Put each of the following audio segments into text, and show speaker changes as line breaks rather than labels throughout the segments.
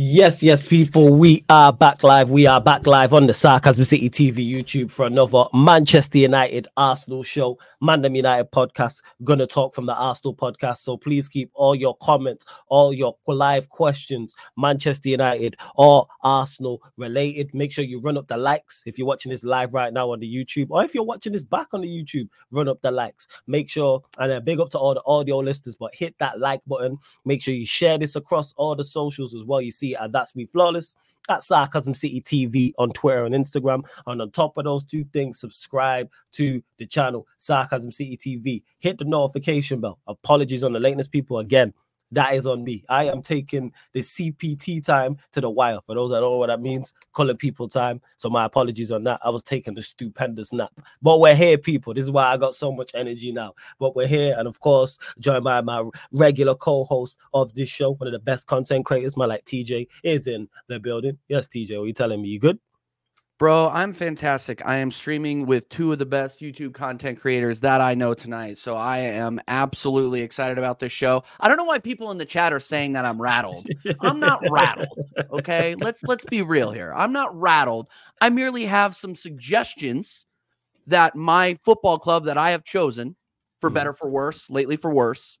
Yes, yes, people, we are back live. We are back live on the Sarcasm City TV YouTube for another Manchester United Arsenal show, Mandem United podcast. Gonna talk from the Arsenal podcast. So please keep all your comments, all your live questions, Manchester United or Arsenal related. Make sure you run up the likes if you're watching this live right now on the YouTube, or if you're watching this back on the YouTube, run up the likes. Make sure, and a big up to all the audio listeners, but hit that like button. Make sure you share this across all the socials as well. You see and that's me flawless at Sarcasm City TV on Twitter and Instagram. And on top of those two things, subscribe to the channel Sarcasm City TV. Hit the notification bell. Apologies on the lateness, people. Again, that is on me. I am taking the CPT time to the wire. For those that don't know what that means, calling people time. So my apologies on that. I was taking a stupendous nap. But we're here, people. This is why I got so much energy now. But we're here, and of course, joined by my regular co-host of this show, one of the best content creators, my like TJ, is in the building. Yes, TJ, what are you telling me? You good?
Bro, I'm fantastic. I am streaming with two of the best YouTube content creators that I know tonight. So I am absolutely excited about this show. I don't know why people in the chat are saying that I'm rattled. I'm not rattled. Okay? Let's let's be real here. I'm not rattled. I merely have some suggestions that my football club that I have chosen for mm-hmm. better for worse, lately for worse,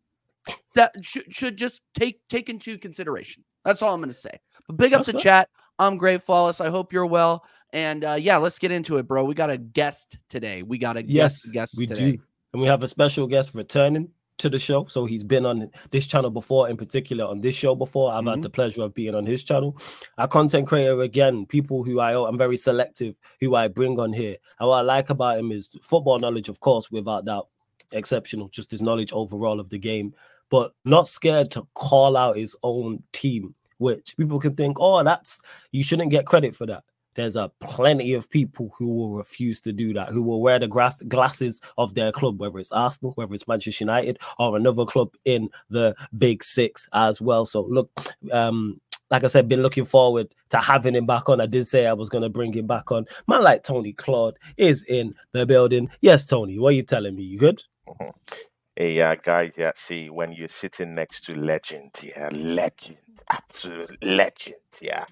that should should just take take into consideration. That's all I'm going to say. But big up That's to chat. I'm great, flawless. I hope you're well. And uh, yeah, let's get into it, bro. We got a guest today. We got a
yes,
guest, guest
we
today.
do, and we have a special guest returning to the show. So he's been on this channel before, in particular on this show before. I've mm-hmm. had the pleasure of being on his channel. A content creator again, people who I I'm very selective who I bring on here. And what I like about him is football knowledge, of course, without doubt, exceptional. Just his knowledge overall of the game, but not scared to call out his own team. Which people can think, oh, that's you shouldn't get credit for that there's a plenty of people who will refuse to do that, who will wear the grass, glasses of their club, whether it's Arsenal, whether it's Manchester United, or another club in the Big Six as well. So look, um, like I said, been looking forward to having him back on. I did say I was going to bring him back on. Man, like Tony Claude is in the building. Yes, Tony, what are you telling me? You good?
Mm-hmm. Hey, yeah, guys. Yeah, see, when you're sitting next to legend, yeah, legend, absolute legend, yeah,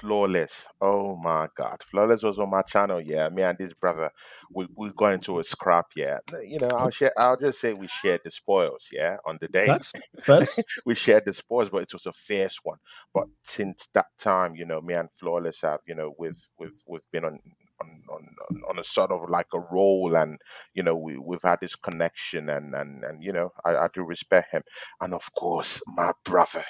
Flawless. Oh my God. Flawless was on my channel. Yeah. Me and this brother, we, we got into a scrap. Yeah. You know, I'll share, I'll just say we shared the spoils. Yeah. On the day.
First, first.
we shared the spoils, but it was a fierce one. But since that time, you know, me and Flawless have, you know, we've, we've, we've been on, on, on, on a sort of like a role and you know we, we've had this connection and and and you know I, I do respect him and of course my brother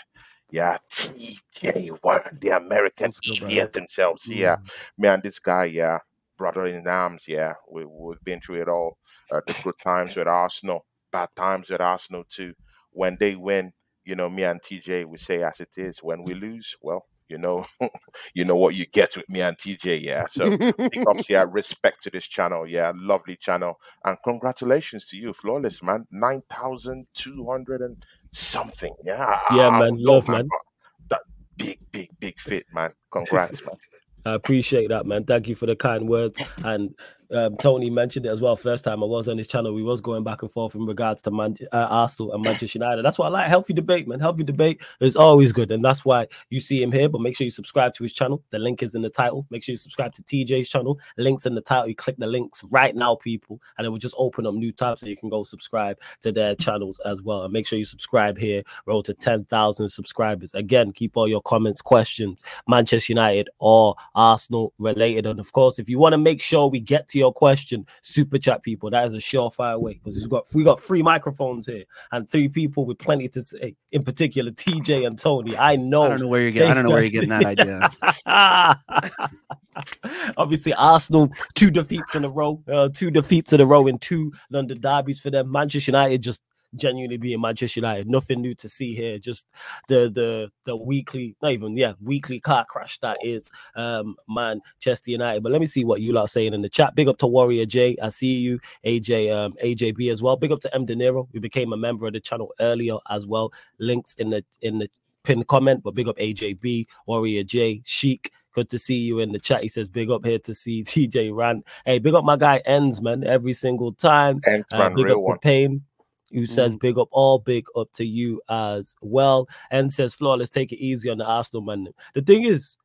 yeah, TJ, what the American idiot themselves. Yeah, mm. me and this guy, yeah, brother in arms. Yeah, we, we've been through it all. Uh, the good times with Arsenal, bad times with Arsenal too. When they win, you know, me and TJ, we say as it is. When we lose, well, you know, you know what you get with me and TJ. Yeah. So big ups, yeah. Respect to this channel. Yeah. Lovely channel. And congratulations to you, Flawless, man. 9,200 and something. Yeah.
Yeah, man. Love, man.
That big, big, big fit, man. Congrats, man.
I appreciate that, man. Thank you for the kind words. And um, Tony mentioned it as well. First time I was on his channel, we was going back and forth in regards to Man- uh, Arsenal and Manchester United. That's why I like healthy debate, man. Healthy debate is always good, and that's why you see him here. But make sure you subscribe to his channel. The link is in the title. Make sure you subscribe to TJ's channel. Links in the title. You click the links right now, people, and it will just open up new tabs so you can go subscribe to their channels as well. And make sure you subscribe here. Roll to ten thousand subscribers. Again, keep all your comments, questions, Manchester United or Arsenal related, and of course, if you want to make sure we get to your question, super chat people. That is a surefire way because we've got we got three microphones here and three people with plenty to say. In particular, TJ and Tony. I know.
I don't know where you're getting. I don't know where you're getting that
idea. Obviously, Arsenal two defeats in a row, uh, two defeats in a row in two London derbies for them. Manchester United just genuinely being Manchester United. Nothing new to see here. Just the the the weekly, not even yeah, weekly car crash that is um Manchester United. But let me see what you lot are saying in the chat. Big up to Warrior J. I see you, AJ um AJB as well. Big up to M De Niro, who became a member of the channel earlier as well. Links in the in the pinned comment. But big up AJB, Warrior J, Chic. Good to see you in the chat. He says, Big up here to see TJ Rand. Hey, big up my guy Ends, man, every single time.
Ends, uh,
big
up
to Pain. Who says mm-hmm. big up, all big up to you as well, and says flawless, take it easy on the Arsenal man. The thing is,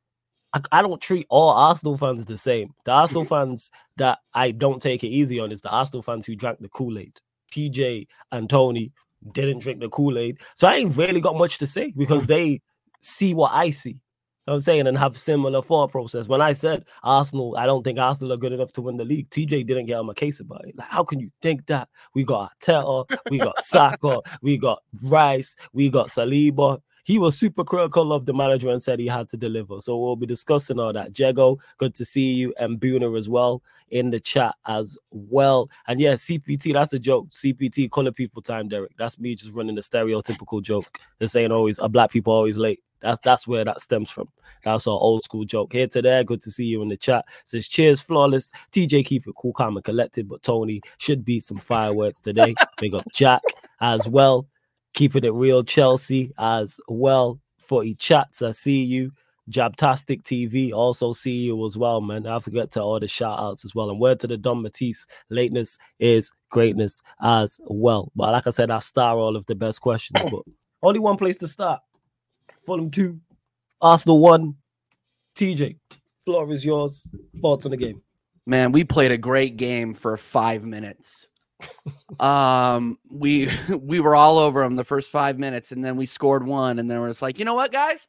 I, I don't treat all Arsenal fans the same. The Arsenal mm-hmm. fans that I don't take it easy on is the Arsenal fans who drank the Kool Aid. TJ and Tony didn't drink the Kool Aid, so I ain't really got much to say because mm-hmm. they see what I see. You know what I'm saying, and have similar thought process. When I said Arsenal, I don't think Arsenal are good enough to win the league. TJ didn't get on my case about it. Like, how can you think that? We got Arteta, we got Saka, we got Rice, we got Saliba. He was super critical of the manager and said he had to deliver. So we'll be discussing all that. Jego, good to see you, and Booner as well in the chat as well. And yeah, CPT, that's a joke. CPT, color people time, Derek. That's me just running the stereotypical joke. They're saying always, a black people always late. That's that's where that stems from. That's our old school joke. Here to there, good to see you in the chat. Says cheers, flawless. TJ, keep it cool, calm, and collected. But Tony should be some fireworks today. Big up Jack as well. Keeping it real, Chelsea as well. Footy chats, I see you. Jabtastic TV, also see you as well, man. I have to get to all the shout outs as well. And word to the Don Matisse, lateness is greatness as well. But like I said, I star all of the best questions, but only one place to start. Fulham 2, Arsenal 1. TJ, floor is yours. Thoughts on the game?
Man, we played a great game for five minutes. um, we we were all over them the first five minutes, and then we scored one, and then we're just like, you know what, guys?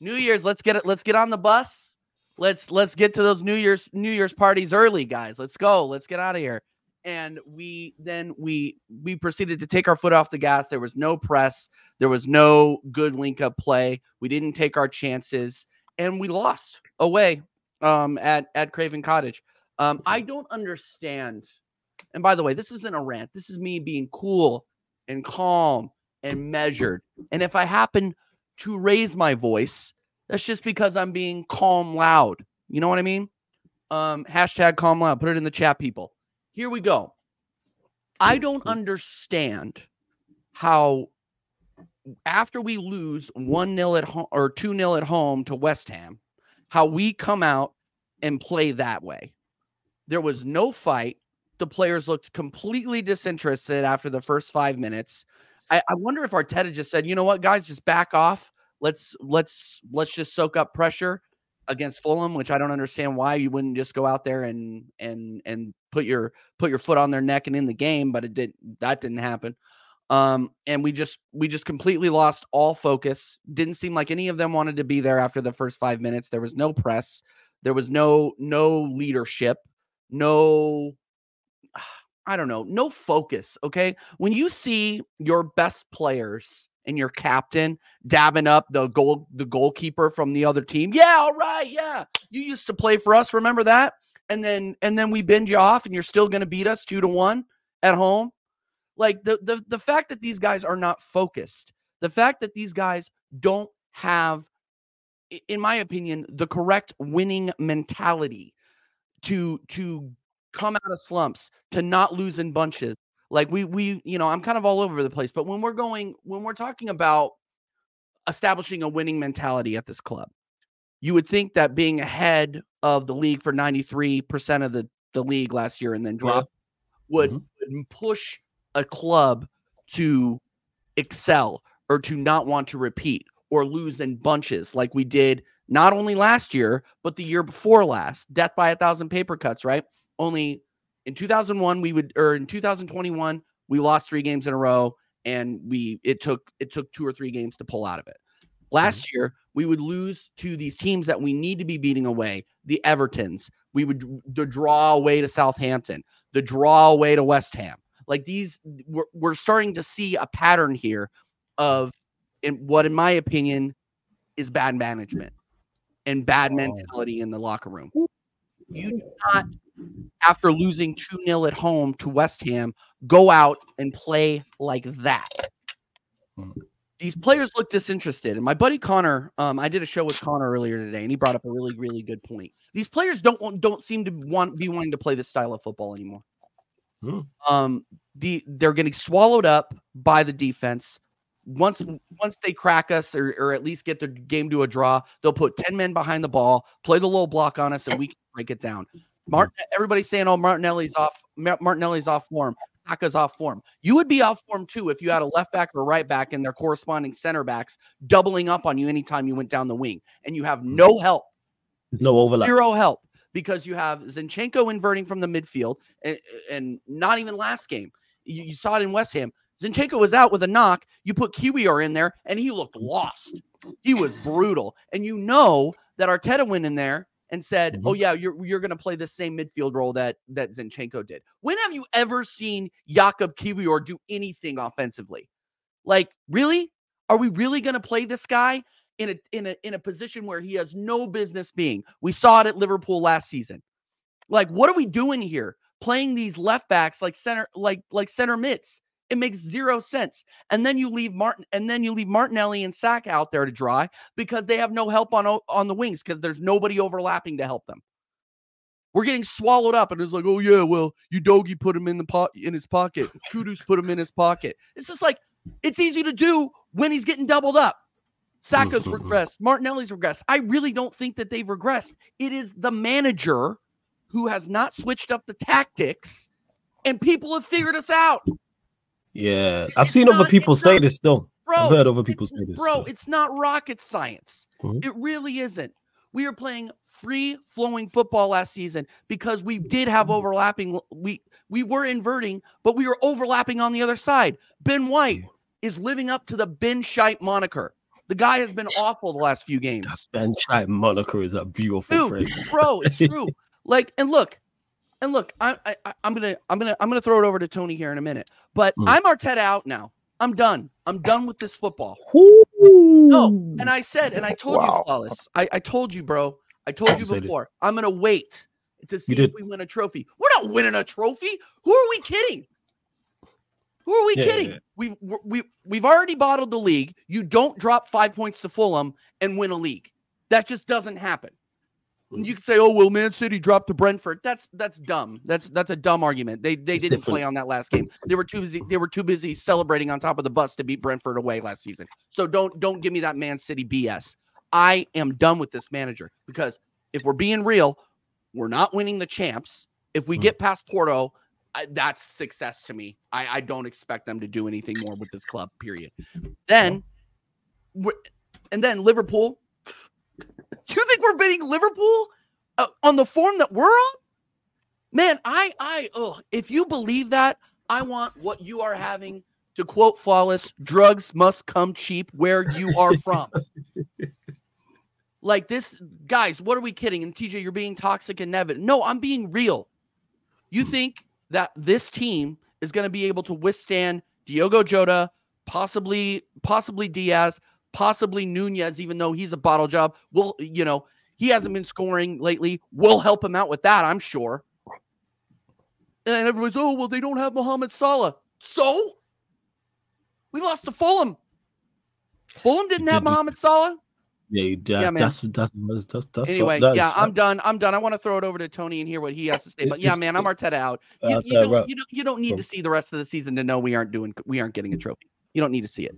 New Year's, let's get it. Let's get on the bus. Let's let's get to those New Year's New Year's parties early, guys. Let's go. Let's get out of here. And we then we we proceeded to take our foot off the gas. There was no press. There was no good link up play. We didn't take our chances, and we lost away um, at at Craven Cottage. Um, I don't understand. And by the way, this isn't a rant. This is me being cool and calm and measured. And if I happen to raise my voice, that's just because I'm being calm loud. You know what I mean? Um, hashtag calm loud. Put it in the chat, people. Here we go. I don't mm-hmm. understand how after we lose 1 0 at home or 2 0 at home to West Ham, how we come out and play that way. There was no fight. The players looked completely disinterested after the first five minutes. I, I wonder if Arteta just said, you know what, guys, just back off. Let's let's let's just soak up pressure against Fulham, which I don't understand why you wouldn't just go out there and and and put your put your foot on their neck and in the game, but it did that didn't happen. Um, and we just we just completely lost all focus. Didn't seem like any of them wanted to be there after the first five minutes. There was no press. There was no no leadership. No I don't know, no focus. Okay. When you see your best players and your captain dabbing up the goal, the goalkeeper from the other team. Yeah, all right, yeah. You used to play for us, remember that? And then and then we bend you off and you're still gonna beat us two to one at home. Like the the the fact that these guys are not focused, the fact that these guys don't have, in my opinion, the correct winning mentality to to come out of slumps, to not lose in bunches. Like we we you know, I'm kind of all over the place, but when we're going when we're talking about establishing a winning mentality at this club, you would think that being ahead of the league for 93% of the the league last year and then drop yeah. would, mm-hmm. would push a club to excel or to not want to repeat or lose in bunches like we did not only last year but the year before last death by a thousand paper cuts right only in 2001 we would or in 2021 we lost three games in a row and we it took it took two or three games to pull out of it. Last mm-hmm. year we would lose to these teams that we need to be beating away the evertons. We would the draw away to southampton the draw away to west ham. Like these we're, we're starting to see a pattern here of in what in my opinion is bad management and bad mentality in the locker room you do not after losing 2 0 at home to West Ham, go out and play like that. Hmm. These players look disinterested. And my buddy Connor, um, I did a show with Connor earlier today, and he brought up a really, really good point. These players don't don't seem to want be wanting to play this style of football anymore. Hmm. Um, the they're getting swallowed up by the defense. Once once they crack us or, or at least get the game to a draw, they'll put 10 men behind the ball, play the low block on us, and we can break it down. Martin, everybody's saying, "Oh, Martinelli's off. Martinelli's off form." Saka's off form. You would be off form too if you had a left back or right back and their corresponding center backs doubling up on you anytime you went down the wing, and you have
Mm.
no help,
No overlap.
zero help because you have Zinchenko inverting from the midfield, and, and not even last game. You, you saw it in West Ham. Zinchenko was out with a knock. You put Kiwior in there, and he looked lost. He was brutal, and you know that Arteta went in there and said,
Mhm.
"Oh yeah, you're you're going to play the same midfield role that that Zinchenko did." When have you ever seen Jakob Kiwior do anything offensively? Like, really? Are we really going to play this guy in a in a in a position where he has no business being? We saw it at Liverpool last season. Like, what are we doing here? Playing these left backs like center like like center mids. It makes zero sense. And then you leave Martin and then you leave Martinelli and Sack out there to dry because they have no help on on the wings because there's nobody overlapping to help them. We're getting swallowed up, and it's like, oh yeah, well, you Udogie put him in the pot in his pocket. Kudus put him in his pocket. It's just like it's easy to do when he's getting doubled up. Saka's
Mhm.
regressed. Martinelli's regressed. I really don't think that they've regressed. It is the manager who has not switched up the tactics, and people have figured us out.
Yeah, I've
It's
seen other people say
not-
this though.
Bro,
I've heard other people say this.
Bro, it's not rocket science.
Mhm.
It really isn't. We are playing free flowing football last season because we did have
Mm-hmm.
overlapping. We we were inverting, but we were overlapping on the other side. Ben White
Yeah.
is living up to the Ben Shite moniker. The guy has been awful the last few games.
Ben Shite moniker is a beautiful
Dude,
phrase.
bro, it's true. like, and look, and look, I, I, I'm gonna, I'm gonna, I'm gonna throw it over to Tony here in a minute. But
Mm.
I'm Arteta out now. I'm done. I'm done with this football.
No,
And I said, and I told you, flawless. I, I told you, bro. I told you
You said it.
before. I'm gonna wait to see if we win a trophy. We're not winning a trophy. Who are we kidding? Who are we
Yeah, yeah,
kidding?
yeah.
We've we we we've already bottled the league. You don't drop five points to Fulham and win a league. That just doesn't happen. You can say, "Oh well, Man City dropped to Brentford." That's that's dumb. That's that's a dumb argument. They they
It's
didn't play on that last game. They were too busy. They were too busy celebrating on top of the bus to beat Brentford away last season. So don't don't give me that Man City BS. I am done with this manager because if we're being real, we're not winning the champs. If we
Hmm.
get past Porto, I, that's success to me. I, I don't expect them to do anything more with this club. Period. Then, we're- and then Liverpool. You think we're beating Liverpool uh, on the form that we're on? Man, I I oh, if you believe that, I want what you are having. To quote Flawless, drugs must come cheap where you are from. like this, guys, what are we kidding? And TJ, you're being toxic and Nevin. No, I'm being real. You think that this team is going to be able to withstand Diogo Jota, possibly, possibly Diaz, possibly Nunez, even though he's a bottle job. Well, you know, he hasn't been scoring lately. We'll help him out with that, I'm sure. And everybody's, oh, well, they don't have Mohamed Salah. So we lost to Fulham. Fulham didn't have Mohamed Salah.
Yeah, you- that,
Yeah, man.
that's that's that's that's, that's
Anyway,
that
yeah, I'm done. I'm done. I want to throw it over to Tony and hear what he has to say. But yeah, man, I'm Arteta out.
uh,
You,
that's
you, don't, you don't you don't need to see the rest of the season to know we aren't doing we aren't getting a trophy. You don't need to see it.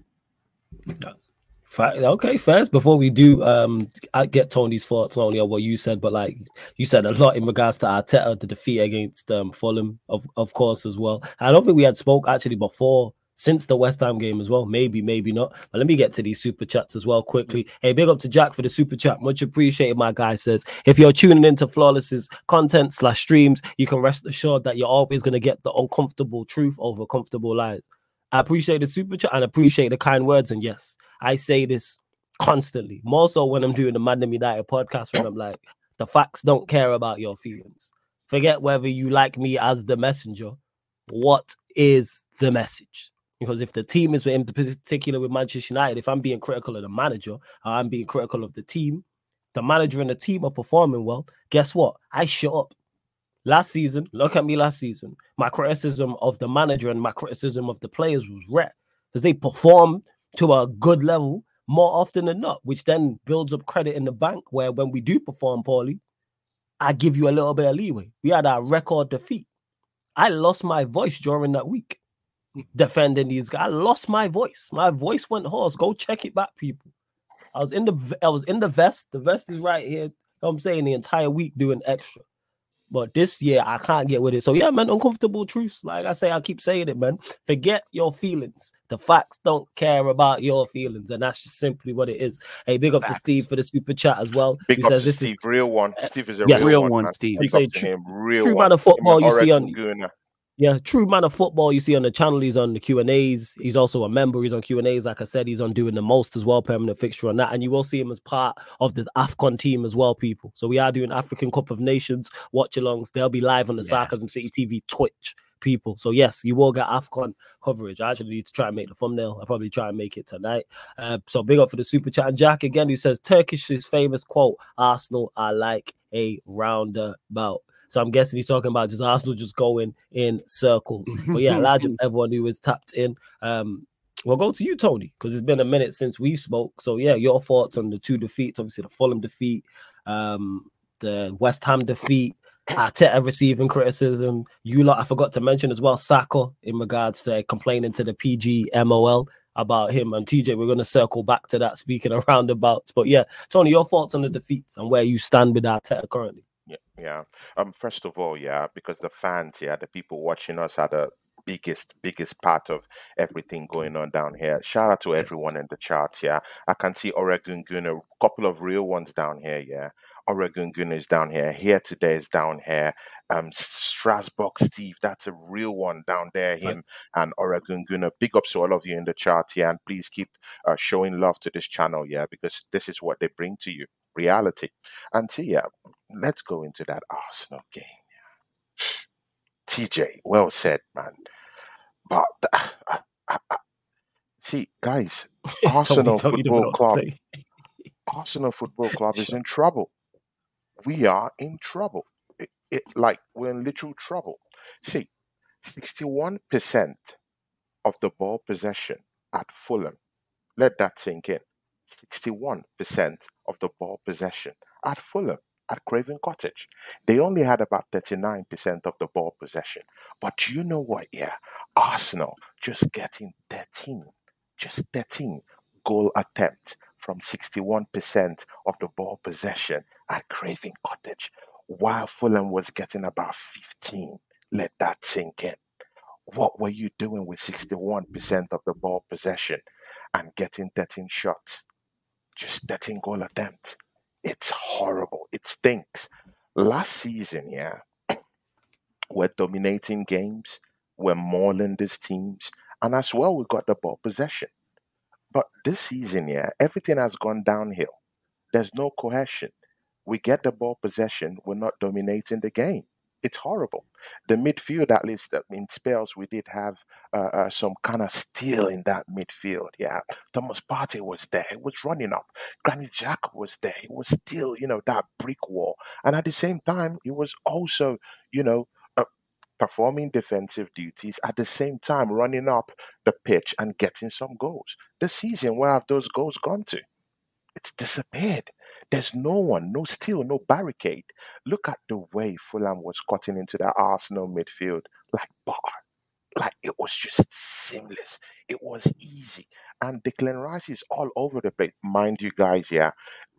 Okay, first before we do, um, I get Tony's thoughts not only on what you said, but like you said a lot in regards to Arteta, the defeat against um Fulham, of of course as well. I don't think we had spoke actually before since the West Ham game as well. Maybe, maybe not. But let me get to these super chats as well quickly. Hey, big up to Jack for the super chat, much appreciated. My guy says if you're tuning into Flawless's content slash streams, you can rest assured that you're always gonna get the uncomfortable truth over comfortable lies. I appreciate the super chat and appreciate the kind words. And yes, I say this constantly, more so when I'm doing the Madam United podcast, when I'm like, the facts don't care about your feelings. Forget whether you like me as the messenger. What is the message? Because if the team is in particular with Manchester United, if I'm being critical of the manager, I'm being critical of the team, the manager and the team are performing well. Guess what? I shut up. Last season, look at me last season. My criticism of the manager and my criticism of the players was rare because they performed to a good level more often than not, which then builds up credit in the bank. Where when we do perform poorly, I give you a little bit of leeway. We had a record defeat. I lost my voice during that week defending these guys. I lost my voice. My voice went hoarse. Go check it back, people. I was in the I was in the vest. The vest is right here. You know I'm saying the entire week doing extra. But this year, I can't get with it. So yeah, man, uncomfortable truths. Like I say, I keep saying it, man. Forget your feelings. The facts don't care about your feelings, and that's just simply what it is. Hey, big up to Steve for the super chat as well.
Big
Who
up
says
to
this
Steve,
is
real one. Steve is a
yes.
real,
Real
one,
one,
man.
Steve.
Big
Say
up to
true-
him, real
true
one.
man of football you see on
Gooner.
Yeah, true man of football. You see on the channel, he's on the Q and A's. He's also a member. He's on Q and A's. Like I said, he's on doing the most as well, permanent fixture on that. And you will see him as part of the Afcon team as well, people. So we are doing African Cup of Nations watch alongs. They'll be live on the
Yes.
Sarcasm City TV Twitch, people. So yes, you will get Afcon coverage. I actually need to try and make the thumbnail. I'll probably try and make it tonight. Uh, so big up for the super chat. And Jack again, who says Turkish's famous quote: "Arsenal are like a roundabout." So I'm guessing he's talking about just Arsenal just going in circles. But yeah, large everyone who is tapped in. Um, we'll go to you, Tony, because it's been a minute since we spoke. So yeah, your thoughts on the two defeats, obviously the Fulham defeat, um, the West Ham defeat, Arteta receiving criticism. You lot, I forgot to mention as well, Saka in regards to complaining to the PG MOL about him and TJ. We're gonna circle back to that speaking of roundabouts. But yeah, Tony, your thoughts on the defeats and where you stand with Arteta currently.
Yeah. Um, first of all, yeah, because the fans, yeah, the people watching us are the biggest, biggest part of everything going on down here. Shout out to everyone in the charts, yeah. I can see Oregon Gun, a couple of real ones down here, yeah. Oregon Gun is down here. Here today is down here. Um, Strasbourg Steve, that's a real one down there. Him and Oregon Gunner. Big ups to all of you in the chat, yeah, and please keep uh, showing love to this channel, yeah, because this is what they bring to you, reality. And see, yeah, let's go into that Arsenal game. Yeah. TJ, well said, man. But uh, uh, uh, see, guys, Arsenal
Tony, Tony don't know
Football Club. Arsenal Football Club is in trouble. We are in trouble. It, it like we're in literal trouble. See, sixty-one percent of the ball possession at Fulham. Let that sink in. Sixty-one percent of the ball possession at Fulham at Craven Cottage. They only had about 39% of the ball possession. But you know what? Yeah, Arsenal just getting 13, just 13 goal attempts from 61% of the ball possession at Craven Cottage, while Fulham was getting about 15. Let that sink in. What were you doing with 61% of the ball possession and getting 13 shots? Just 13 goal attempts. It's horrible. It stinks. Last season, yeah, we're dominating games, we're mauling these teams, and as well, we got the ball possession. But this season, yeah, everything has gone downhill. There's no cohesion. We get the ball possession, we're not dominating the game. It's horrible. The midfield, at least in spells, we did have uh, uh, some kind of steel in that midfield. Yeah, Thomas Partey was there. He was running up. Granit Xhaka was there. He was still, you know, that brick wall. And at the same time, he was also, you know, uh, performing defensive duties at the same time running up the pitch and getting some goals. The season, where have those goals gone to? It's disappeared. There's no one, no steel, no barricade. Look at the way Fulham was cutting into the Arsenal midfield like bar. Like it was just seamless. It was easy. And Declan Rice is all over the place. Mind you guys, yeah,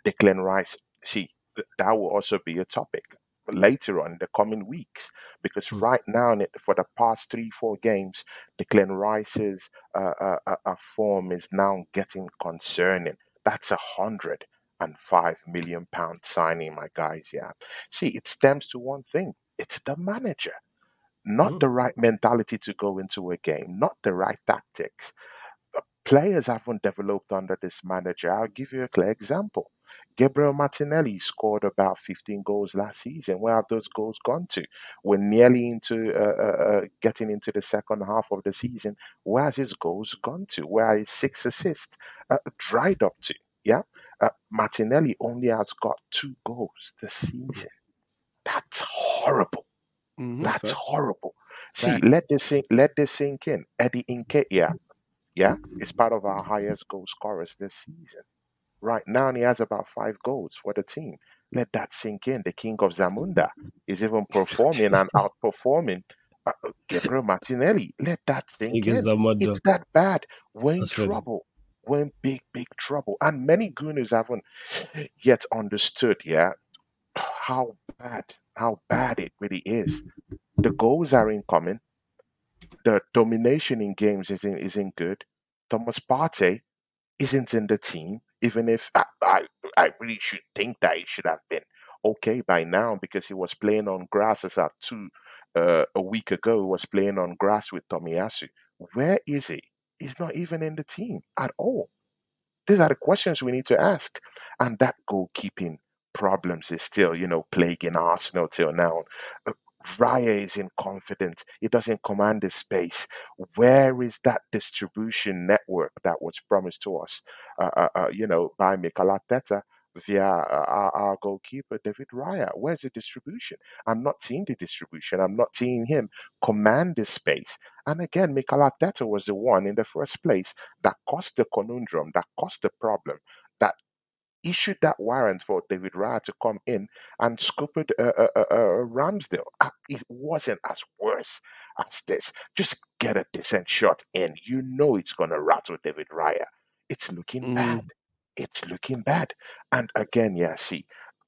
Declan Rice, see, that will also be a topic later on in the coming weeks because
Mm.
right now for the past three four games Declan Rice's uh, uh, uh, uh, form is now getting concerning that's a hundred and five million pound signing my guys yeah see it stems to one thing it's the manager not
Mm.
the right mentality to go into a game not the right tactics Uh, players haven't developed under this manager i'll give you a clear example Gabriel Martinelli scored about 15 goals last season. Where have those goals gone to? We're nearly into uh, uh, uh, getting into the second half of the season. Where has his goals gone to? Where are his six assists uh, dried up to? Yeah, uh, Martinelli only has got two goals this season. That's horrible.
Mhm.
That's
Facts.
horrible. See, let this sink, let this sink in. Eddie Nketiah, yeah, is part of our highest goal scorers this season. Right now, he has about five goals for the team. Let that sink in. The king of Zamunda is even performing and outperforming uh, uh, Gabriel Martinelli. Let that sink in. It's that bad. We're in
That's
trouble. We're in big, big trouble. And many Gooners haven't yet understood, yeah, how bad how bad it really is. The goals are incoming. The domination in games isn't isn't good. Thomas Partey isn't in the team, even if I, I, I really should think that he should have been okay by now because he was playing on grass as at two uh, a week ago. Was playing on grass with Tomiyasu. Where is he? He's not even in the team at all. These are the questions we need to ask. And that goalkeeping problems is still, you know, plaguing Arsenal till now. Uh, Raya is inconfident. He doesn't command the space. Where is that distribution network that was promised to us, uh, uh, uh, you know, by Mikel Arteta via uh, our, our goalkeeper, David Raya? Where's the distribution? I'm not seeing the distribution. I'm not seeing him command the space. And again, Mikel Arteta was the one in the first place that caused the conundrum, that caused the problem, that issued that warrant for David Raya to come in and scoop it uh, uh, uh, uh, Ramsdale. Uh, it wasn't as worse as this. Just get a decent shot in. You know it's going to rattle David Raya. It's looking
Mm.
bad. It's looking bad. And again, yeah, see,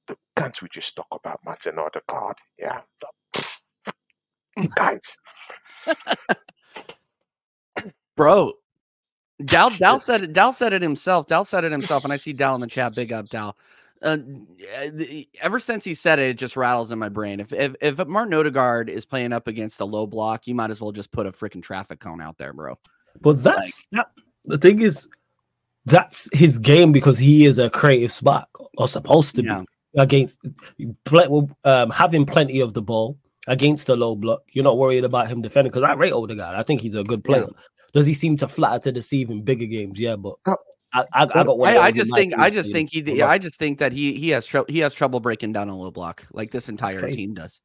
the, can't we just talk about Martin Odegaard? Yeah. the- guys,
Bro, Dal Dal said it. Dal said it himself. Dal said it himself, and I see Dal in the chat. Big up, Dal. Uh, ever since he said it, it just rattles in my brain. If if if Martin Odegaard is playing up against a low block, you might as well just put a freaking traffic cone out there, bro.
But that's that, the thing is, that's his game because he is a creative spark or supposed to
Yeah.
be against um, having plenty of the ball against the low block. You're not worried about him defending because I rate older guy. I think he's a good player. Does he seem to flatter to deceive in bigger games? Yeah, but. I, I, I got one.
I, I just think I just think he yeah. I just think that he he has trouble he has trouble breaking down a low block like this entire team does.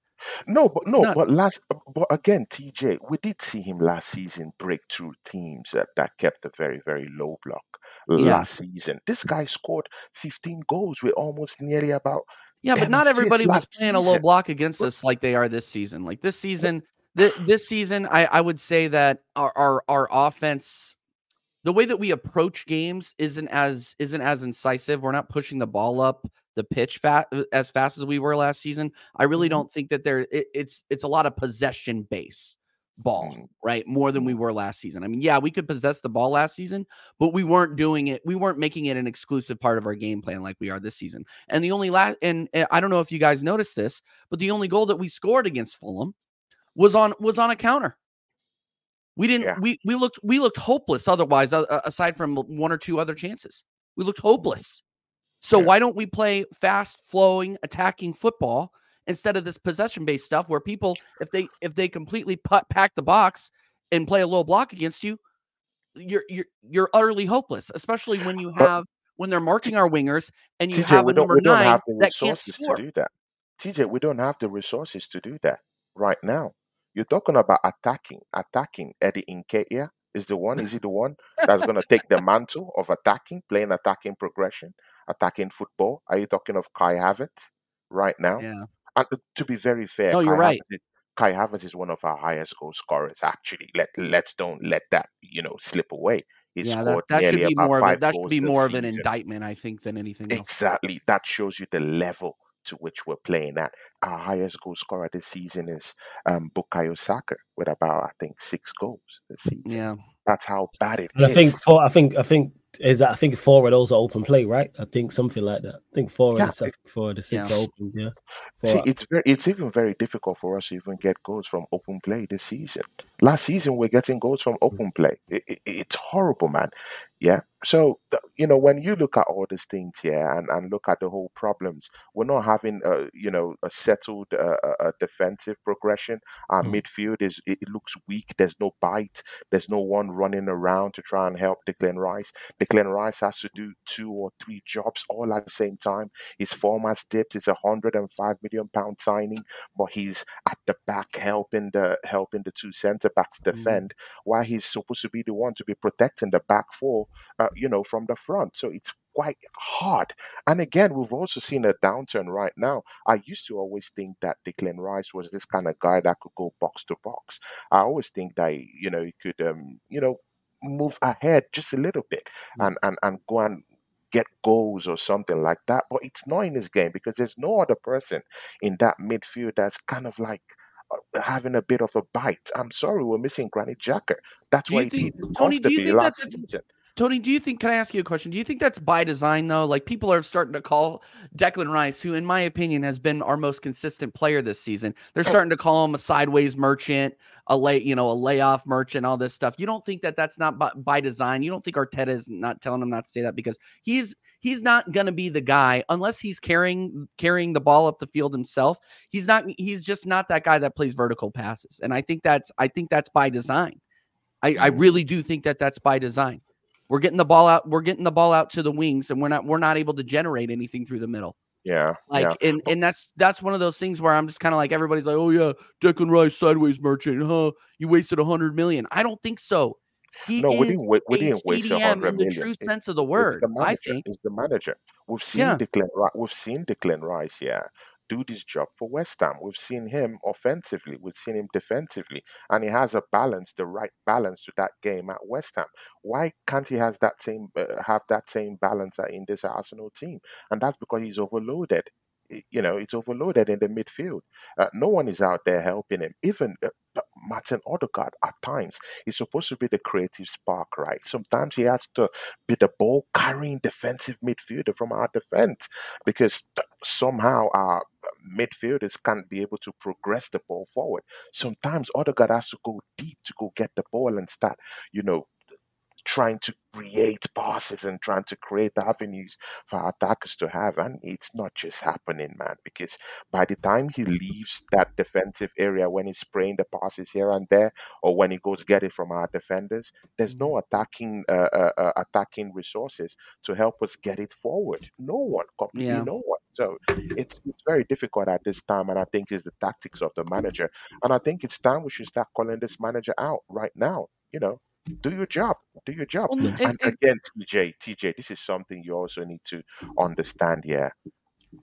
No, but no, but last, but again, TJ, we did see him last season break through teams that, that kept a very, very low block
Yeah.
last season. This guy scored 15 goals with almost nearly about
Yeah, but not everybody was playing a low block against
But-
us like they are this season. Like this season, th- this season, I, I would say that our, our our offense, the way that we approach games isn't as isn't as incisive. We're not pushing the ball up the pitch fat as fast as we were last season. I really
Mhm.
don't think that there it, it's it's a lot of possession base ball,
Mm.
right? More than we were last season. I mean, yeah, we could possess the ball last season, but we weren't doing it. We weren't making it an exclusive part of our game plan like we are this season. And the only last, and, and I don't know if you guys noticed this, but the only goal that we scored against Fulham was on was on a counter. We didn't.
Yeah.
We we looked we looked hopeless. Otherwise, uh, aside from one or two other chances, we looked hopeless. So
Yeah.
why don't we play fast flowing attacking football instead of this possession based stuff where people if they if they completely put, pack the box and play a low block against you, you're you're you're utterly hopeless. Especially when you have when they're marking our wingers and you
TJ,
have a number
we don't
nine
have the
that can't
resources to
score.
do that. TJ, we don't have the resources to do that right now. You're talking about attacking, attacking. Eddie Nketiah is the one. Is he the one that's going to take the mantle of attacking, playing attacking progression, attacking football? Are you talking of Kai Havertz right now?
Yeah.
And to be very fair,
No, you're
Kai
right.
Havertz is, Kai Havertz is one of our highest goal scorers. Actually, let let's don't let that you know slip away. He
yeah, that,
scored
that should be more of a, that should be more of an
season.
indictment, I think, than anything else.
Exactly. That shows you the level to which we're playing at. Our highest goal scorer this season is um, Bukayo Saka with about I think six goals this season.
Yeah.
That's how bad it is.
And I think four. I think I think is that I think four of those are open play, right? I think something like that. I think four
Yeah.
of the seven, four of the six
Yeah.
are open. Yeah.
See, it's very, it's even very difficult for us to even get goals from open play this season. Last season, we're getting goals from open play. It, it, it's horrible, man. Yeah. So you know, when you look at all these things here and, and look at the whole problems, we're not having a you know a settled uh, uh, defensive progression. Our
Mm.
midfield is it, it looks weak. There's no bite. There's no one running around to try and help Declan Rice. Declan Rice has to do two or three jobs all at the same time. His form has dipped. It's a hundred and five million pound signing, but he's at the back helping the helping the two centre backs
Mm.
defend, while he's supposed to be the one to be protecting the back four, uh, you know, from the front. So it's quite hard. And again, we've also seen a downturn right now. I used to always think that Declan Rice was this kind of guy that could go box to box. I always think that you know he could, um, you know, move ahead just a little bit
Mm.
and and and go and get goals or something like that. But it's not in his game because there's no other person in that midfield that's kind of like uh, having a bit of a bite. I'm sorry, we're missing Granit Xhaka. That's
Do
why he
think,
did
Tony? Do you think
last
that's
season.
Tony, do you think? Can I ask you a question? Do you think that's by design, though? Like people are starting to call Declan Rice, who, in my opinion, has been our most consistent player this season. They're oh. starting to call him a sideways merchant, a lay, you know, a layoff merchant, all this stuff. You don't think that that's not by, by design? You don't think Arteta is not telling him not to say that because he's he's not going to be the guy unless he's carrying carrying the ball up the field himself. He's not. He's just not that guy that plays vertical passes, and I think that's I think that's by design. I, I mm. really do think that that's by design. We're getting the ball out. We're getting the ball out to the wings, and we're not we're not able to generate anything through the middle.
Yeah,
Like,
yeah.
and and that's that's one of those things where I'm just kind of like everybody's like, oh yeah, Declan Rice sideways merchant, huh? You wasted a hundred million. I don't think so. He
No, we
is
didn't. We
a
didn't waste a
in the true
It-
sense of the word.
the
I
manager.
think.
It's the manager. We've seen
Yeah.
Declan. We've seen Declan Rice. Yeah, do this job for West Ham. We've seen him offensively. We've seen him defensively, and he has a balance, the right balance to that game at West Ham. Why can't he has that same uh, have that same balance in this Arsenal team? And that's because he's overloaded. You know, it's overloaded in the midfield. Uh, no one is out there helping him. Even uh, Martin Odegaard at times He's supposed to be the creative spark, right? Sometimes he has to be the ball carrying defensive midfielder from our defense because somehow our midfielders can't be able to progress the ball forward. Sometimes Odegaard has to go deep to go get the ball and start, you know, trying to create passes and trying to create avenues for our attackers to have. And it's not just happening, man, because by the time he leaves that defensive area when he's spraying the passes here and there, or when he goes get it from our defenders, there's no attacking uh, uh, uh, attacking resources to help us get it forward. No one, completely
Yeah.
no one. So it's it's very difficult at this time, and I think it's the tactics of the manager. And I think it's time we should start calling this manager out right now. You know, do your job, do your job.
Well, and-
again, TJ, TJ, this is something you also need to understand. here.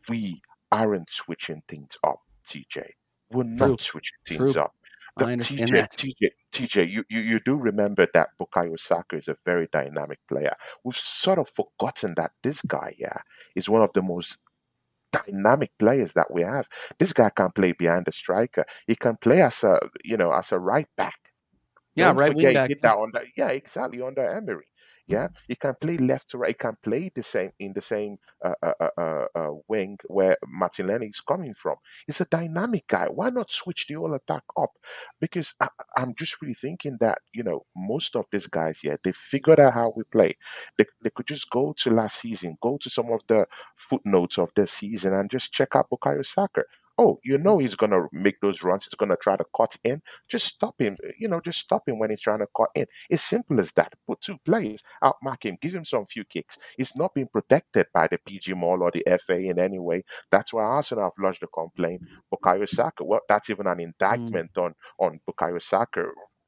we aren't switching things up, TJ. We're not
True.
switching things
True.
up. The- TJ,
that.
TJ, TJ, you, you, you do remember that Bukayo Saka is a very dynamic player. We've sort of forgotten that this guy, yeah, is one of the most dynamic players that we have. This guy can play behind the striker. He can play as a, you know, as a right back.
Yeah,
Don't
right
forget
wing back.
did that under yeah, exactly under Emery. Yeah, he can play left to right. He can play the same in the same uh, uh, uh, uh, uh, wing where Martinelli is coming from. He's a dynamic guy. Why not switch the whole attack up? Because I, I'm just really thinking that you know most of these guys here they figured out how we play. They, they could just go to last season, go to some of the footnotes of the season, and just check out Bukayo Saka. Oh, you know he's gonna make those runs. He's gonna try to cut in. Just stop him. You know, just stop him when he's trying to cut in. It's simple as that. Put two players, outmark him, give him some few kicks. He's not being protected by the PGMOL or the FA in any way. That's why Arsenal have lodged a complaint. Bukayo Saka. Well, that's even an mm. indictment on on Bukayo Saka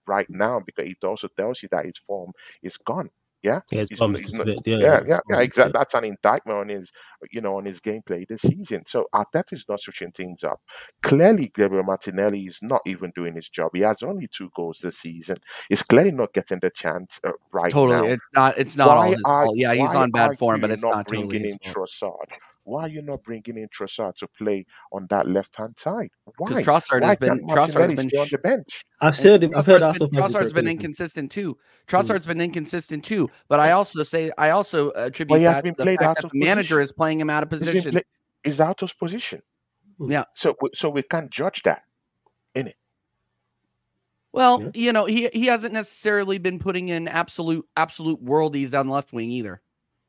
right now because it also tells you that his form is gone. Yeah,
Yeah, his
He's
bum's
he's
just
not-
bit. Yeah,
yeah, yeah, yeah, exactly. That's an indictment on his, you know, on his gameplay this season. So Arteta is not switching things up. Clearly, Gabriel Martinelli is not even doing his job. He has only two goals this season. He's clearly not getting the chance uh, right
Totally.
now.
It's not. It's not all his
are
fault. Yeah, he's on bad form, but it's
not
not totally
bringing
his
in
fault.
Trossard? Why are you not bringing in Trossard to play on that left hand side?
Because
Why?
Trossard
Why
has been
can't
Trossard has been
stay on the bench?
I've heard. I've heard
Trossard's
Arsenal
been,
fans
Trossard's been inconsistent too. Trossard's mm. been inconsistent too. But I also say I also attribute
he has
that to the fact that
of
the manager
position.
is playing him out of
He's
position.
play- He's out of position. Mm.
Yeah.
So we- so we can't judge that. In it.
Well,
Yeah.
you know, he he hasn't necessarily been putting in absolute absolute worldies on the left wing either.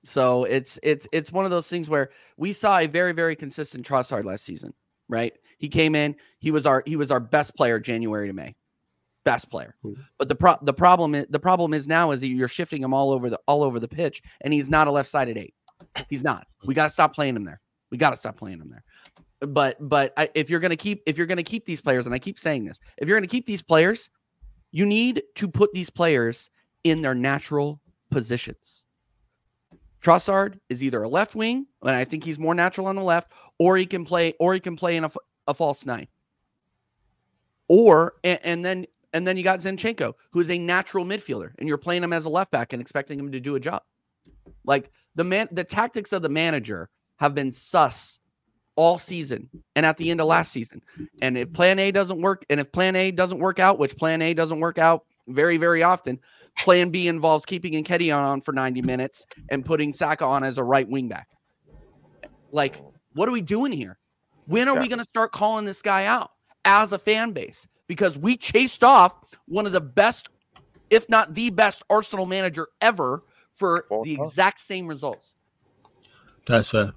So it's it's it's one of those things where we saw a very very consistent Trossard last season, right? He came in, he was our he was our best player January to May, best player.
Mhm.
But the pro- the problem is the problem is now is that you're shifting him all over the all over the pitch, and he's not a left sided eight. He's not. We got to stop playing him there. We got to stop playing him there. But but I, if you're gonna keep if you're gonna keep these players, and I keep saying this, if you're gonna keep these players, you need to put these players in their natural positions. Trossard is either a left wing, and I think he's more natural on the left, or he can play, or he can play in a false nine. Or and, and then and then you got Zinchenko, who is a natural midfielder, and you're playing him as a left back and expecting him to do a job. Like The man, the tactics of the manager have been sus all season and at the end of last season. And if plan A doesn't work, and if plan A doesn't work out, which plan A doesn't work out very, very often, plan B involves keeping Nketiah on for 90 minutes and putting Saka on as a right wing back. Like, what are we doing here? When are we going to start calling this guy out as a fan base? Because we chased off one of the best, if not the best, Arsenal manager ever for the exact same results.
That's fair.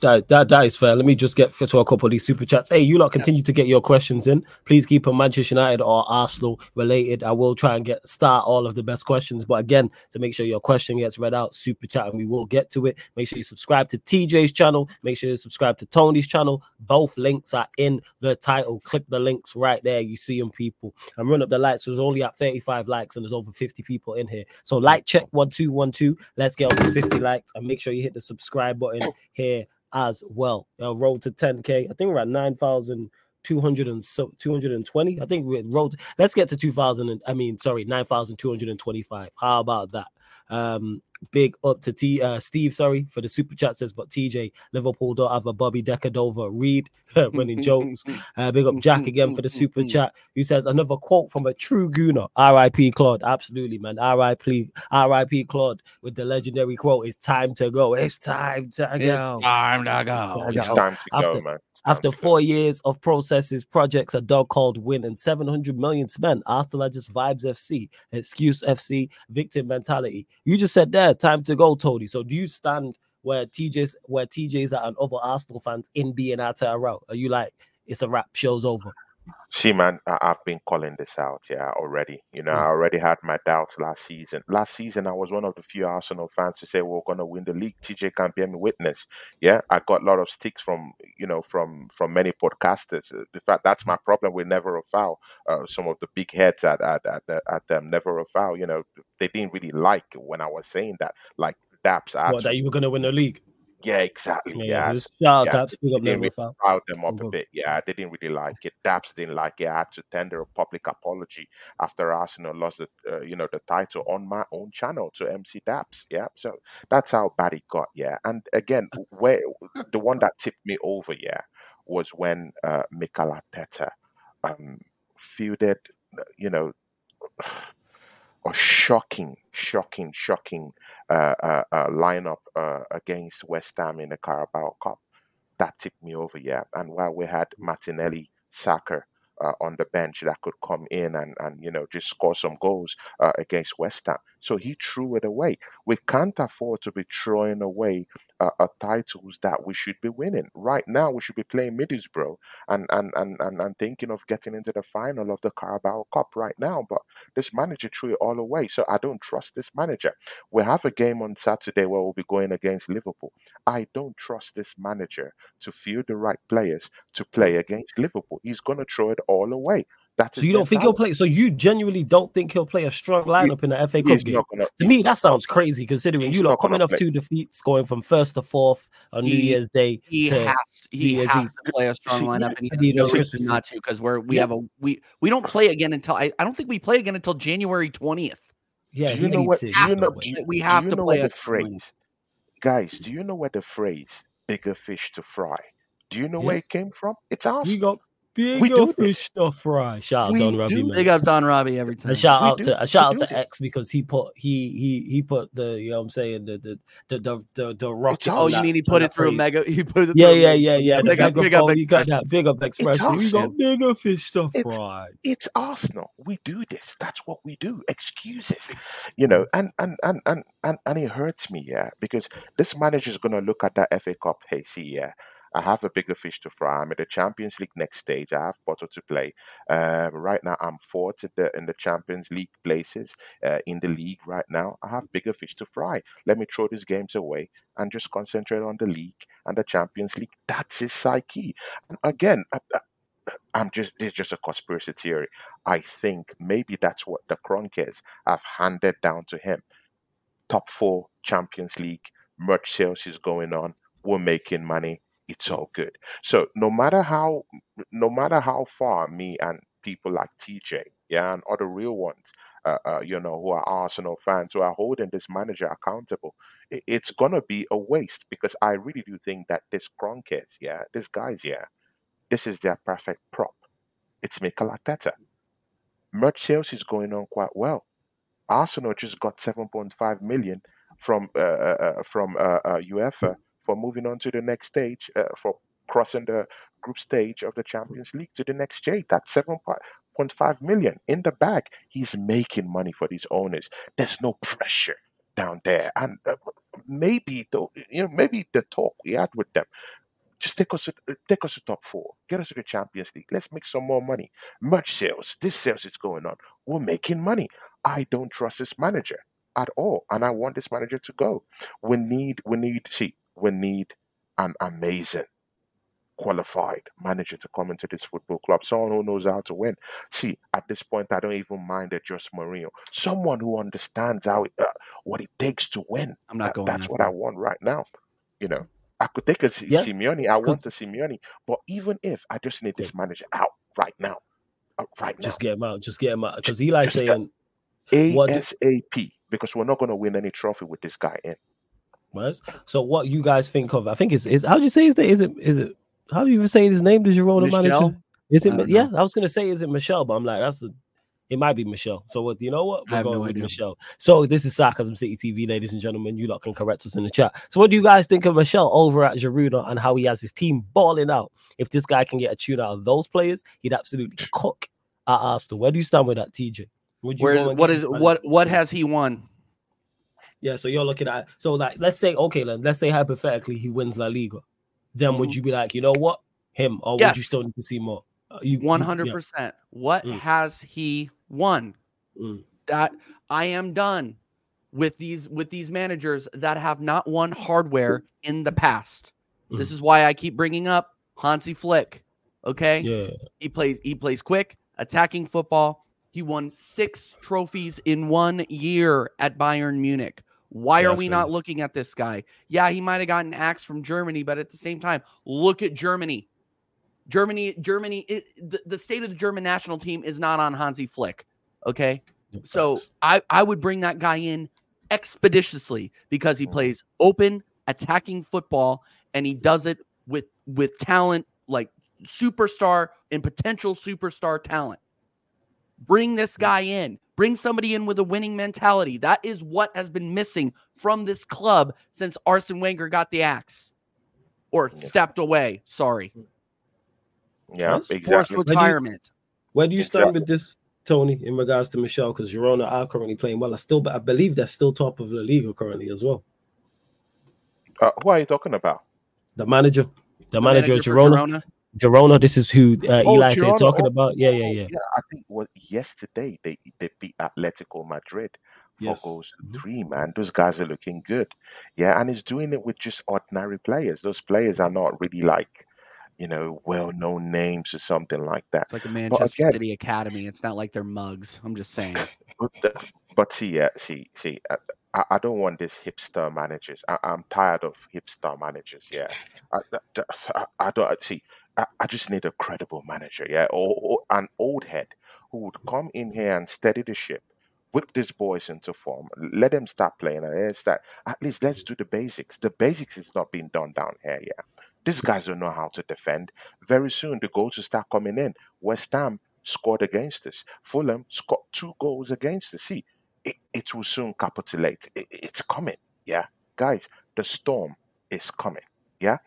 That, that that is fair. Let me just get to a couple of these super chats. Hey, you lot continue to get your questions in. Please keep them Manchester United or Arsenal related. I will try and get start all of the best questions. But again, to make sure your question gets read out, super chat, and we will get to it. Make sure you subscribe to TJ's channel. Make sure you subscribe to Tony's channel. Both links are in the title. Click the links right there. You see them, people. I'm running up the likes. There's only at 35 likes, and there's over 50 people in here. So like check one two one two. Let's get to 50 likes, and make sure you hit the subscribe button here as well. Uh, road to 10k. I think we're at 9,000. 200 and so 220 i think we road let's get to 2000 i mean sorry 9225 how about that um Big up to T uh, Steve, sorry for the super chat says, but TJ Liverpool don't have a Bobby De Cordova-Reid when he jokes. Uh, big up Jack again for the super chat. Who says another quote from a true gooner, R.I.P. Claude. Absolutely, man. R.I.P. R.I.P. Claude with the legendary quote. It's time to go. It's time to go.
It's time to go.
It's time to
After,
go, man.
After four years of processes, projects, a dog called Win, and 700 million spent, Arsenal are just vibes FC, excuse FC, victim mentality. You just said there, time to go, Tony. So do you stand where TJ's where TJ's at and other Arsenal fans in being out a route? Are you like it's a wrap, show's over?
See, man, I- I've been calling this out, yeah, already. You know, I already had my doubts last season. Last season, I was one of the few Arsenal fans to say we're gonna win the league. TJ can bear me witness. Yeah, I got a lot of sticks from you know from from many podcasters. Uh, The fact that's my problem with Never a Foul. Uh, some of the big heads at at at, at, um, Never a Foul, you know, they didn't really like when I was saying that. Like Daps, I had
What
to
that you were gonna win the league?
Yeah, exactly.
Yeah,
Yeah,
just shout
yeah,
out, speak up,
didn't
never
really
foul.
them up a
Mhm.
bit. Yeah, they didn't really like it. Daps didn't like it. I had to tender a public apology after Arsenal lost the, uh, you know, the title on my own channel to MC Daps. Yeah, so that's how bad it got. Yeah, and again, where the one that tipped me over, yeah, was when uh, Mikel Arteta um, fielded, uh, you know, a shocking, shocking, shocking uh, uh, uh, lineup uh, against West Ham in the Carabao Cup. That tipped me over, yeah. And while we had Martinelli, Saka uh, on the bench that could come in and, and you know just score some goals uh, against West Ham, so he threw it away. We can't afford to be throwing away uh, uh, titles that we should be winning. Right now, we should be playing Middlesbrough and and, and and and thinking of getting into the final of the Carabao Cup right now. But this manager threw it all away, so I don't trust this manager. We have a game on Saturday where we'll be going against Liverpool. I don't trust this manager to field the right players to play against Liverpool. He's gonna throw it all away. That's
So you don't think he'll play? So you genuinely don't think he'll play a strong lineup in the FA Cup game?
gonna.
To me, that sounds crazy considering you
not
lot coming off
play.
two defeats, going from first to fourth on New Year's Day.
He
to,
has he
Year's
has
Eve.
to play a strong lineup,
yeah,
and he
and he
has no
knows Christmas
not to because we're we
Yeah.
have a we we don't play again until I, I don't think we play again until January twentieth.
yeah,
do you know what? Do you know?
playing.
Do you,
We have to play
what
a
the phrase, guys? Do you know where the phrase "bigger fish to fry"? Do you know
Yeah.
where it came from? It's
We
Arsenal.
got bigger
We do
fish
this.
to fry. Shout out
We
Don Robbie,
do
man.
Big up Don Robbie every time.
A shout
We
out
do.
to a
We
shout out to
this.
X because he put he he he put the you know what I'm saying the the the the the, the rocket.
Oh,
on
you
that-
mean he put it through a mega? He put it.
Yeah, yeah, yeah, yeah. The
Big up, big up
megaphone, you got that big up expression. We got bigger fish to
It's
fry.
it's Arsenal. We do this. That's what we do. Excuses, you know. And and and and and, and it hurts me, yeah, because this manager is gonna look at that FA Cup. Hey, see, yeah, I have a bigger fish to fry. I'm in the Champions League next stage. I have Porto to play. Um, right now, I'm fourth in the in the Champions League places uh, in the league. Right now, I have bigger fish to fry. Let me throw these games away and just concentrate on the league and the Champions League. That's his psyche. And again, I, I- I'm just this is just a conspiracy theory. I think maybe that's what the Kroenkes have handed down to him. Top four Champions League, merch sales is going on. We're making money. It's all good. So no matter how no matter how far me and people like TJ, yeah, and other real ones uh, uh, you know, who are Arsenal fans, who are holding this manager accountable, it, it's gonna be a waste because I really do think that this Kroenke, yeah, this guy's, yeah, this is their perfect prop. It's Mikel Arteta. Merch sales is going on quite well. Arsenal just got 7.5 million from uh, uh, uh from uh, UEFA for moving on to the next stage uh, for crossing the group stage of the Champions League to the next stage. That's 7.5 million in the bag. He's making money for these owners. There's no pressure down there, and uh, maybe though you know maybe the talk we had with them just take us to uh, take us to top four. Get us to the Champions League. Let's make some more money. Merch sales. This sales is going on. We're making money. I don't trust this manager at all, and I want this manager to go. We need we need to see we need an amazing qualified manager to come into this football club, someone who knows how to win. See, at this point, I don't even mind a Jose Mourinho, someone who understands how uh, what it takes to win.
I'm not going.
That's what I want right now. You know, I could take a yeah, Simeone. I want the Simeone, but even if I just need this manager out right now, uh, right now,
just get him out. Just get him out because he likes saying
ASAP because we're not going to win any trophy with this guy in.
Was so what you guys think of? I think it's is how do you say his name? Is it is it how do you even say his name? Does your role manager? Is it? I yeah. I was gonna say is it Michel, but I'm like that's a. It might be Michel. So what? You know what? We're going no with idea. Michel. So this is Sarcasm City TV, ladies and gentlemen. You lot can correct us in the chat. So what do you guys think of Michel over at Girona and how he has his team balling out? If this guy can get a tune out of those players, he'd absolutely cook at Arsenal. Where do you stand with that, TJ?
Where's what is what what has he won?
Yeah, so you're looking at so like let's say okay, then let's say hypothetically he wins La Liga, then mm-hmm. would you be like, you know what, him, or yes. would you still need to see more?
One hundred percent. What mm. has he won? Mm. That I am done with these with these managers that have not won hardware in the past. Mm. This is why I keep bringing up Hansi Flick. Okay,
yeah,
he plays he plays quick attacking football. He won six trophies in one year at Bayern Munich. Why are we not looking at this guy? Yeah, he might have gotten axed from Germany, but at the same time, look at Germany. Germany, Germany, it, the, the state of the German national team is not on Hansi Flick. Okay. so I, I would bring that guy in expeditiously because he plays open, attacking football, and he does it with with talent like superstar and potential superstar talent. Bring this guy in. Bring somebody in with a winning mentality. That is what has been missing from this club since Arsene Wenger got the axe or yeah. stepped away. Sorry.
Yeah, exactly.
Forced retirement.
Where do you, stand with this, Tony, in regards to Michel? Because Girona are currently playing well. I still, I believe they're still top of the league currently as well.
Uh, who are you talking about?
The manager, the, the manager, manager of Girona. Girona. Girona. This is who uh, oh, Eli said talking oh, about. Yeah, yeah, yeah.
Yeah, I think what yesterday they they beat Atletico Madrid for yes. goals to mm-hmm. three. Man, those guys are looking good. Yeah, and he's doing it with just ordinary players. Those players are not really like you know well-known names or something like that.
It's like a Manchester again, City academy. It's not like they're mugs. I'm just saying.
But, but see, yeah, see, see. Uh, I, I don't want these hipster managers. I, am tired of hipster managers. Yeah, I, I, I don't see. I, I just need a credible manager, yeah, or, or an old head who would come in here and steady the ship, whip these boys into form, let them start playing, and start. At least let's do the basics. The basics is not being done down here, yeah. These guys don't know how to defend. Very soon the goals will start coming in. West Ham scored against us. Fulham scored two goals against us. See, it, it will soon capitulate. It, it's coming, yeah, guys. The storm is coming, yeah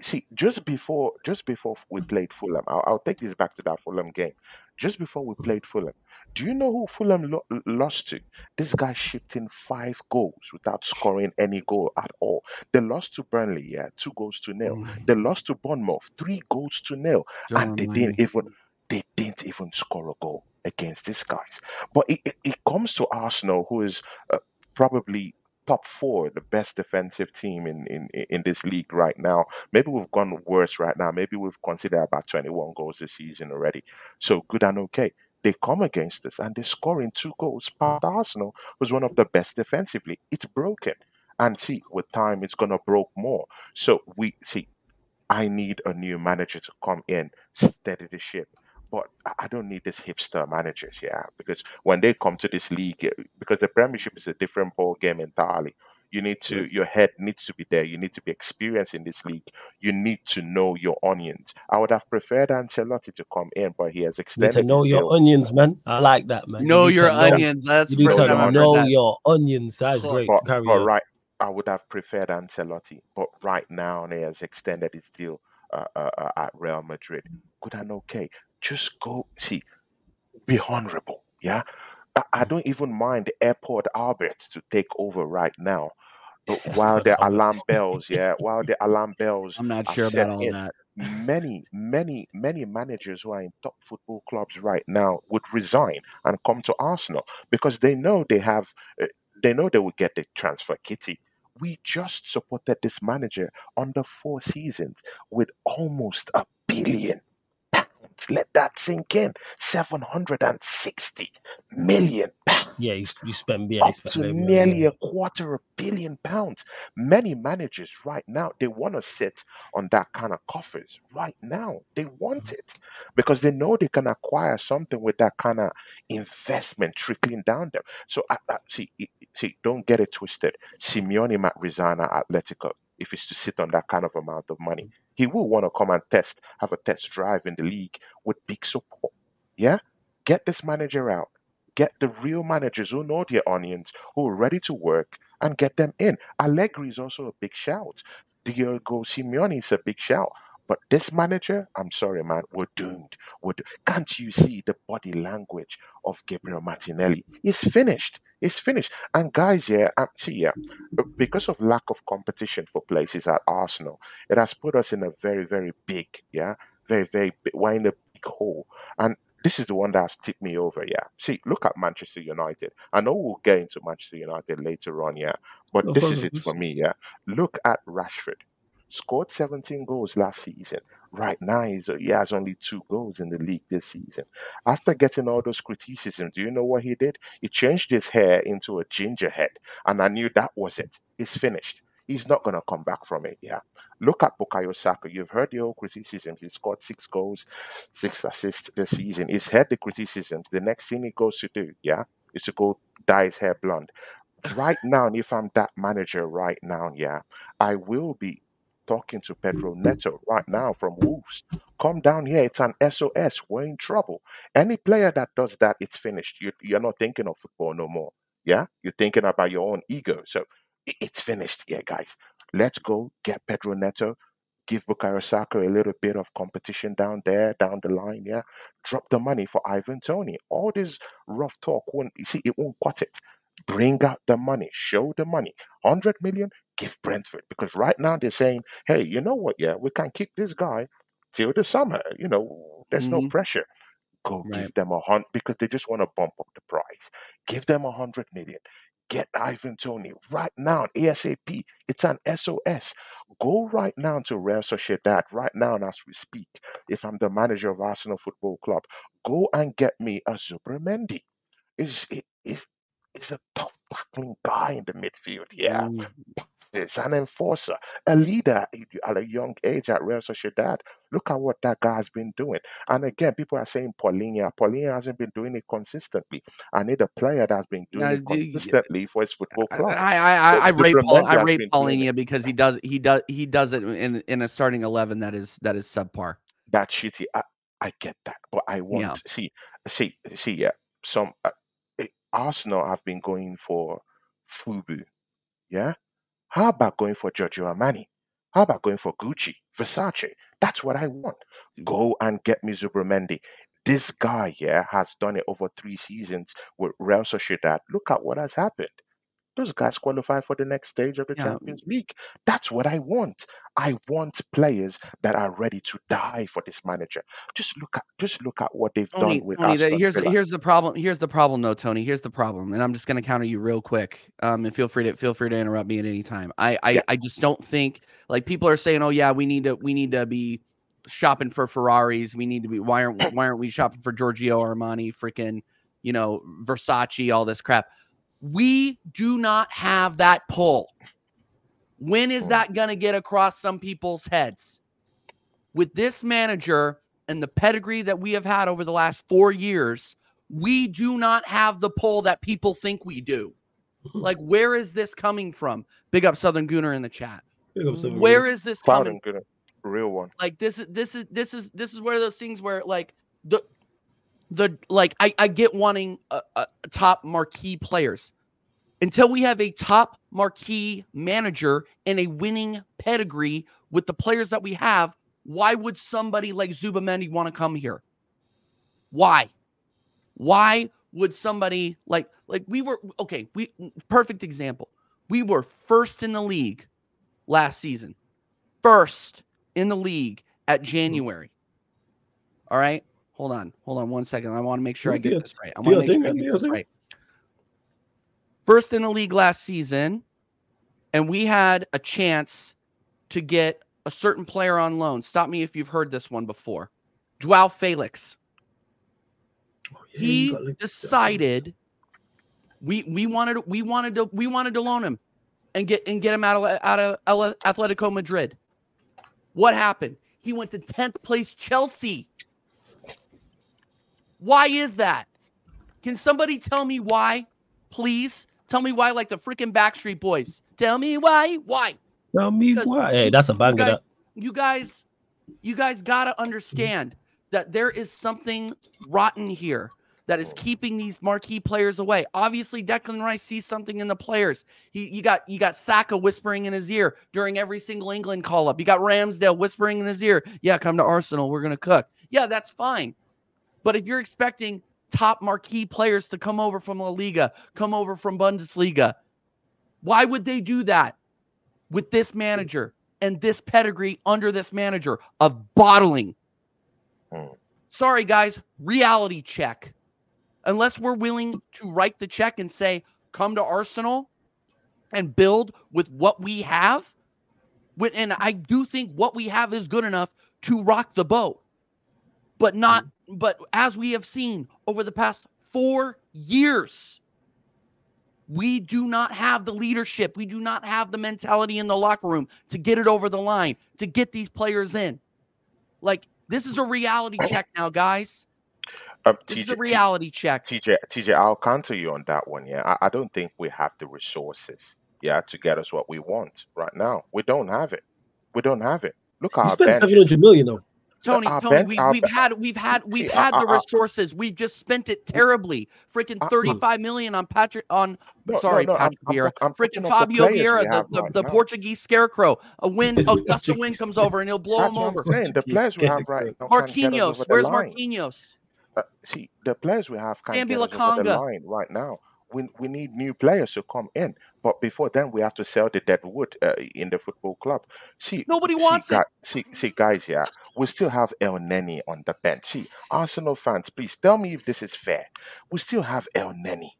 see, just before just before we played Fulham, I'll, I'll take this back to that Fulham game. Just before we played Fulham, do you know who Fulham lo- lost to? This guy shipped in five goals without scoring any goal at all. They lost to Burnley, yeah, two goals to nil. Mm. They lost to Bournemouth, three goals to nil, and they didn't even they didn't even score a goal against these guys. But it, it, it comes to Arsenal, who is uh, probably top four, the best defensive team in, in, in this league right now. Maybe we've gone worse right now. Maybe we've considered about 21 goals this season already. So good and okay. They come against us and they're scoring two goals. But Arsenal was one of the best defensively. It's broken. And see, with time, it's going to broke more. So we see, I need a new manager to come in, steady the ship, but I don't need this hipster managers, yeah, because when they come to this league, eh, because the Premiership is a different ball game entirely. You need to,
Yes.
your head needs to be there. You need to be experienced in this league. You need to know your onions. I would have preferred Ancelotti to come in, but he has
You need
extended
to know your
deal.
onions, man. I like that, man.
Know
need
your
to know-
onions. That's
You
the
need
first
Know
to
your
know
that.
your onions. That's
But-
great.
But,
Carry
but
on.
right, I would have preferred Ancelotti, but right now he has extended his deal uh, uh, uh, at Real Madrid. Good and okay. Just go see, be honorable. Yeah, I, I don't even mind the airport Albert to take over right now. But while the alarm bells, yeah, while the alarm bells
I'm not sure about all
in,
that.
many, many, many managers who are in top football clubs right now would resign and come to Arsenal because they know they have, uh, they know they will get the transfer kitty. We just supported this manager under four seasons with almost a billion Let that sink in. 760 million pounds
Yeah, you, you spend yeah,
up
spend
to nearly
yeah.
a quarter of a billion pounds. Many managers right now they want to sit on that kind of coffers right now. They want it because they know they can acquire something with that kind of investment trickling down them. So I, I, see, see, don't get it twisted. Simeone might resign at Atletico if it's to sit on that kind of amount of money. He will want to come and test, have a test drive in the league with big support. Yeah, get this manager out get the real managers who know their onions, who are ready to work, and get them in. Allegri is also a big shout. Diego Simeone is a big shout. But this manager, I'm sorry, man, we're doomed. We're do- Can't you see the body language of Gabriel Martinelli? He's finished. He's finished. And guys, yeah, um, see, yeah, because of lack of competition for places at Arsenal, it has put us in a very, very big, yeah, very, very big, we're in a big hole. And this is the one that's tipped me over, yeah. See, look at Manchester United. I know we'll get into Manchester United later on, yeah. But this is it for me, yeah. Look at Rashford. Scored 17 goals last season. Right now, he's, uh, he has only two goals in the league this season. After getting all those criticisms, do you know what he did? He changed his hair into a ginger head, and I knew that was it. It's finished. He's not going to come back from it, yeah. Look at Bukayo Saka. You've heard the old criticisms. He scored six goals, six assists this season. He's had the criticisms. The next thing he goes to do, yeah, is to go dye his hair blonde. Right now, if I'm that manager right now, yeah, I will be talking to Pedro Neto right now from Wolves. Come down here. It's an SOS. We're in trouble. Any player that does that, it's finished. You, you're not thinking of football no more. Yeah, you're thinking about your own ego. So it's finished here, guys. Let's go get Pedro Neto. Give Bukayo Saka a little bit of competition down there, down the line. Yeah, drop the money for Ivan Tony. All this rough talk won't. You see, it won't cut it. Bring out the money. Show the money. Hundred million. Give Brentford because right now they're saying, "Hey, you know what? Yeah, we can keep this guy till the summer. You know, there's no
Mhm.
pressure." Go
Right.
give them a hundred because they just want to bump up the price. Give them a hundred million. Get Ivan Tony right now, ASAP. It's an SOS. Go right now to Real Sociedad right now and as we speak. If I'm the manager of Arsenal Football Club, go and get me a Zubimendi. Is it is a tough tackling guy in the midfield. Yeah,
Mm.
an enforcer, a leader at a young age at Real Sociedad. Look at what that guy's been doing. And again, people are saying Palhinha. Palhinha hasn't been doing it consistently. I need a player that's been doing
Now,
it
you-
consistently for his football club.
I I, I
So
rate Paul, I rate
been doing it.
Palhinha because he does he does he does it in in a starting eleven that is that is subpar.
That's shitty. I, I get that, but I want
Yeah.
see see see yeah. Some uh, Arsenal have been going for Fubu. Yeah, how about going for Giorgio Armani? How about going for Gucci, Versace? That's what I want. Mm. Go and get me Zubimendi. This guy, yeah, has done it over three seasons with Real Sociedad. Look at what has happened. Those guys qualify for the next stage of the
Yeah.
Champions League. That's what I want. I want players that are ready to die for this manager. Just look at just look at what they've
Tony,
done with
Tony,
Aston
here's
Villa.
here's the problem. Here's the problem, though, Tony. Here's the problem, and I'm just gonna counter you real quick. Um, and feel free to feel free to interrupt me at any time. I I,
Yeah.
I just don't think like people are saying, oh yeah, we need to we need to be shopping for Ferraris. We need to be why aren't why aren't we shopping for Giorgio Armani, freaking you know Versace, all this crap. We do not have that pull. When is that gonna get across some people's heads? With this manager, and the pedigree that we have had over the last four years, we do not have the pull that people think we do.
Mhm.
Like, where is this coming from? Big up Southern Gooner in the chat.
Big up Southern
Where is this
Cloud
coming?
and good, real one.
Like this is this is this is this is one of those things where like the the like I I get wanting a, a a top marquee players until we have a top marquee manager and a winning pedigree with the players that we have. Why would somebody like Zubimendi want to come here? Why? Why would somebody like like we were okay? We perfect example. We were first in the league last season. First in the league at mm-hmm. January. All right. Hold on. Hold on one second. I want to make sure I get this right. I want to make sure I get this right. First in the league last season, and we had a chance to get a certain player on loan. Stop me if you've heard this one before. Joao Felix.
Oh, yeah,
He
you got linked to that.
decided we we wanted we wanted to we wanted to loan him and get and get him out of out of Atletico Madrid. What happened? He went to 10th place Chelsea. Why is that? Can somebody tell me why? Please tell me why like the freaking Backstreet Boys. Tell me why? Why?
Tell me
Because
why. Hey, that's a
you
banger.
guys,
That.
you guys, you guys gotta understand that there is something rotten here that is keeping these marquee players away. Obviously, Declan Rice sees something in the players. He, you got you got Saka whispering in his ear during every single England call up. You got Ramsdale whispering in his ear, "Yeah, come to Arsenal. We're gonna cook." Yeah, that's fine. But if you're expecting top marquee players to come over from La Liga, come over from Bundesliga, why would they do that with this manager and this pedigree under this manager of bottling?
Hmm.
Sorry, guys, reality check. Unless we're willing to write the check and say, come to Arsenal and build with what we have. And I do think what we have is good enough to rock the boat. But not, but as we have seen over the past four years, we do not have the leadership. We do not have the mentality in the locker room to get it over the line, to get these players in. Like, this is a reality check now, guys.
Um,
This is a reality check.
TJ, TJ, I'll counter you on that one. Yeah, I, I don't think we have the resources. Yeah, to get us what we want right now. We don't have it. We don't have it. Look at our
spent seven hundred million though.
Tony,
our
Tony,
bench-
we, we've
be-
had, we've had, we've
See,
had
I-
the
I- I-
resources. We've just spent it terribly. Freaking uh,
I-
thirty-five million on Patrick, on
No,
sorry,
no, no,
Patrick
I'm
Vieira.
I'm
Freaking
talking the
Fabio
players
Vieira, the, the,
right
the. Portuguese scarecrow. A wind,
The
a gust of wind comes over and he'll blow
That's
him over.
I'm saying. The players we have right
character.
now can get us
Marquinhos, where's
line.
Marquinhos?
Uh, see, the players we have can't
Sambi
get us over the line right now. We, we need new players to come in, but before then we have to sell the dead wood uh, in the football club. See,
Nobody
see,
wants it.
guy, see, see, guys, yeah, we still have Elneny on the bench. See, Arsenal fans, please tell me if this is fair. We still have Elneny,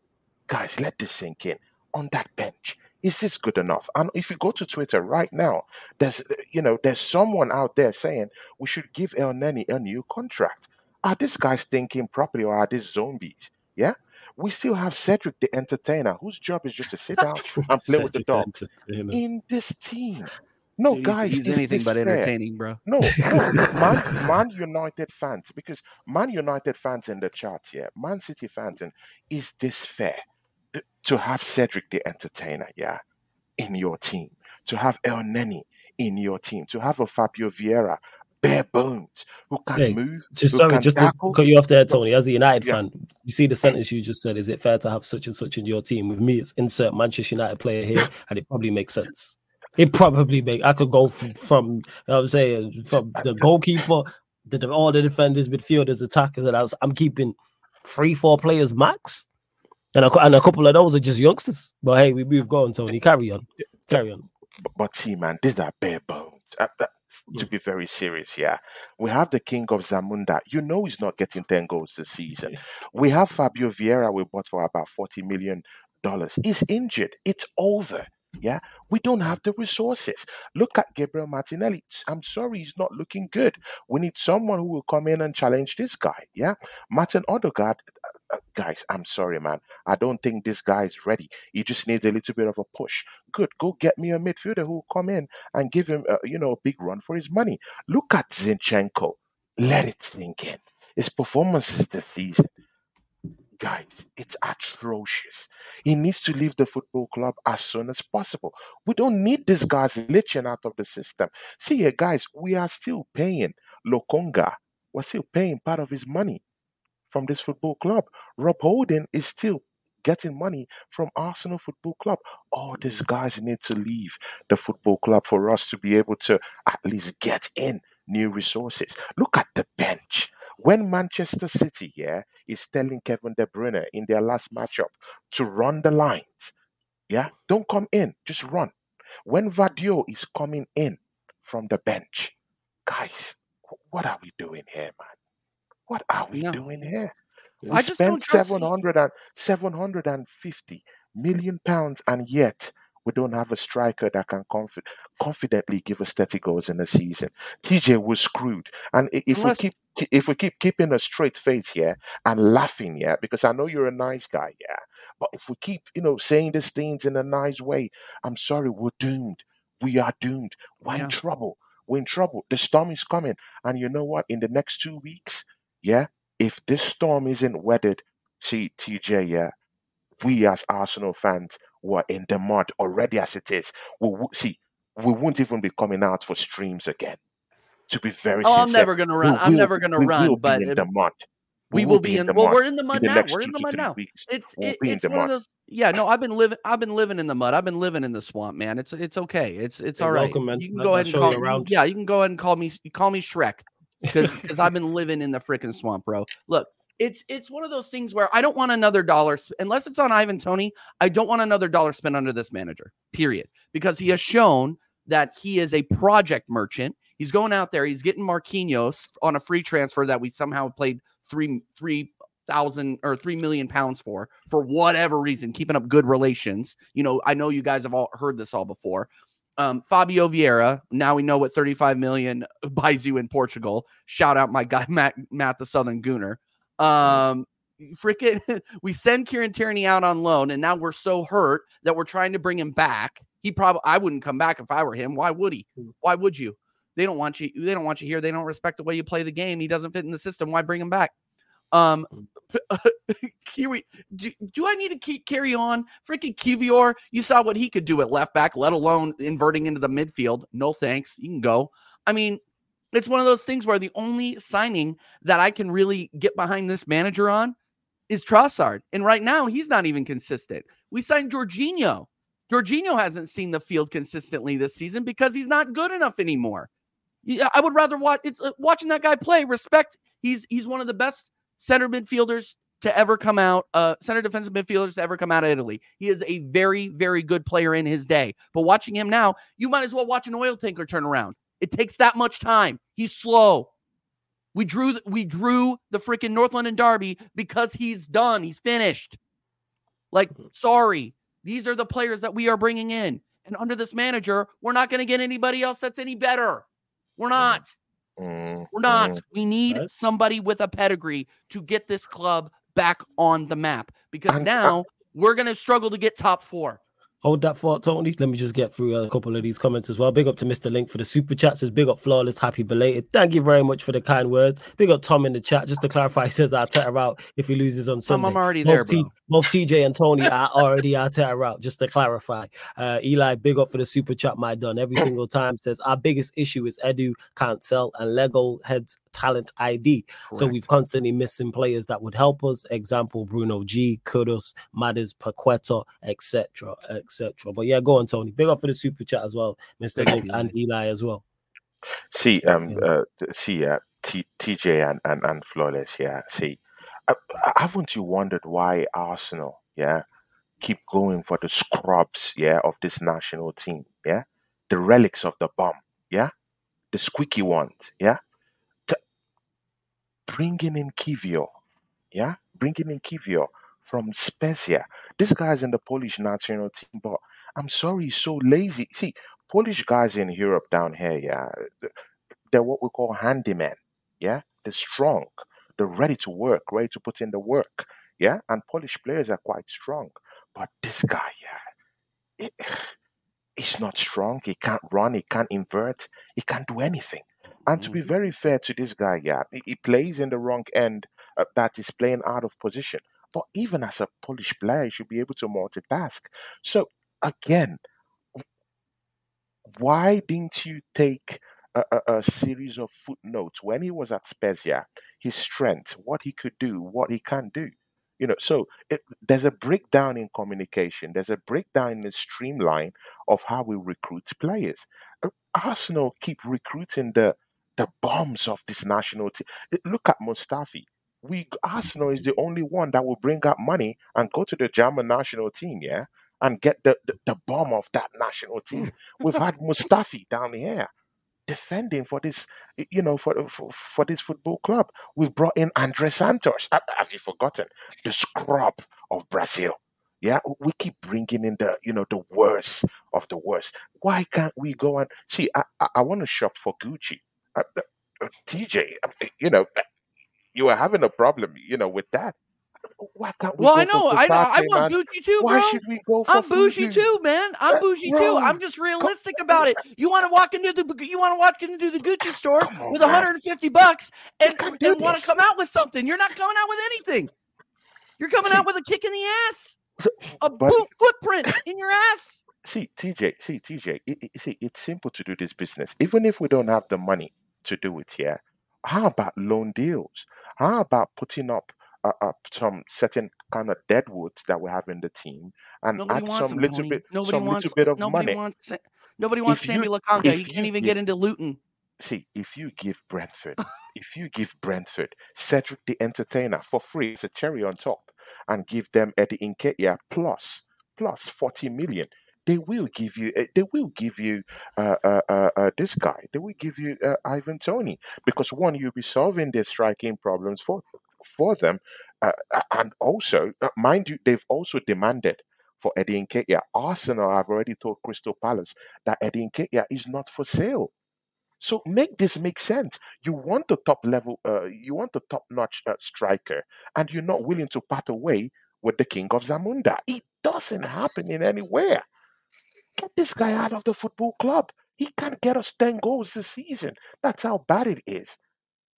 guys. Let this sink in on that bench. Is this good enough? And if you go to Twitter right now, there's you know there's someone out there saying we should give Elneny a new contract. Are these guys thinking properly or are these zombies? Yeah. We still have Cedric the entertainer, whose job is just to sit down and play with the
Cedric
dogs in this team. No,
He's,
guys,
he's
is
anything
this
but
fair?
entertaining, bro.
No, no, Man, Man United fans, because Man United fans in the charts here, Man City fans, and is this fair to have Cedric the entertainer, yeah, in your team, to have Elneny in your team, to have a Fabio Vieira, bare bones, who can
Hey,
move,
Just sorry, just to cut you off there, Tony. As a United
Yeah.
fan, you see the sentence you just said. Is it fair to have such and such in your team? With me, it's insert Manchester United player here, and it probably makes sense. It probably make. I could go from, from you know I'm saying, from the goalkeeper, the, all the defenders, midfielders, attackers, and I was, I'm keeping three, four players max, and a, and a couple of those are just youngsters. But hey, we move going, Tony. Carry on, carry on.
But, but see, man, these are bare bones. Uh, to be very serious, yeah. We have the king of Zamunda. You know he's not getting 10 goals this season.
Yeah.
We have Fabio Vieira we bought for about 40 million dollars. He's injured. It's over. Yeah. We don't have the resources. Look at Gabriel Martinelli. I'm sorry he's not looking good. We need someone who will come in and challenge this guy. Yeah. Martin Odegaard, uh, guys, I'm sorry, man. I don't think this guy is ready. He just needs a little bit of a push. Good. Go get me a midfielder who will come in and give him, uh, you know, a big run for his money. Look at Zinchenko. Let it sink in. His performances this season, guys, it's atrocious. He needs to leave the football club as soon as possible. We don't need this guys leeching out of the system. See here, guys, we are still paying Lokonga. We're still paying part of his money from this football club. Rob Holding is still getting money from Arsenal Football Club. All these mm. guys need to leave the football club for us to be able to at least get in new resources. Look at the bench. When Manchester City yeah, is telling Kevin De Bruyne in their last matchup to run the lines, yeah, don't come in, just run. When Vadio is coming in from the bench, guys, what are we doing here, man? What are we
No.
doing here? We
I just
spent
don't
700 and, 750 million pounds and yet we don't have a striker that can confi- confidently give us 30 goals in a season. TJ was screwed. And if
Unless
we keep if we keep keeping a straight face here and laughing, yeah, because I know you're a nice guy, yeah. But if we keep, you know, saying these things in a nice way, I'm sorry, we're doomed. We are doomed. We're
Yeah.
in trouble. We're in trouble. The storm is coming. And you know what? In the next two weeks, yeah, if this storm isn't weathered, see, TJ, yeah, we as Arsenal fans were in the mud already as it is. We wo- see, we won't even be coming out for streams again. To be very
Oh, I'm never gonna
we
run. I'm never gonna
we
run,
will
but
be in
uh,
the mud.
we will be in. Well,
mud
we're in the
in
mud
the
now.
next
We're
two
in the mud now.
weeks.
It's
We'll
it,
be in
it's
the
one of those. Yeah, no, I've been living. I've been living in the mud. I've been living in the swamp, man. It's it's okay. It's it's
You're
all right.
welcome, man.
You can
That-
go ahead and call.
you
you-
around.
Yeah, you can go ahead and call me. Call me Shrek because I've been living in the freaking swamp, bro. Look, it's it's one of those things where I don't want another dollar unless it's on Ivan Tony. I don't want another dollar spent under this manager. Period. Because he has shown that he is a project merchant. He's going out there. He's getting Marquinhos on a free transfer that we somehow played three three thousand or three million pounds for for whatever reason, keeping up good relations. You know, I know you guys have all heard this all before. Um, Fabio Vieira. Now we know what 35 million buys you in Portugal. Shout out my guy Matt Matt the Southern Gooner. Um, freaking, we send Kieran Tierney out on loan, and now we're so hurt that we're trying to bring him back. He probably I wouldn't come back if I were him. Why would he? Why would you? They don't want you. They don't want you here. They don't respect the way you play the game. He doesn't fit in the system. Why bring him back? Um, Kiwi, do, do I need to keep carry on? Freaking Kiwior, you saw what he could do at left back, let alone inverting into the midfield. No thanks. You can go. I mean, it's one of those things where the only signing that I can really get behind this manager on is Trossard. And right now, he's not even consistent. We signed Jorginho. Jorginho hasn't seen the field consistently this season because he's not good enough anymore. Yeah, I would rather watch it's uh, watching that guy play. Respect. He's he's one of the best center midfielders to ever come out, uh, center defensive midfielders to ever come out of Italy. He is a very, very good player in his day. But watching him now, you might as well watch an oil tanker turn around. It takes that much time. He's slow. We drew we drew the freaking North London Derby because he's done. He's finished. Like, sorry, these are the players that we are bringing in. And under this manager, we're not going to get anybody else that's any better. We're not.
Mm,
We're not.
mm.
We need
Right.
somebody with a pedigree to get this club back on the map because
uh,
now we're going to struggle to get top four.
Hold that thought, Tony. Let me just get through a couple of these comments as well. Big up to Mr. Link for the super chat. Says big up flawless, happy belated. Thank you very much for the kind words. Big up Tom in the chat. Just to clarify, he says Arteta out if he loses on
Tom,
Sunday.
I'm already there,
both, T-
bro.
both TJ and Tony are already Arteta out. Just to clarify, uh, Eli, big up for the super chat. My done every single time. Says our biggest issue is Edu can't sell and Lego heads talent ID. So we've constantly missing players that would help us. Example: Bruno G, Kudus, Madders, Paqueta, etc., etc. But yeah, go on, Tony. Big up for the super chat as well, Link
you,
and Eli as well.
See, um,
Yeah.
uh, see, uh, T- TJ and, and and flawless, yeah. See, uh, haven't you wondered why Arsenal, yeah, keep going for the scrubs, yeah, of this national team, yeah, the relics of the bomb, yeah, the squeaky ones, yeah, bringing in Kivio, yeah, bringing in Kivio from Spezia. This guy's in the Polish national team, but I'm sorry, he's so lazy. See, Polish guys in Europe down here, yeah, they're what we call handymen. Yeah, they're strong, they're ready to work, ready to put in the work. Yeah, and Polish players are quite strong, but this guy, yeah, it, he's not strong. He can't run. He can't invert. He can't do anything. And to be
Mhm.
very fair to this guy, yeah, he, he plays in the wrong end uh, that is playing out of position. But even as a Polish player, he should be able to multitask. So again, why didn't you take a, a, a series of footnotes when he was at Spezia, his strengths, what he could do, what he can do? You know, so it, there's a breakdown in communication. There's a breakdown in the streamline of how we recruit players. Uh, Arsenal keep recruiting the the bombs of this national team. Eh, look at Mustafi. We Arsenal is the only one that will bring up money and go to the German national team, yeah, and get the the, the bomb of that national team. We've had Mustafi down here defending for this, you know, for for, for this football club. We've brought in Andre Santos. Have you forgotten the scrub of Brazil? Yeah, we keep bringing in the, you know, the worst of the worst. Why can't we go and see? I I, I want to shop for Gucci. TJ, you know, you are having a problem, you know, with that. Why can't we
Well,
go
I know, I know, I want
man?
Gucci too,
Why
bro.
should we go
I'm bougie too, man. I'm bougie too. I'm just
come,
realistic about it. You want to walk into the you want to walk into the Gucci store
on,
with
man.
150 bucks and and want to come out with something. You're not coming out with anything. You're coming
See,
out with a kick in the ass, a
but
boot footprint in your ass.
see, TJ, see, TJ, it, it- see, it's simple to do this business. Even if we don't have the money to do it here, how about loan deals? How about putting up uh, uh, some certain kind of deadwoods that we have in the team and
Nobody
add some
him,
little
Tony.
bit,
Nobody
some
wants
little bit of
nobody
money?
wants nobody wants
If
Sammy
you,
Lokonga. He can't
you
even get into Luton.
see, if you give Brentford, if you give Brentford Cedric the Entertainer for free, it's a cherry on top, and give them Eddie Nketiah plus plus forty million, they will give you. eh, They will give you uh, uh, uh, uh, this guy. They will give you uh, Ivan Tony because one, you'll be solving their striking problems for for them, uh, and also, mind you, they've also demanded. For Eddie Nketiah, Arsenal have already told Crystal Palace that Eddie Nketiah is not for sale. So make this make sense. You want the top level, you want the top notch striker, and you're not willing to part away with the king of Zamunda. It doesn't happen in anywhere. Get this guy out of the football club. He can't get us 10 goals this season. That's how bad it is.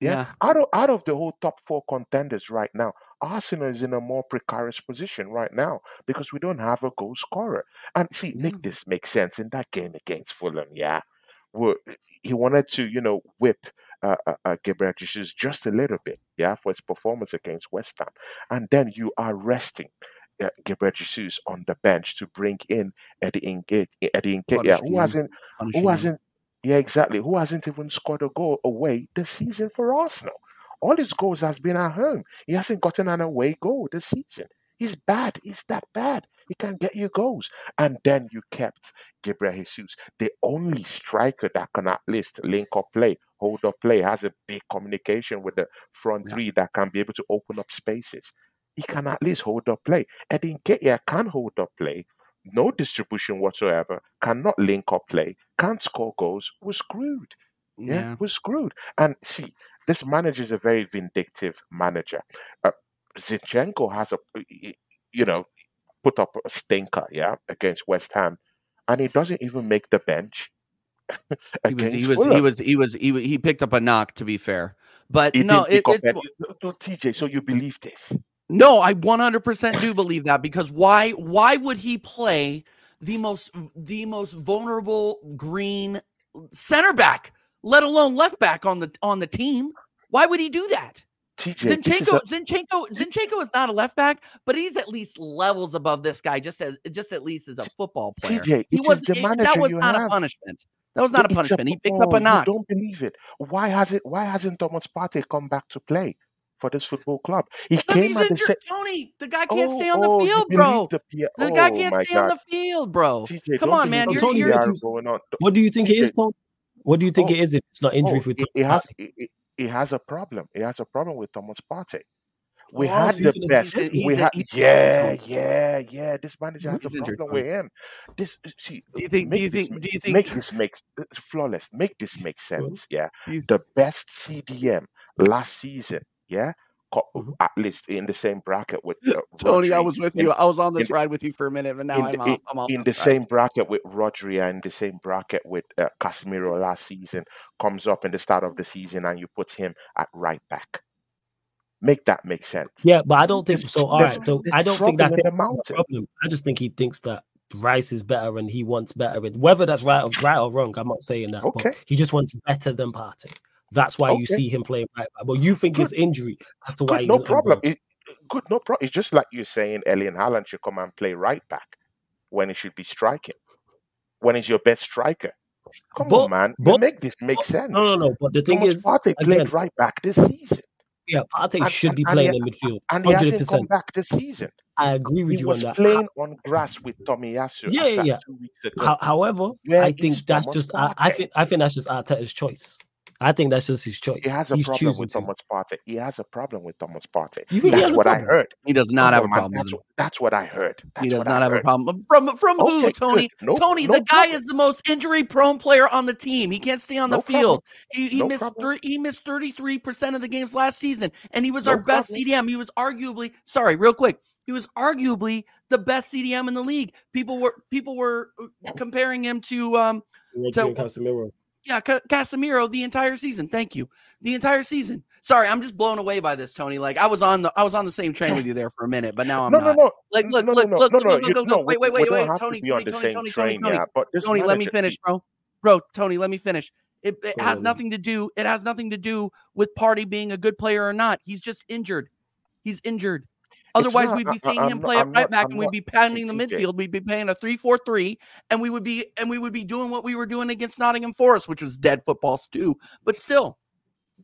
Yeah.
Yeah.
Out of out of the whole top four contenders right now, Arsenal is in a more precarious position right now because we don't have a goal scorer. And see,
Yeah.
make this make sense in that game against Fulham, yeah. Well, he wanted to, you know, whip uh, uh, uh, Gabriel Jesus just a little bit, yeah, for his performance against West Ham, and then you are resting uh, Gabriel Jesus on the bench to bring in Eddie Nketiah, Eddie Nketiah,
yeah,
who hasn't
Punishing
who hasn't yeah exactly who hasn't even scored a goal away this season for Arsenal. All his goals has been at home. He hasn't gotten an away goal this season. He's bad. He's that bad. He can't get you goals. And then you kept Gabriel Jesus, the only striker that can at least link up play, hold up play, has a big communication with the front
Yeah.
three that can be able to open up spaces. He can at least hold up play. Eddie Nketiah can hold up play, no distribution whatsoever, cannot link up play, can't score goals. We're screwed. Yeah,
Yeah.
we're screwed. And see, this manager is a very vindictive manager. Uh, Zinchenko has a, you know, put up a stinker, yeah, against West Ham, and he doesn't even make the bench
He was he was he was he was he wa- he picked up a knock to be fair. But
He
no, it.
No, no, TJ, so you believe this?
No, I 100% do believe that because why why would he play the most the most vulnerable green center back, let alone left back on the on the team? Why would he do that?
TJ, is a
Zinchenko, Zinchenko, Zinchenko is not a left back, but he's at least levels above this guy, just as just at least as a football player.
TJ.
He was that was not a punishment. That was not a
It's a
punishment. He picked up
oh,
a
you
knock.
don't believe it. Why hasn't Why hasn't Thomas Partey come back to play for this football club? He
Because
came
he's
at the
injured. Tony. The guy can't
Oh,
stay on the
oh,
field, bro.
the PR?
The guy
Oh
can't
my
stay on the field, bro.
TJ,
Come on, man. You're
Tony, what
you're
do
PR
you
going on.
What do you think it is, Tony? What do you think
oh,
it is if it's not injury
oh,
for
it,
Thomas
it has it, it, it has a problem. It has a problem with Thomas Partey. We
Oh,
had
so
the best.
he's?
We had yeah, yeah, yeah. This manager has a
He's injured,
problem with him. This see,
Do you think? Do you
this
think?
ma-
Do you think?
make this make uh, flawless. Make this make sense. Yeah, the best CDM last season. Yeah, mm-hmm. at least in the same bracket with uh,
Tony. Rodri. I was with you. I was on this in, ride with you for a minute, but now in, I'm, off, I'm off.
In the same bracket with Rodri and the same bracket with uh, Casemiro last season comes up in the start of the season, and you put him at right back. Make that make sense.
Yeah, but I don't think so. All right, so I don't think that's the problem. I just think he thinks that Rice is better and he wants better. And whether that's right or right or wrong, I'm not saying that. Okay. But he just wants better than Partey. That's why okay. you see him playing right back. But you think good. his injury as to why
good, no problem. It, good, no problem. It's just like you're saying Erling Haaland should come and play right back when he should be striking. When he's your best striker. Come but, on, man. But, make this make sense.
No, no, no. But the thing
Thomas
is,
Partey played again, right back this season.
Yeah, Partey and, should be playing in midfield.
And he 100%. hasn't come back this season.
I agree with
he
you
on
that.
He was playing on grass with Tomiyasu.
Yeah, yeah. yeah. Ho- however, Where I think that's just I, I, think I think that's just Arteta's choice. I think that's just his choice.
He has a He's problem with Thomas Partey. He has a problem with Thomas Partey.
You think
that's what
I
heard.
He does not have a problem.
That's, that's, what I heard. That's
he does
not
have
heard.
a problem. From from okay, who, Tony? No, Tony, no the guy is the most injury prone player on the team. He can't stay on the no field. He, he missed thir- he missed 33% of the games last season, and he was our problem. best CDM. He was arguably sorry, real quick. He was arguably the best CDM in the league. People were people were uh, comparing him to um
to Casemiro.
Yeah, C- Casemiro the entire season. Thank you. The entire season. Sorry, I'm just blown away by this, Tony. Like I was on the I was on the same train with you there for a minute, but now I'm
no,
not.
No, no,
Like look,
no,
look,
no,
look,
no,
look,
no,
look, look,
no,
wait, wait, wait, wait, Tony,
Tony, Tony,
Tony,
Tony,
Tony, Tony, let me finish, bro. Bro, Tony, let me finish. It, it has nothing to do. It has nothing to do with Partey being a good player or not. He's just injured. He's injured. Otherwise, not, we'd be uh, seeing I, him play not, right back, I'm and we'd be pounding the midfield. We'd be playing a three-four-three, and we would be and we would be doing what we were doing against Nottingham Forest, which was dead football too. But still,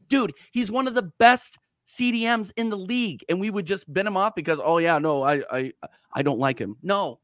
dude, he's one of the best CDMs in the league, and we would just bin him off because, oh yeah, no, I I I don't like him. No,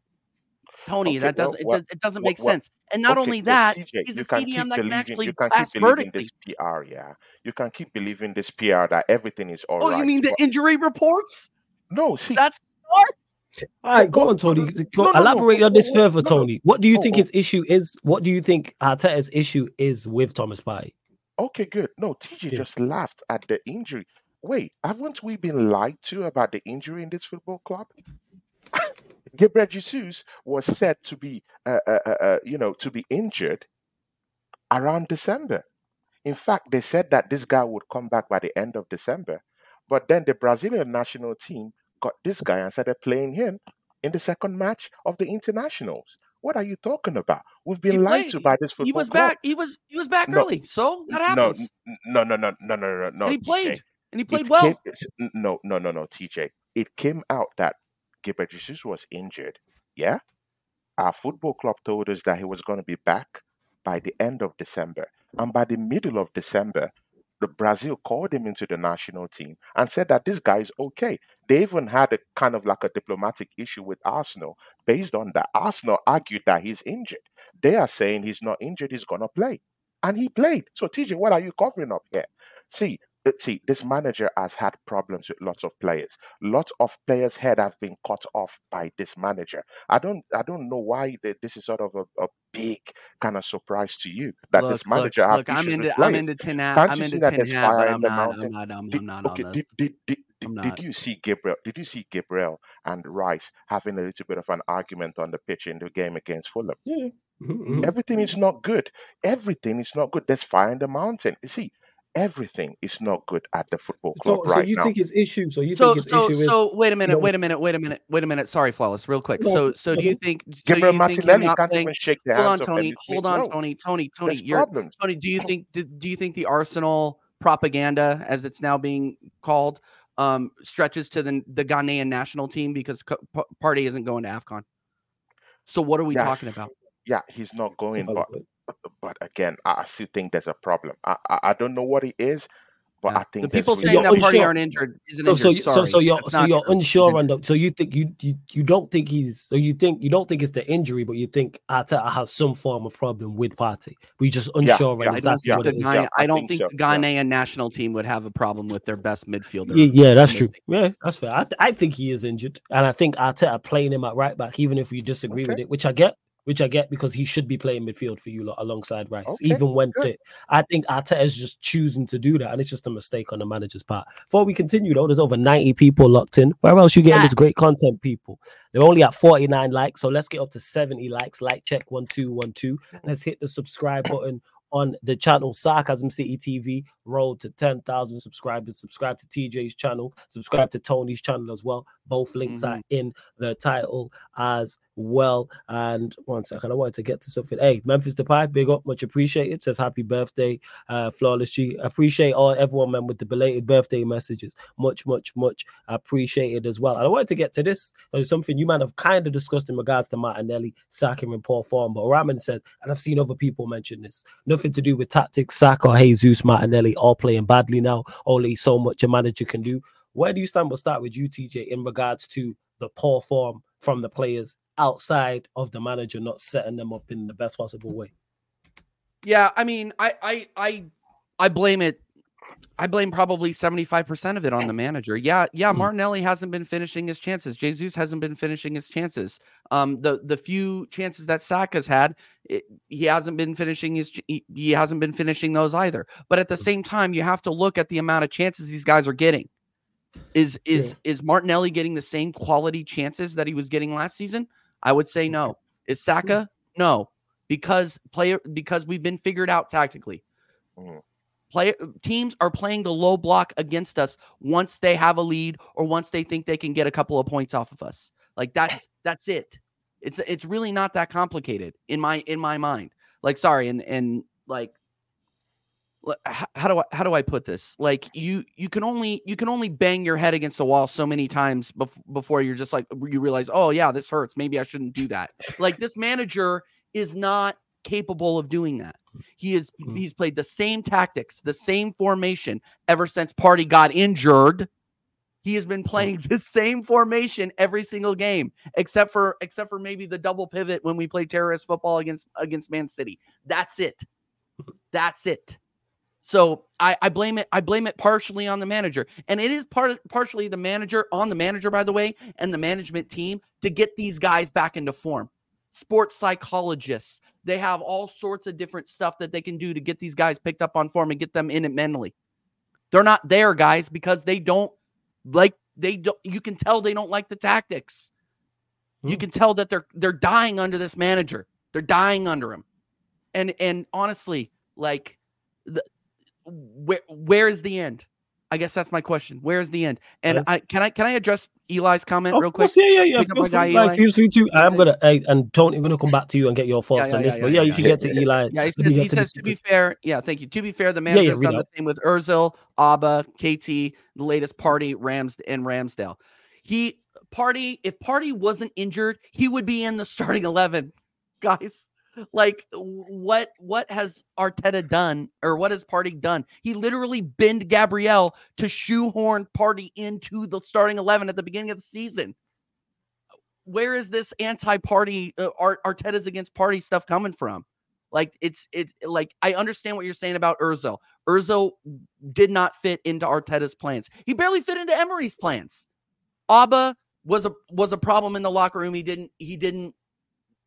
Tony, okay, that well, it, does, it doesn't make sense. And not okay, only that, TJ, he's a CDM that can actually you can keep believing
this PR. Yeah, you can keep believing this PR that everything is all
oh,
right.
you mean the injury reports?
No, see,
that's smart.
All right, go on, Tony. Go, no, no, elaborate no, on this further, Tony. What do you think his issue is? What do you think Arteta's issue is with Thomas Partey?
Okay, good. No, TJ yeah. just laughed at the injury. Wait, haven't we been lied to about the injury in this football club? Gabriel Jesus was said to be, uh, uh, uh, uh, you know, to be injured around December. In fact, they said that this guy would come back by the end of December. But then the Brazilian national team got this guy and started playing him in the second match of the internationals. What are you talking about? We've been lied to by this football.
He was
club.
back. He was he was back no, early. So that happens.
No, no, no, no, no, no, no.
And he played.
TJ.
And he played it well.
Came, no, no, no, no, TJ. It came out that Gabriel Jesus was injured. Yeah. Our football club told us that he was going to be back by the end of December. And by the middle of December, the Brazil called him into the national team and said that this guy is okay. They even had a kind of like a diplomatic issue with Arsenal based on that. Arsenal argued that he's injured. They are saying he's not injured, he's gonna play. And he played. So TJ, what are you covering up here? See, see, this manager has had problems with lots of players. Lots of players' head have been cut off by this manager. I don't, I don't know why this is sort of a, a big kind of surprise to you that look, this manager
look, look I'm into, I'm into ten hat. Can't I'm into see that there's fire in the not, mountain? I'm not, I'm, did, I'm not okay,
did, did, did, did, did you see Gabriel? Did you see Gabriel and Rice having a little bit of an argument on the pitch in the game against Fulham?
Yeah. Mm-hmm. mm-hmm.
Everything is not good. Everything is not good. There's fire in the mountain. You see, everything is not good at the football club
so,
right
so you
now.
think it's issue? So you so, think his
so,
issue
so,
is?
Wait a minute, wait a minute, wait a minute, wait a minute, wait a minute. Sorry, flawless, real quick. So so do you think?
Gabriel
so
Martinelli can't playing, even shake the
hold
hands
on, Tony. Hold on, Tony. Tony. Tony. There's you're problems. Tony. Do you think? Do, do you think the Arsenal propaganda, as it's now being called, um, stretches to the the Ghanaian national team because Partey isn't going to Afcon? So what are we
yeah.
talking about?
Yeah, he's not going, but but again, I still think there's a problem. I, I, I don't know what it is, but yeah. I think
the people saying that Partey aren't injured isn't so,
injured.
So,
so, so you're so you're true. unsure on the. So you think you, you you don't think he's so you think you don't think it's the injury, but you think Arteta has some form of problem with Partey. We just unsure yeah, yeah, exactly what it is.
I, I, don't think, think so. the Ghanaian national team would have a problem with their best midfielder.
Yeah, yeah that's true. Yeah, that's fair. I, I think he is injured, and I think Arteta playing him at right back, even if we disagree okay. with it, which I get. Which I get because he should be playing midfield for you lot alongside Rice,
Okay,
even when
good.
I think Arteta is just choosing to do that, and it's just a mistake on the manager's part. Before we continue, though, there's over 90 people locked in. Where else you getting this ah. great content, people? They're only at 49 likes, so let's get up to 70 likes. Like check one two one two. Let's hit the subscribe button on the channel Sarcasm City TV. Road to 10,000 subscribers. Subscribe to TJ's channel. Subscribe to Tony's channel as well. Both links are mm. in the title as well. And one second, I wanted to get to something. Hey, Memphis Depay, big up, much appreciated. Says happy birthday, uh, flawless G. Appreciate all everyone, man, with the belated birthday messages. Much, much, much appreciated as well. And I wanted to get to this. There's something you might have kind of discussed in regards to Martinelli sacking in poor form, but Raman said, and I've seen other people mention this, nothing to do with tactics. Saka, or Jesus, Martinelli, all playing badly now. Only so much a manager can do. Where do you stand? We'll start with you, TJ, in regards to the poor form from the players outside of the manager not setting them up in the best possible way.
Yeah, I mean, I I I I blame it. I blame probably 75% of it on the manager. Yeah, yeah,
Hmm.
Martinelli hasn't been finishing his chances. Jesus hasn't been finishing his chances. Um the the few chances that Saka's had, it, he hasn't been finishing his he, he hasn't been finishing those either. But at the same time, you have to look at the amount of chances these guys are getting. Is is is Martinelli getting the same quality chances that he was getting last season? I would say no. Is Saka? No. Because player because we've been figured out tactically.
Mhm.
Play teams are playing the low block against us once they have a lead or once they think they can get a couple of points off of us. Like that's that's it. It's it's really not that complicated in my in my mind. Like sorry and and like how do I how do I put this? Like you you can only you can only bang your head against the wall so many times bef- before you're just like you realize, "Oh yeah, this hurts. Maybe I shouldn't do that." Like this manager is not capable of doing that. He is
Mhm.
he's played the same tactics, the same formation ever since Partey got injured. He has been playing the same formation every single game, except for except for maybe the double pivot when we play terrorist football against against Man City. That's it. That's it. So I, I blame it. I blame it partially on the manager, and it is part partially the manager on the manager, by the way, and the management team to get these guys back into form. Sports psychologists, they have all sorts of different stuff that they can do to get these guys picked up on form and get them in it mentally. They're not there, guys, because they don't like they don't. You can tell they don't like the tactics. You
Hmm.
can tell that they're they're dying under this manager. They're dying under him, and and honestly, like the where where is the end? I guess that's my question. Where is the end? And
Yes.
I can I can I address Eli's comment
Of
real quick?
course, yeah, yeah, yeah.
Up
Feel free, like,
Eli.
feel free to. I'm gonna, hey, and Tony, I'm gonna come back to you and get your thoughts
yeah,
on this.
yeah,
but
yeah,
yeah, you can get to Eli.
Yeah, he says, he
to
says to be fair, yeah, thank you. To be fair, the
yeah,
manager's
read
done the same with Özil, Auba, KT, the latest Partey, Rams and Ramsdale. He Partey, if Partey wasn't injured, he would be in the starting eleven, guys. Like what what has Arteta done or what has Partey done? He literally binned Gabriel to shoehorn Partey into the starting 11 at the beginning of the season. Where is this anti-Partey uh, Art, Arteta's against Partey stuff coming from? Like it's it like I understand what you're saying about Urzo. Urzo did not fit into Arteta's plans. He barely fit into Emery's plans. Auba was a was a problem in the locker room. He didn't he didn't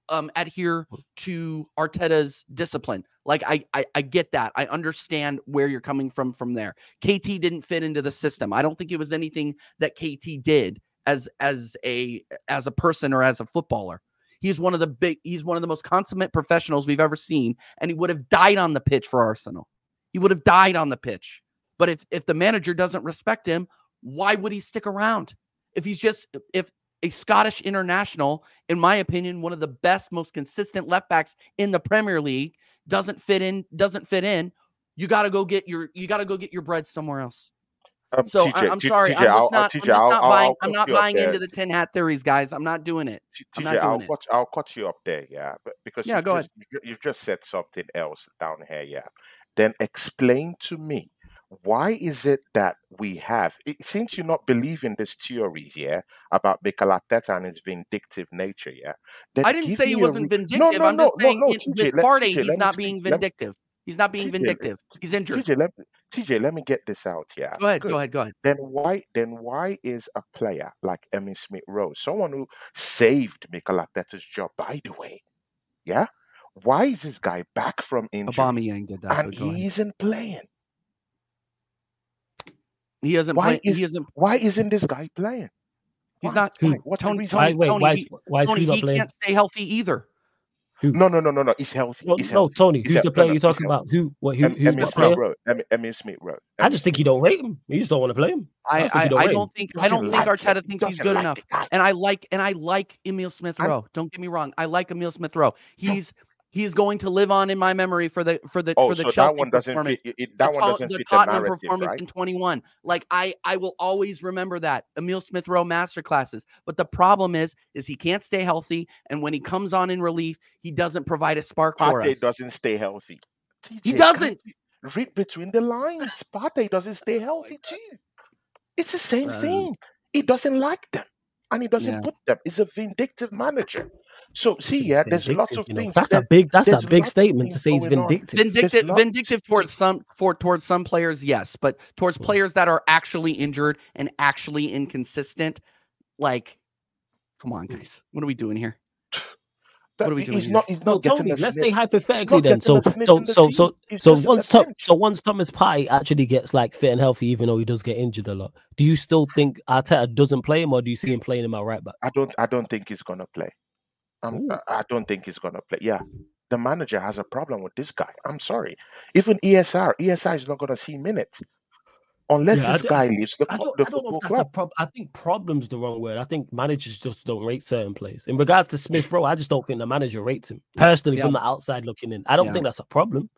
um adhere to Arteta's discipline. Like I, I I get that. I understand where you're coming from from there. KT didn't fit into the system. I don't think it was anything that KT did as as a as a person or as a footballer. He's one of the big he's one of the most consummate professionals we've ever seen and he would have died on the pitch for Arsenal. He would have died on the pitch. But if if the manager doesn't respect him, why would he stick around? If he's just if a Scottish international, in my opinion, one of the best, most consistent left backs in the Premier League, doesn't fit in, doesn't fit in, you got to go get your you got to go get your bread somewhere else.
Um,
So
TJ,
I, am sorry,
TJ,
I'm just not,
TJ,
I'm just not
I'll-
buying,
I'll
I'm not buying into the tin hat theories, guys. I'm not doing it. I'm
TJ,
not doing
I'll
it.
cut, I'll cut you up there, yeah, because
Yeah,
you've
go
just, you've- You've just said something else down here, yeah. Then explain to me why is it that we have? It, since you're not believe in these theories, yeah, about Mikel Arteta and his vindictive nature, yeah. Then
I didn't say he wasn't
re-
vindictive.
No, no,
I'm
no,
just saying in-
TJ,
Partey,
TJ,
he's not being
me-
vindictive. He's not being
TJ,
vindictive. He's injured.
TJ, let me, TJ, let me get this out, yeah.
Go ahead,
Good.
go ahead, go ahead.
then why then why is a player like Emmy Smith Rowe, someone who saved Mikel Arteta's job, by the way, Yeah. Why is this guy back from injury
Aubameyang did that.
and
but go ahead.
he isn't playing?
He hasn't
Why
played.
is
He hasn't.
why isn't this guy playing?
He's
Why?
not.
Who?
Why? What's the
Tony.
Why,
Tony.
wait,
Tony.
why, is,
he,
why is
Tony.
he
He
playing?
can't stay healthy either.
No, no, no, no, no. He's healthy.
No,
He's
no,
healthy.
Tony,
He's
who's
healthy.
the player
no,
you're talking about? Who? What? Who?
Em-
Who's Emile
Smith
player?
Rowe. Em- Emile Smith Rowe.
I just think
Smith
you don't rate him. You just don't want to play him. I
I. I,
don't
I don't think. I don't think
like.
Arteta
He
thinks he's good
like
enough. And I like. And I like Emile Smith Rowe. Don't get me wrong. I like Emile Smith Rowe. He's. He is going to live on in my memory for the for the
oh,
for the
so that
Chelsea
one doesn't
performance.
fit. It, it-
the,
one doesn't
the
fit the
Tottenham
narrative,
performance
right?
in 21. Like I, I will always remember that Emile Smith Rowe masterclasses. But the problem is, is he can't stay healthy, and when he comes on in relief, he doesn't provide a spark for us.
doesn't stay healthy.
He
TJ, can't
doesn't.
read between the lines. Partey doesn't stay healthy too. It's the same
Uh,
thing. He doesn't like them, and he doesn't
yeah.
put them. He's a vindictive manager. So see, yeah, there's lots of
you know.
things.
That's a big. That's a big statement to say he's
going on.
vindictive.
Vindictive,
lots-
vindictive towards some for towards some players, yes, but towards
Mm.
players that are actually injured and actually inconsistent, like, come on, guys, what are we doing here?
that-
what are we doing
he's
here?
not. He's not getting
Tony. Let's
sniff.
say hypothetically then. So,
getting a sniff
so, so, so, so once Tom, so once Thomas Partey actually gets like fit and healthy, even though he does get injured a lot, do you still think Arteta doesn't play him, or do you see him playing him at right back?
I don't. I don't think he's gonna play. I'm, I I don't think he's gonna play. Yeah, the manager has a problem with this guy. I'm sorry. Even ESR, ESR is not gonna see minutes unless
Yeah,
this guy leaves the,
I
cl-
don't,
the
I don't know if that's a
club.
problem. I think problem's the wrong word. I think managers just don't rate certain players. In regards to Smith Rowe, I just don't think the manager rates him personally
Yeah.
from the outside looking in. I don't
Yeah.
think that's a problem.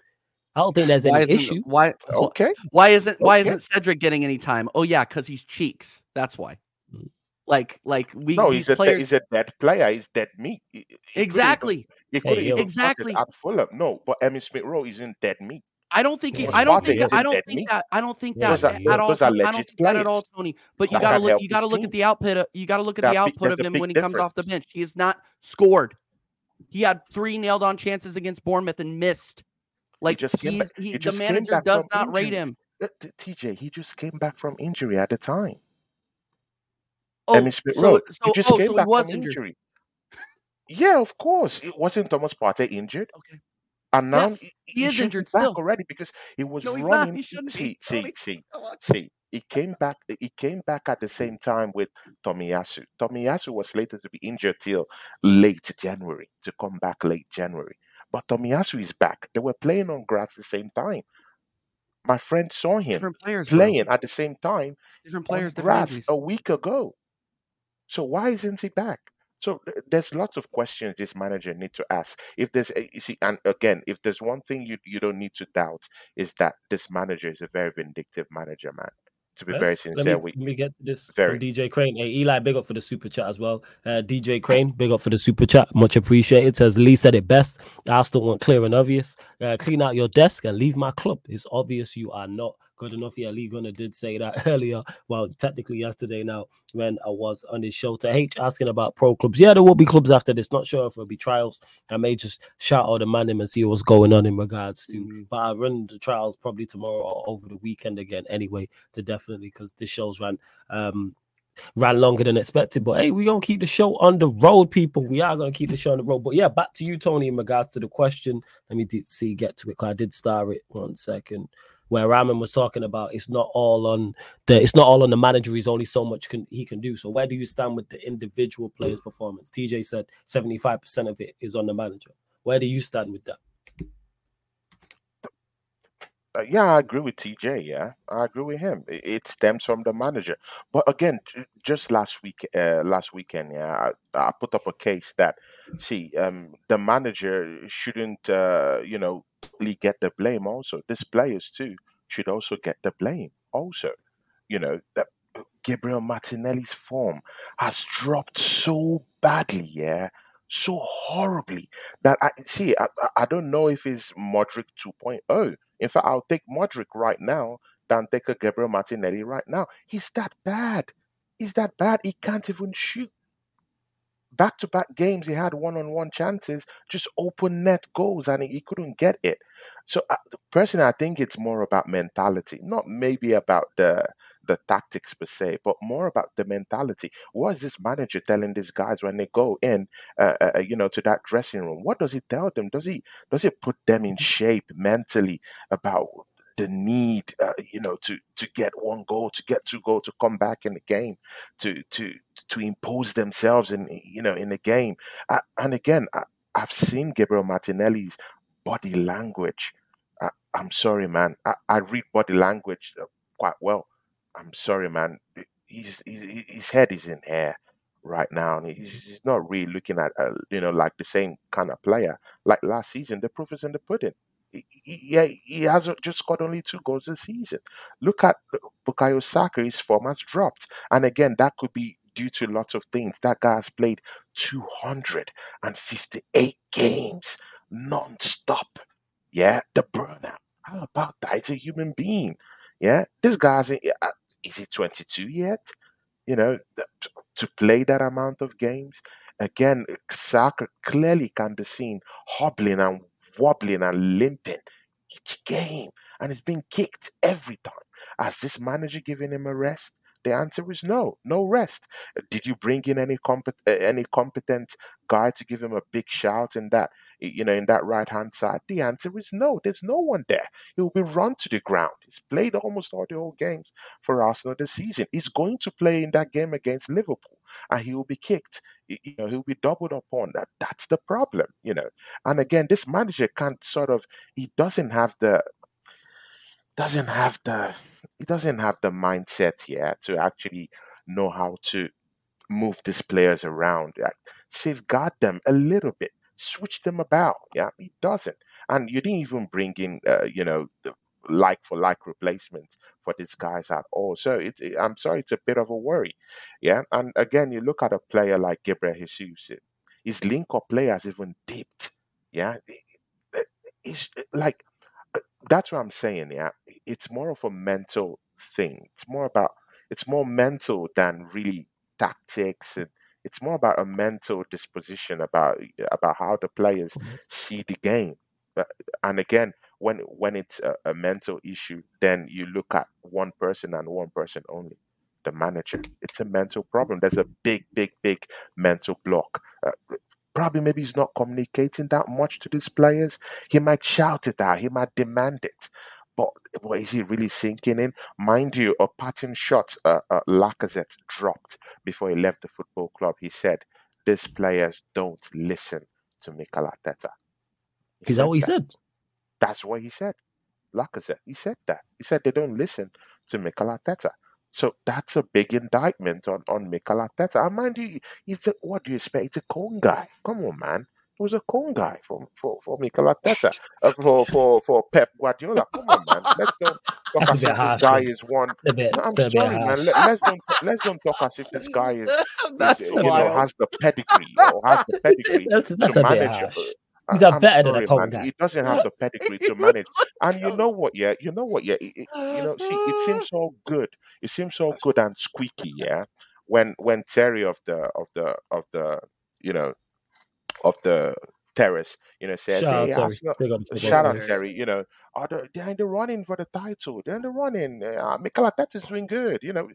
I don't think there's
Why
any issue.
why
Okay,
why isn't why
Okay.
isn't Cedric getting any time? Oh yeah, because he's cheeks. That's why. Like like we
no,
these
he's a
players
he's a dead player. He's dead meat. He, he couldn't even-
exactly.
He couldn't
yo.
even
Exactly.
exactly at Fulham. No, but Emmy Smith Rowe isn't dead meat.
I don't think he, I don't think I don't think
meat.
that I don't think
Yeah,
that
Those are
at
yeah.
all.
those
I don't
legit
think that at all, Tony. But you
that
gotta look you gotta
his
look at the output of, you gotta look at
That
the output of him
big
when he comes off the bench. He has not scored. He had three nailed on chances against Bournemouth and missed. Like
just
he's he,
he
the
just came
manager does
from
not rate him.
TJ, he just came back from injury at the time.
Oh,
Emmy Smith
so
Rowe.
so
he just
oh,
came
so
back
was
from
injured.
injury. Yeah, of course. It wasn't Thomas Partey injured,
Okay.
and now
Yes,
he,
he is injured
back
still.
already because he was
No,
running.
He
see, see, see, see. He came back. He came back at the same time with Tomiyasu. Tomiyasu was later to be injured till late January to come back late January, but Tomiyasu is back. They were playing on grass at the same time. My friend saw him
Different players, bro.
playing at the same time
Different
on
players, different
grass a week ago. So why isn't he back? So there's lots of questions this manager need to ask. If there's, you see, and again, if there's one thing you you don't need to doubt is that this manager is a very vindictive manager, man. To be very
Yes. Let me,
sincere, we
let me get this
very.
from DJ Crane. Hey, Eli, big up for the super chat as well. Uh, DJ Crane, big up for the super chat. Much appreciated. Says Lee said it best. I still want clear and obvious. Uh, clean out your desk and leave my club. It's obvious you are not good enough. Yeah, Lee Gunner did say that earlier. Well, technically yesterday now when I was on his show to H asking about pro clubs. Yeah, there will be clubs after this. Not sure if it'll be trials. I may just shout out the man him and see what's going on in regards to.
Mhm.
But I'll run the trials probably tomorrow or over the weekend again anyway to definitely because this show's ran um ran longer than expected. But hey, we're gonna keep the show on the road, people. We are gonna keep the show on the road. But yeah, back to you, Tony, in regards to the question. Let me do, see get to it. 'cause I did star it one second. Where Raman was talking about it's not all on the it's not all on the manager. He's only so much can he can do. So where do you stand with the individual player's performance? TJ said 75% of it is on the manager. Where do you stand with that?
Uh, yeah, I agree with TJ. Yeah, I agree with him. It, it stems from the manager. But again, just last week, uh, last weekend, yeah, I, I put up a case that see, um, the manager shouldn't, uh, you know, get the blame. Also, these players too should also get the blame. Also, you know that Gabriel Martinelli's form has dropped so badly. Yeah. So horribly that I see. I, I I don't know if it's Mudryk 2.0. In fact, I'll take Mudryk right now than take a Gabriel Martinelli right now. He's that bad. He's that bad. He can't even shoot. Back to back games, he had one on one chances, just open net goals, and he, he couldn't get it. So, uh, personally, I think it's more about mentality, not maybe about the the tactics per se, but more about the mentality. What is this manager telling these guys when they go in, uh, uh, uh, you know, to that dressing room? What does he tell them? Does he does he put them in shape mentally about the need, uh, you know, to to get one goal, to get two goals, to come back in the game, to to to impose themselves in you know in the game. Uh, and again, I, I've seen Gabriel Martinelli's body language. I, I'm sorry, man. I, I read body language uh, quite well. I'm sorry, man. He's, he's, his head is in air right now, and he's, he's not really looking at uh, you know like the same kind of player like last season. The proof is in the pudding. He, he, yeah, he hasn't just scored only two goals this season. Look at Bukayo Saka; his form has dropped, and again, that could be due to lots of things. That guy has played 258 games non-stop. Yeah, the burnout. How about that? He's a human being. Yeah, this guy's uh, is he 22 yet? You know, to play that amount of games. Again, Saka clearly can be seen hobbling and wobbling and limping each game, and he's being kicked every time. Has this manager given him a rest? The answer is no, no rest. Did you bring in any compet- eh, any competent guy to give him a big shout in that you know in that right hand side? The answer is no. There's no one there. He will be run to the ground. He's played almost all the old games for Arsenal this season. He's going to play in that game against Liverpool, and he will be kicked. You know, he'll be doubled upon. That that's the problem. You know, and again, this manager can't sort of. He doesn't have the doesn't have the he doesn't have the mindset yet to actually know how to move these players around, like safeguard them a little bit, switch them about. Yeah, he doesn't, and you didn't even bring in, uh, you know, the like for like replacements for these guys at all. So it's, it, I'm sorry, it's a bit of a worry. Yeah, and again, you look at a player like Gabriel Jesus, his link up play has even dipped. Yeah, it's like that's what I'm saying. Yeah, it's more of a mental thing. It's more about it's more mental than really tactics, and it's more about a mental disposition about about how the players
Mhm.
see the game. Uh, And again, when when it's a, a mental issue, then you look at one person and one person only, the manager. It's a mental problem. There's a big, big, big mental block. Uh, probably maybe he's not communicating that much to these players. He might shout it out, he might demand it, but, but is he really sinking in? Mind you, a parting shot uh, uh, Lacazette dropped before he left the football club. He said, "These players don't listen to Mikel Arteta." He
Is that what he
that.
said?
That's what he said. Lacazette. He said that. He said they don't listen to Mikel Arteta. So that's a big indictment on, on Mikel Arteta. And mind you, he's a, what do you expect? He's a Cone guy. Come on, man. Was a Cone guy for for, for Mikel Arteta, uh, for, for for Pep Guardiola. Come on, man. Let's don't talk as if this
harsh,
guy
man.
is one.
Bit,
No, I'm
it's a bit
sorry, man. Let, let's don't let's don't talk as if this guy is, is you know has the pedigree or has the pedigree
that's that's
to
a bit
manage.
He's a better than a
sorry,
guy.
He doesn't have the pedigree to manage. And you know what? Yeah, you know what? Yeah, it, it- you know. See, it seems so good. It seems so good and squeaky. Yeah, when when Terry of the of the of the you know of the terrace, you know, says,
Shout out Terry.
Arsenal."
Big up the football
Shout out. Terry. You know, are they, they're in the running for the title. They're in the running. Uh, Mikel Arteta's doing good. You know,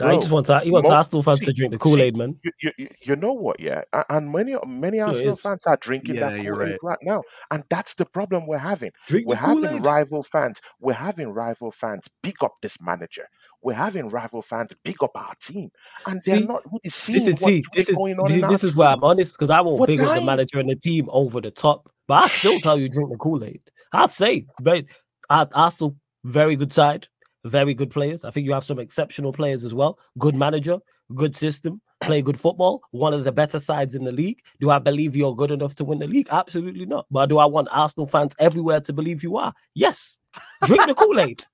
Nah, he
bro.
just wants he wants
Mo-
Arsenal fans
see,
to drink the
see,
Kool Aid, man.
you, you, you you know what, yeah, and many many
Sure
Arsenal fans are drinking
Yeah,
that Kool Aid
right.
right now, and that's the problem we're having.
Drink
We're
the Kool
having
Aid.
rival fans. We're having rival fans Pick up this manager. We're having rival fans big up our team, and they're
See,
not really
this is see, this is
going on
this, this is where. I'm honest because I won't
We're
big up the manager and the team over the top, but I still tell you drink the Kool Aid. I say, but Ar- Arsenal very good side, very good players. I think you have some exceptional players as well. Good manager, good system, play good football. One of the better sides in the league. Do I believe you're good enough to win the league? Absolutely not. But do I want Arsenal fans everywhere to believe you are? Yes. Drink the Kool Aid.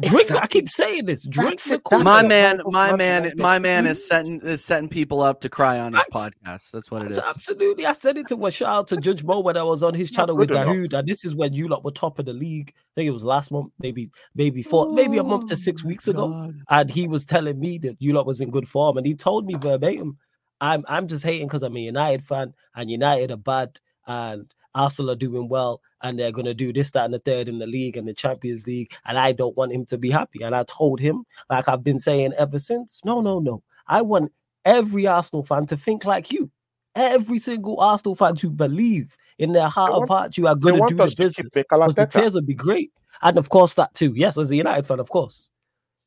Drink. I keep saying this. Drink
That's
the
it.
Kool
That's
My
what
man, my man, my man is setting is setting people up to cry on his
Facts.
podcast. That's what it is.
Absolutely. I said it to well, shout out to Judge Mo when I was on his channel with
good enough.
Dahoud. And this is when you lot were top of the league. I think it was last month, maybe, maybe four, maybe a oh month to six
my
weeks ago.
God.
And he was telling me that you lot was in good form. And he told me verbatim, I'm I'm just hating because I'm a United fan and United are bad. And Arsenal are doing well and they're going to do this, that, and the third in the league and the Champions League. And I don't want him to be happy. And I told him, like I've been saying ever since, no, no, no. I want every Arsenal fan to think like you. Every single Arsenal fan to believe in their heart
want-
of hearts you are going to do the
us to keep
business. Because the tears would be great. And of course, that too. Yes, as a United fan, of course.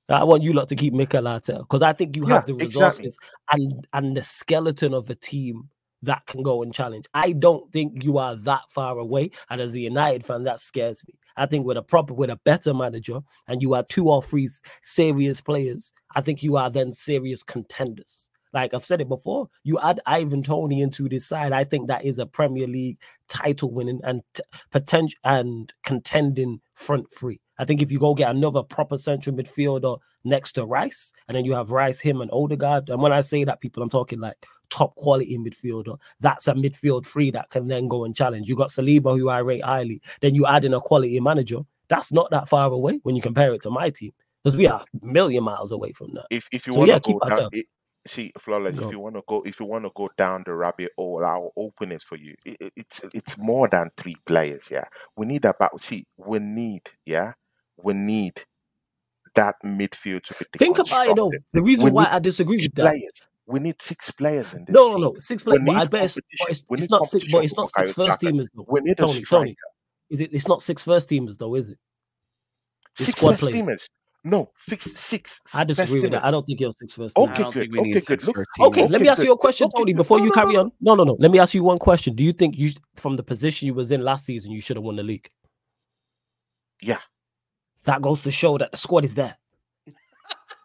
I want you lot to keep Mikel Arteta because I think you have the
Yeah, exactly.
resources and and the skeleton of a team that can go and challenge. I don't think you are that far away. And as a United fan, that scares me. I think with a proper, with a better manager, and you are two or three serious players, I think you are then serious contenders. Like I've said it before, you add Ivan Toney into this side. I think that is a Premier League title winning and t- potential and contending front three. I think if you go get another proper central midfielder next to Rice, and then you have Rice, him, and Odegaard. And when I say that, people, I'm talking like top quality midfielder. That's a midfield three that can then go and challenge. You got Saliba, who I rate highly. Then you add in a quality manager. That's not that far away when you compare it to my team, because we are a million miles away from that.
if if you
So,
want to
yeah,
go
keep that
down, it, see flawless.
Go.
If you want to go, if you want to go down the rabbit hole, I'll open it for you. It, it- it's it's more than three players. Yeah, we need about. See, we need. Yeah, we need that midfield to be
Think about it though. The reason
We
why I disagree with that.
players. We need six players in this
No, no,
team.
no. Six
We
players. I
need
bet it's, it's,
We
it's not six. But it's not six first
Bukayo
teamers though.
We need a
Tony,
striker.
Tony. Is it? It's not six first teamers though, is it? It's
Six
squad
first
players.
teamers. No, six, six.
I disagree with that. I don't think you're six first
I
teamers.
Okay, good. Okay, good.
six
Look,
first
Okay, let me
Okay,
ask you
good.
a question, Tony. Before
No,
you carry
no.
on, no, no, no. Let me ask you one question. Do you think you, from the position you was in last season, you should have won the league?
Yeah.
That goes to show that the squad is there.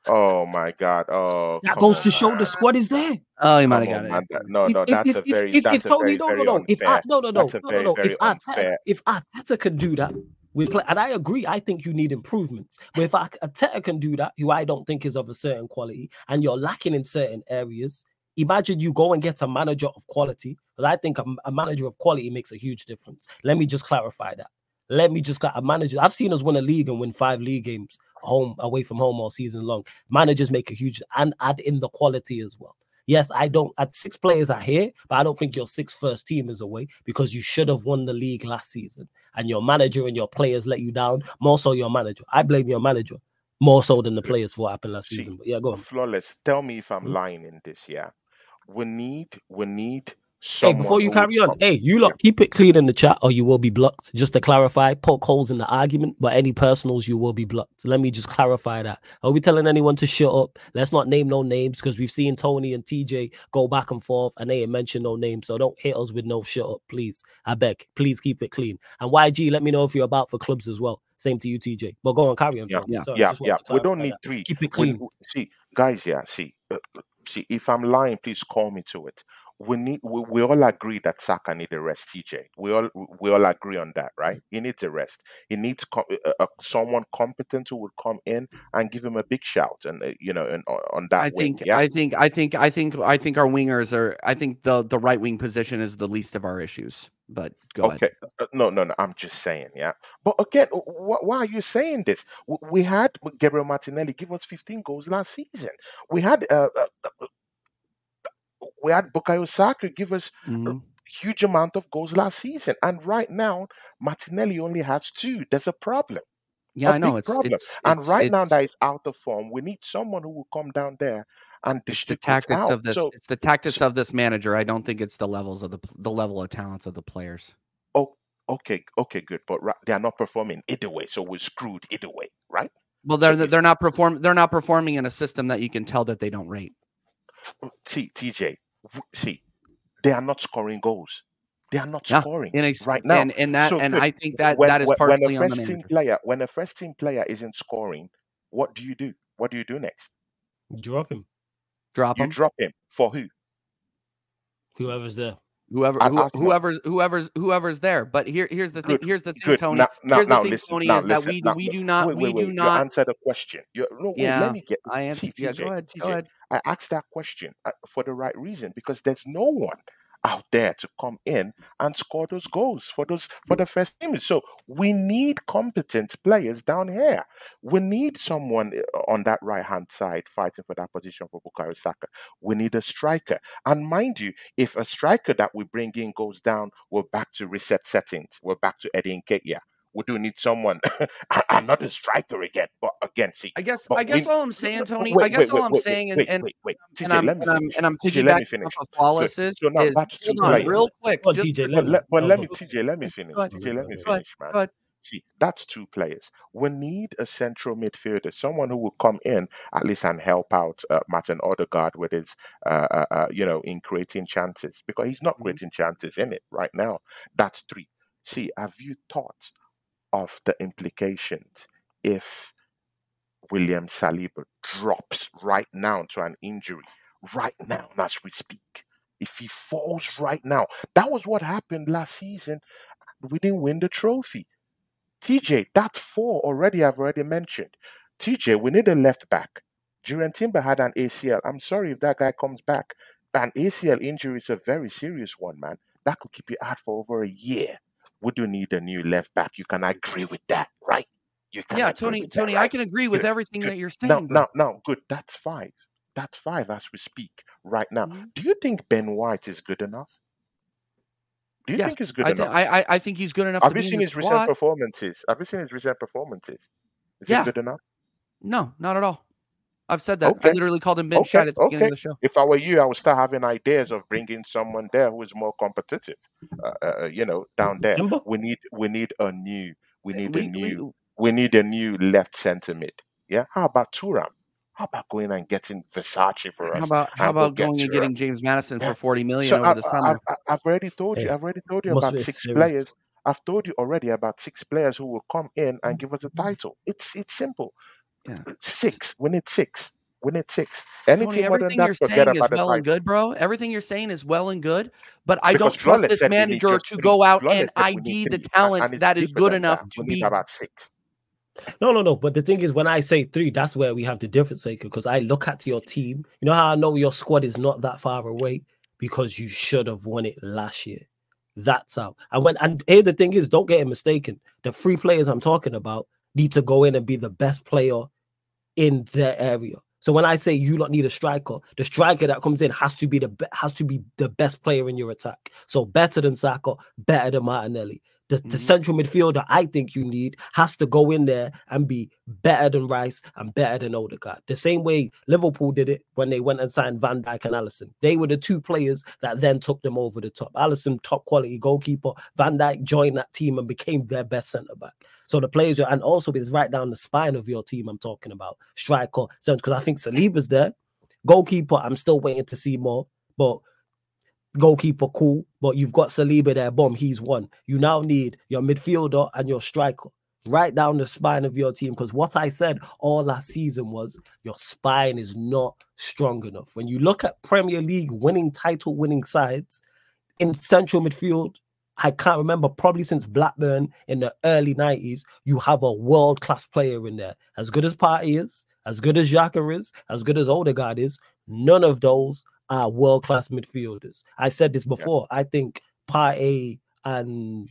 Oh my God. Oh,
That goes
on,
to show the squad is there.
Oh, you might have got
man.
it.
That- no, no,
if,
that's
if,
a very,
if, if
that's a
Tony,
very,
no, no,
very
no. If I, no, no, no,
That's a
no, no,
very,
no. If Arteta, if Arteta can do that, we play. And I agree. I think you need improvements. But if Arteta can do that, who I don't think is of a certain quality, and you're lacking in certain areas, imagine you go and get a manager of quality. Because I think a, a manager of quality makes a huge difference. Let me just clarify that. Let me just cla- a manager. I've seen us win a league and win five league games home away from home all season long. Managers make a huge and add in the quality as well. Yes, I don't. At six players are here, but I don't think your six first team is away because you should have won the league last season, and your manager and your players let you down. More so, your manager. I blame your manager more so than the players for what happened last
See,
season. But yeah, go on.
Flawless. Tell me if I'm
Mhm.
lying in this. Yeah, we need, we need
Hey, before you carry on, hey, you lot keep it clean in the chat or you will be blocked. Just to clarify, poke holes in the argument, but any personals you will be blocked. Let me just clarify that. Are we telling anyone to shut up? Let's not name no names because we've seen Tony and TJ go back and forth and they ain't mention no names. So don't hit us with no shut up, please. I beg. Please keep it clean. And YG, let me know if you're about for clubs as well. Same to you, TJ. But go on, carry on,
Yeah,
Tony.
yeah,
Sorry,
yeah, yeah. We don't need
that.
three.
Keep it clean.
we- see, guys. Yeah, see, uh, see. If I'm lying, please call me to it. We need. We, we all agree that Saka need a rest. TJ. We all we all agree on that, right? He needs a rest. He needs co- uh, uh, someone competent who would come in and give him a big shout, and uh, you know, and uh, on that
I
wing.
think,
yeah.
I think, I think, I think, I think our wingers are. I think the the right wing position is the least of our issues. But go ahead.
Okay. Uh, No, no, no. I'm just saying, yeah. But again, wh- why are you saying this? We had Gabriel Martinelli give us 15 goals last season. We had uh, uh, uh, we had Bukayo Saka give us
Mhm.
huge amount of goals last season, and right now Martinelli only has two. There's a problem,
Yeah,
a
I know. It's
problem.
it's
and
it's,
right now that is out of form. We need someone who will come down there and
it's the tactics
out.
of this.
So,
It's the tactics
so
of this manager. I don't think it's the levels of the the level of talents of the players.
oh, okay, okay, good. But ri- they are not performing either way, so we're screwed either way, right?
Well, they're
if
they're not perform they're not performing in a system that you can tell that they don't rate.
See TJ, see, they are not scoring goals. They are not
Yeah,
scoring
in a s-
right now.
and and that
So
and
good.
I think that
when,
that is
when, when
partially
a
on the
first team
manager.
player, when a first team player isn't scoring, what do you do? What do you do next?
Drop him.
Drop
You
them.
drop him for who?
Whoever's there.
Whoever
At
who, whoever's whoever's whoever's there. But here here's the thing.
Good,
Here's the thing,
good.
Tony.
Now, now,
Here's the
now,
thing,
listen.
Tony,
Now,
is that
listen.
we
Now,
we do not
wait,
we do
wait. You
not.
answer the question. You, no, wait.
Yeah,
Let me get.
I answer.
See,
Yeah,
TJ,
go ahead. Go
TJ.
ahead.
I asked that question uh, for the right reason because there's no one out there to come in and score those goals for those for the first team. So we need competent players down here. We need someone uh, on that right hand side fighting for that position for Bukayo Saka. We need a striker. And mind you, if a striker that we bring in goes down, we're back to reset settings. We're back to Eddie Nketiah we do need someone. I'm not a striker again, but again, see.
I guess. I guess we, all I'm saying, Tony. Wait, I guess wait, all I'm wait, saying, and and, wait, TJ, and, I'm, and I'm and I'm piggybacking off of Flawless is, so now that's hold on, players. real quick.
On, just TJ, let, let, well, let me, TJ, let me finish. TJ, let me finish, man. See, that's two players. We need a central midfielder, someone who will come in at least and help out uh, Martin Odegaard with his, uh, uh, uh, you know, in creating chances because he's not mm-hmm. creating chances in it right now. That's three. See, have you thought of the implications if William Saliba drops right now to an injury, right now as we speak. If he falls right now, that was what happened last season. We didn't win the trophy. TJ, that's four already. I've already mentioned. TJ, we need a left back. Jurrien Timber had an ACL. I'm sorry if that guy comes back. An ACL injury is a very serious one, man. That could keep you out for over a year we do need a new left back. You can agree with that, right?
You can yeah, Tony. Tony, that, right? I can agree with good, everything good. that you're saying.
No, no, no. Good. That's five. That's five as we speak right now. Mm-hmm. Do you think Ben White is good enough? Do you yes, think he's good
I
enough?
I, I think he's good enough.
Have you seen his squad. recent performances? Have you seen his recent performances? Is yeah. he good enough?
No, not at all. I've said that. Okay. I literally called him Ben okay. Shad at the okay. beginning of the show.
If I were you, I would start having ideas of bringing someone there who is more competitive. Uh, uh, uh you know, down there, we need we need a new we need we, a new we, we, need a new left centre mid. Yeah, how about Thuram? How about going and getting Versace for us?
How about how about going and getting James Maddison yeah. for forty million so over I, the summer?
I, have already told you. I've already told you about six serious. players. I've told you already about six players who will come in and give us a title. It's it's simple. Yeah. Six. We need six. We need six. Anything Tony,
everything you're saying is well and good, bro. Everything you're saying is well and good, but I because don't trust this manager to go out and ID the talent that is good enough that. to be
about six.
No, no, no. But the thing is, when I say three, that's where we have the difference, because I look at your team. You know how I know your squad is not that far away because you should have won it last year. That's how. And when and here the thing is, don't get it mistaken. The three players I'm talking about need to go in and be the best player in their area. So when I say you don't need a striker, the striker that comes in has to be the has to be the best player in your attack. So better than Saka, better than Martinelli. The, mm-hmm. central midfielder I think you need has to go in there and be better than Rice and better than Odegaard. The same way Liverpool did it when they went and signed Van Dijk and Alisson. They were the two players that then took them over the top. Alisson, top quality goalkeeper. Van Dijk joined that team and became their best centre back. So the players, are, and also it's right down the spine of your team. I'm talking about striker, because I think Saliba's there. Goalkeeper, I'm still waiting to see more, but goalkeeper, cool, but you've got Saliba there, bomb, he's one. You now need your midfielder and your striker right down the spine of your team. Because what I said all last season was your spine is not strong enough. When you look at Premier League winning title winning sides in central midfield, I can't remember, probably since Blackburn in the early 90s, you have a world class player in there. As good as Partey is, as good as Xhaka is, as good as Odegaard is, none of those are world class midfielders. I said this before. Yeah. I think Partey and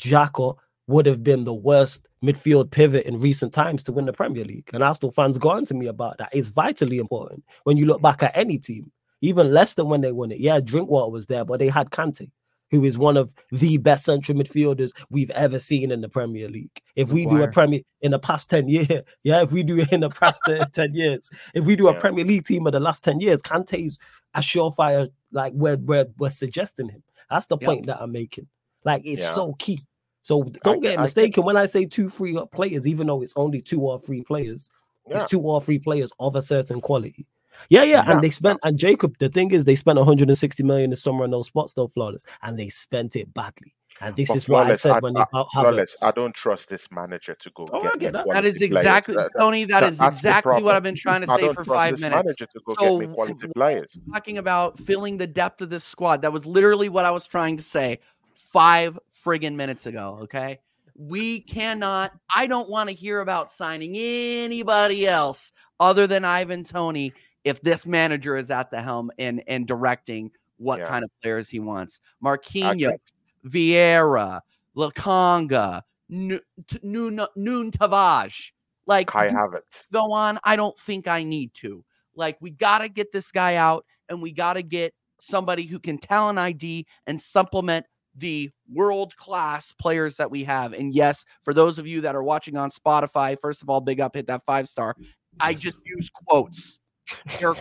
Xhaka would have been the worst midfield pivot in recent times to win the Premier League. And Arsenal fans go on to me about that. It's vitally important when you look back at any team, even Leicester when they won it. Yeah, Drinkwater was there, but they had Kante who is one of the best central midfielders we've ever seen in the Premier League. If we do a Premier in the past 10 years, yeah, if we do it in the past 10 years, if we do a Premier League team of the last 10 years, Kante's a surefire, like we're, we're, we're suggesting him. That's the point that I'm making. Like it's yeah. so key. So don't I, get mistaken I, when I say two, three players, even though it's only two or three players, yeah. it's two or three players of a certain quality. Yeah, yeah, yeah, and they spent and Jacob. The thing is, they spent 160 million this summer on those spots, though flawless, and they spent it badly. And this but is what I said I, when I, they flawless,
I don't trust this manager to go.
Oh,
get, get
that. that is exactly that, Tony. that, that is exactly what I've been trying to say for five minutes.
Manager to go so, get me quality players.
Talking about filling the depth of this squad. That was literally what I was trying to say five friggin' minutes ago. Okay. We cannot, I don't want to hear about signing anybody else other than Ivan Toney if this manager is at the helm and and directing what
Yeah.
kind of players he wants. Marquinhos, Vieira, Lokonga, Nuno Tavares. Like
Kai
do
Havertz.
go on. I don't think I need to. Like, we got to get this guy out and we got to get somebody who can talent ID and supplement the world class players that we have. And yes, for those of you that are watching on Spotify, first of all, big up, hit that five star. I just use quotes, air.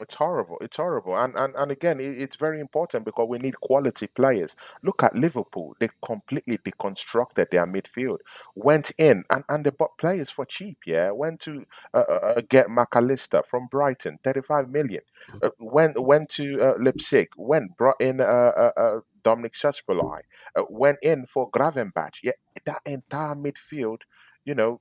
It's horrible. It's horrible. And and, and again, it, it's very important because we need quality players. Look at Liverpool. They completely deconstructed their midfield. Went in and, and they bought players for cheap, yeah. Went to uh, uh, uh, get Mac Allister from Brighton, 35 million. Uh, went went to uh, Leipzig. Went brought in uh, Dominik Szoboszlai. Uh, went in for Gravenberch. Yeah, that entire midfield, you know,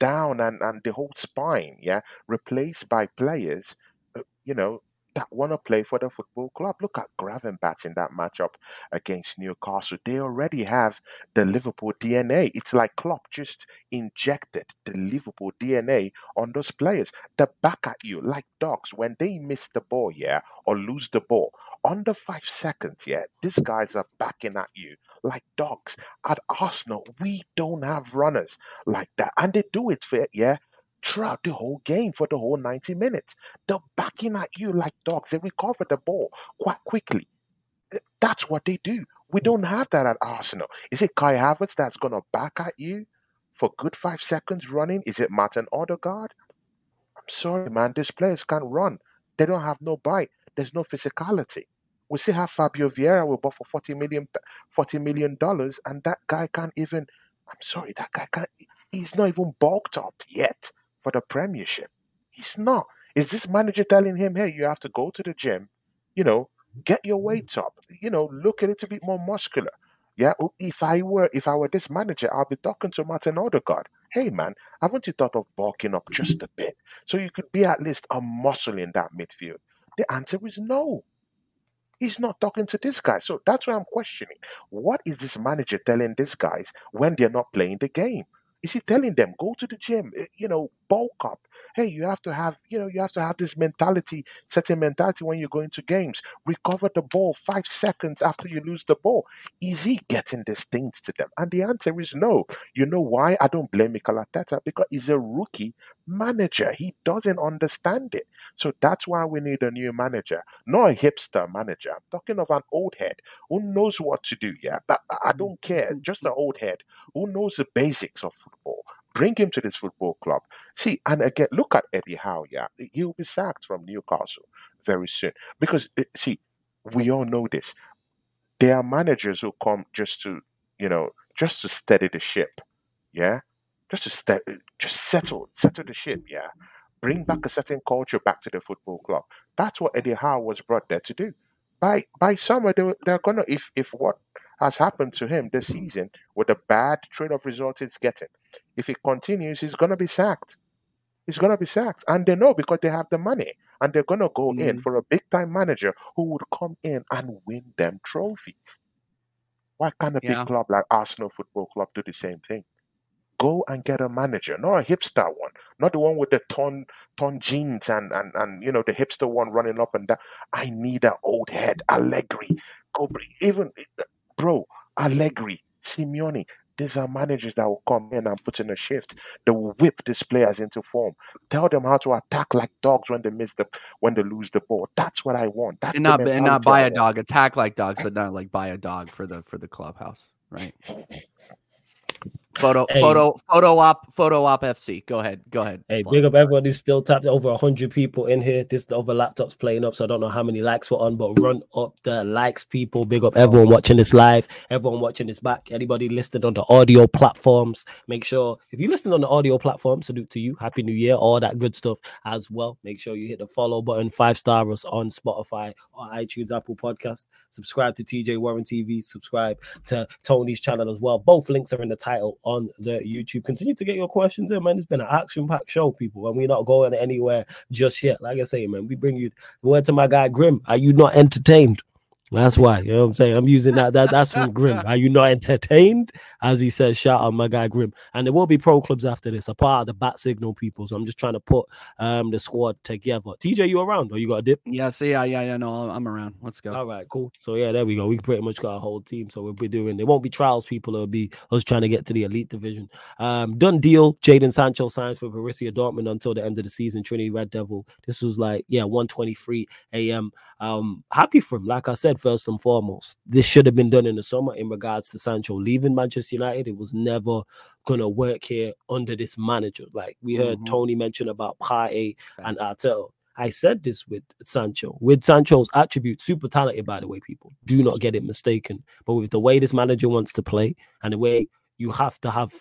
down and, and the whole spine, yeah, replaced by players, uh, you know, that want to play for the football club. Look at Gravenberch in that matchup against Newcastle. They already have the Liverpool DNA. It's like Klopp just injected the Liverpool DNA on those players. They're back at you like dogs when they miss the ball, yeah, or lose the ball. Under five seconds, yeah, these guys are backing at you like dogs. At Arsenal, we don't have runners like that. And they do it for, yeah, throughout the whole game for the whole 90 minutes. They're backing at you like dogs. They recover the ball quite quickly. Uh, That's what they do. We don't have that at Arsenal. Is it Kai Havertz that's going to back at you for good five seconds running? Is it Martin Odegaard? I'm sorry, man. These players can't run. They don't have no bite. There's no physicality. We still have Fabio Vieira we bought for 40 million, 40 million dollars, and that guy can't even. I'm sorry, that guy can't. He's not even bulked up yet for the Premiership. He's not. Is this manager telling him, "Hey, you have to go to the gym, you know, get your mm-hmm. weight up, you know, look a little bit more muscular"? Yeah. oh, If I were, if I were this manager, I'll be talking to Martin Odegaard. Hey, man, haven't you thought of bulking up just a bit so you could be at least a muscle in that midfield? The answer is no. He's not talking to this guy. So that's why I'm questioning. What is this manager telling these guys when they're not playing the game? Is he telling them go to the gym, eh, you know, bulk up? Hey, you have to have, you know, you have to have this mentality, certain mentality when you go into games. Recover the ball five seconds after you lose the ball. Is he getting these things to them? And the answer is no. You know why? I don't blame Mikel Arteta because he's a rookie manager. He doesn't understand it. So that's why we need a new manager, not a hipster manager. I'm talking of an old head who knows what to do. Yeah, but I don't care. Just an old head who knows the basics of football. Bring him to this football club. See, and again, look at Eddie Howe. Yeah, he'll be sacked from Newcastle very soon because eh, see, we all know this. There are managers who come just to, you know, just to steady the ship. Yeah, just to ste- just settle, settle the ship. Yeah, bring back a certain culture back to the football club. That's what Eddie Howe was brought there to do. By by summer, they, they're gonna if if what has happened to him this season with the bad trade of results he's getting, if it continues, he's gonna be sacked. He's gonna be sacked, and they know because they have the money, and they're gonna go in
Mm.
for a big time manager who would come in and win them trophies. Why can't a big club like Arsenal Football Club do the same thing? Go and get a manager, not a hipster one, not the one with the torn ton jeans and and and you know the hipster one running up and down. I need an old head, Allegri. Go br- even bro, Allegri, Simeone. These are managers that will come in and put in a shift. They will whip these players into form. Tell them how to attack like dogs when they miss the when they lose the ball. That's what I want. That's
and not and not buy a dog, attack like dogs, but not like buy a dog for the for the clubhouse, right? Photo
Hey.
photo photo op photo op FC. Go ahead, go ahead.
Hey, big up everyone who's still tapped. Over 100 people in here. This the other laptop's playing up, so I don't know how many likes we're on, but run up the likes, people. Big up everyone watching this live, everyone watching this back, anybody listed on the audio platforms. Make sure if you listen on the audio platform, salute to you. Happy New Year, all that good stuff as well. Make sure you hit the follow button, five star us on Spotify or iTunes, Apple Podcast. Subscribe to TJ Warren TV. Subscribe to Tony's channel as well. Both links are in the title on the YouTube. Continue to get your questions in, man. It's been an action-packed show, people, and we're not going anywhere just yet. Like I say, man, we bring you word to my guy Grim. Are you not entertained? That's why, you know what I'm saying? I'm using that. that that's from Grim. Are you not entertained? As he says, shout out my guy Grim. And there will be pro clubs after this, a part of the bat signal people. So I'm just trying to put um the squad together. TJ, you around or you got a dip?
Yeah, see, yeah, yeah, yeah. No, I'm around. Let's go.
All right, cool. So yeah, there we go. We pretty much got a whole team. So we'll be doing there won't be trials people, it'll be us trying to get to the elite division. Um, done deal. Jadon Sancho signs for Borussia Dortmund until the end of the season. Trinity Red Devil. This was like, yeah, 123 a.m. Um, happy for him. Like I said, first and foremost, this should have been done in the summer in regards to Sancho leaving Manchester United. It was never gonna work here under this manager. Like we heard
Mhm.
Tony mention about
Okay.
and Arteta. I said this with Sancho, with Sancho's attributes, super talented, by the way, people. Do not get it mistaken. But with the way this manager wants to play and the way you have to have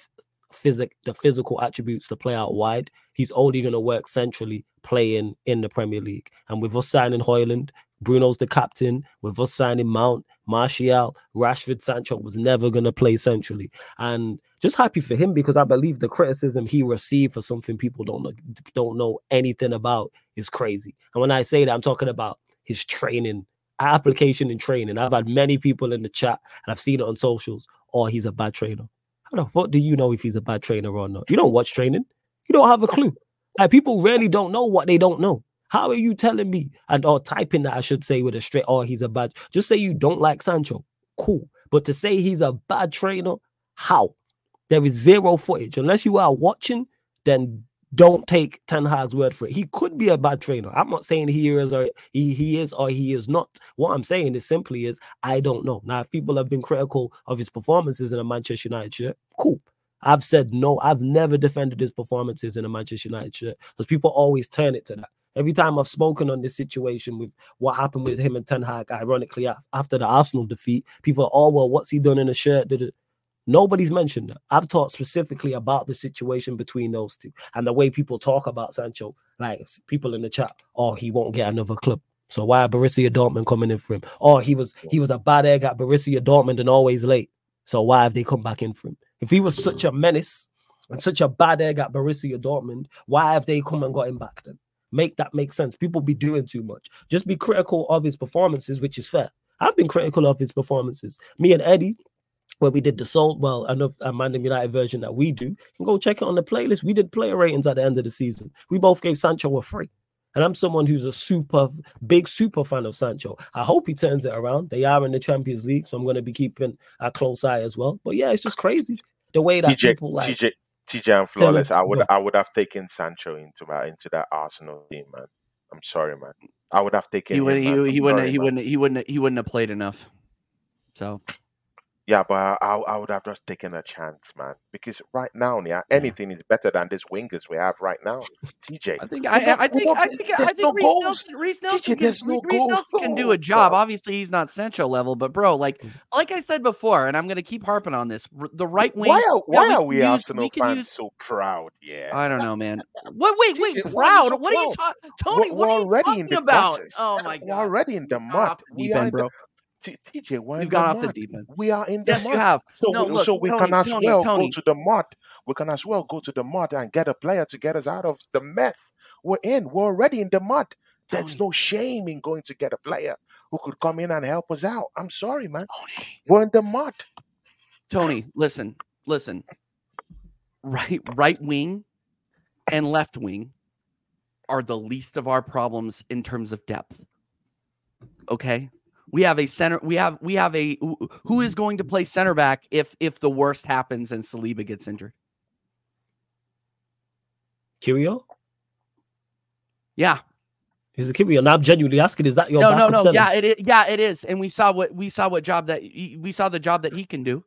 physic the physical attributes to play out wide, he's only going to work centrally playing in the Premier League. And with us signing Højlund, Bruno's the captain. With us signing Mount, Martial, Rashford, Sancho was never going to play centrally. And just happy for him because I believe the criticism he received for something people don't know, don't know anything about is crazy. And when I say that, I'm talking about his training, application and training. I've had many people in the chat and I've seen it on socials. Oh, he's a bad trainer. How the fuck do you know if he's a bad trainer or not? You don't watch training. You don't have a clue. Like people really don't know what they don't know. How are you telling me and or typing that I should say with a straight oh he's a bad just say you don't like Sancho. Cool. But to say he's a bad trainer, how? There is zero footage. Unless you are watching, then don't take Ten Hag's word for it. He could be a bad trainer. I'm not saying he is or he, he is or he is not. What I'm saying is simply is I don't know. Now, if people have been critical of his performances in a Manchester United shirt, cool. I've said no. I've never defended his performances in a Manchester United shirt because people always turn it to that. Every time I've spoken on this situation with what happened with him and Ten Hag, ironically after the Arsenal defeat, people are, oh well, what's he done in a shirt? Da-da." Nobody's mentioned that. I've talked specifically about the situation between those two and the way people talk about Sancho. Like people in the chat, oh, he won't get another club. So why Borussia Dortmund coming in for him? Oh, he was he was a bad egg at Borussia Dortmund and always late. So why have they come back in for him? If he was such a menace and such a bad egg at Borussia Dortmund, why have they come and got him back then? Make that make sense. People be doing too much. Just be critical of his performances, which is fair. I've been critical of his performances. Me and Eddie, where we did the Soul, well, enough Amanda United version that we do, you can go check it on the playlist. We did player ratings at the end of the season. We both gave Sancho a free. And I'm someone who's a super big super fan of Sancho. I hope he turns it around. They are in the Champions League, so I'm going to be keeping a close eye as well. But yeah, it's just crazy the way that
TJ,
people like.
TJ, TJ and flawless. I would
go.
I would have taken Sancho into my into that Arsenal team, man. I'm sorry, man. I would have taken
He wouldn't.
man.
He,
I'm
he wouldn't.
sorry,
He
man.
wouldn't. He wouldn't. He wouldn't have played enough. So
Yeah, but I, I I would have just taken a chance, man. Because right now, yeah, anything is better than these wingers we have right now. TJ,
I think
We
I, I think I think I think
no Reiss.
Nelson,
Reiss
Nelson, can,
no Reiss.
Nelson can do a
Oh,
job.
God.
Obviously, he's not central level, but bro, like
Mm.
like I said before, and I'm gonna keep harping on this. The right wing.
Why are why
we
are
can
we
use-
Arsenal
we can
fans
use-
so proud? Yeah,
I don't know, man. What? Wait, wait,
TJ, why are you
proud?
so
What are you
proud?
talking, Tony?
we're,
What
we're
are you talking about?
gutters.
Oh my god, We're
already in the
You've gone
mud. We
deep
are
end, bro.
T- TJ,
You've
the
gone off the deep end.
We are in the
Yes, you have.
So,
No,
we,
look,
so we
Tony,
can as
Tony,
well
Tony.
go to the mud. We can as well go to the mud and get a player to get us out of the mess we're in. We're already in the mud. There's no shame in going to get a player who could come in and help us out. I'm sorry, man. We're in the mud.
Tony, listen, listen. Right, right wing, and left wing are the least of our problems in terms of depth. Okay, we have a center. We have we have a who- is going to play center back if if the worst happens and Saliba gets injured.
Kiwior?
Yeah,
Is it Kiwior? Now I'm genuinely asking, is that your
no, no, no.
center?
Yeah, it is. Yeah, it is. And we saw what we saw what job that he- we saw the job that he can do.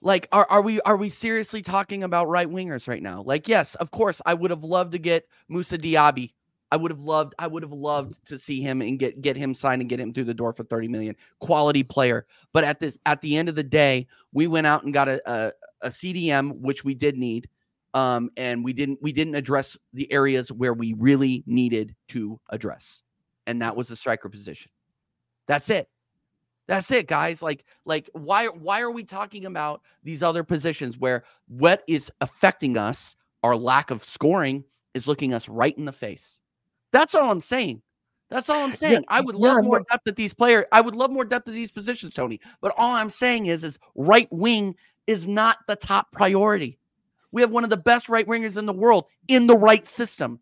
Like, are are we are we seriously talking about right wingers right now? Like, yes, of course, I would have loved to get Moussa Diaby. I would have loved I would have loved to see him and get get him signed and get him through the door for 30 million. Quality player. But at this at the end of the day, we went out and got a a, a CDM, which we did need. Um, and we didn't we didn't address the areas where we really needed to address. And that was the striker position. That's it. That's it, guys. Like, like, why why are we talking about these other positions where what is affecting us, our lack of scoring, is looking us right in the face? That's all I'm saying. That's all I'm saying. I would
yeah,
love more
no.
depth at these players. I would love more depth at these positions, Tony. But all I'm saying is, is right wing is not the top priority. We have one of the best right wingers in the world in the right system.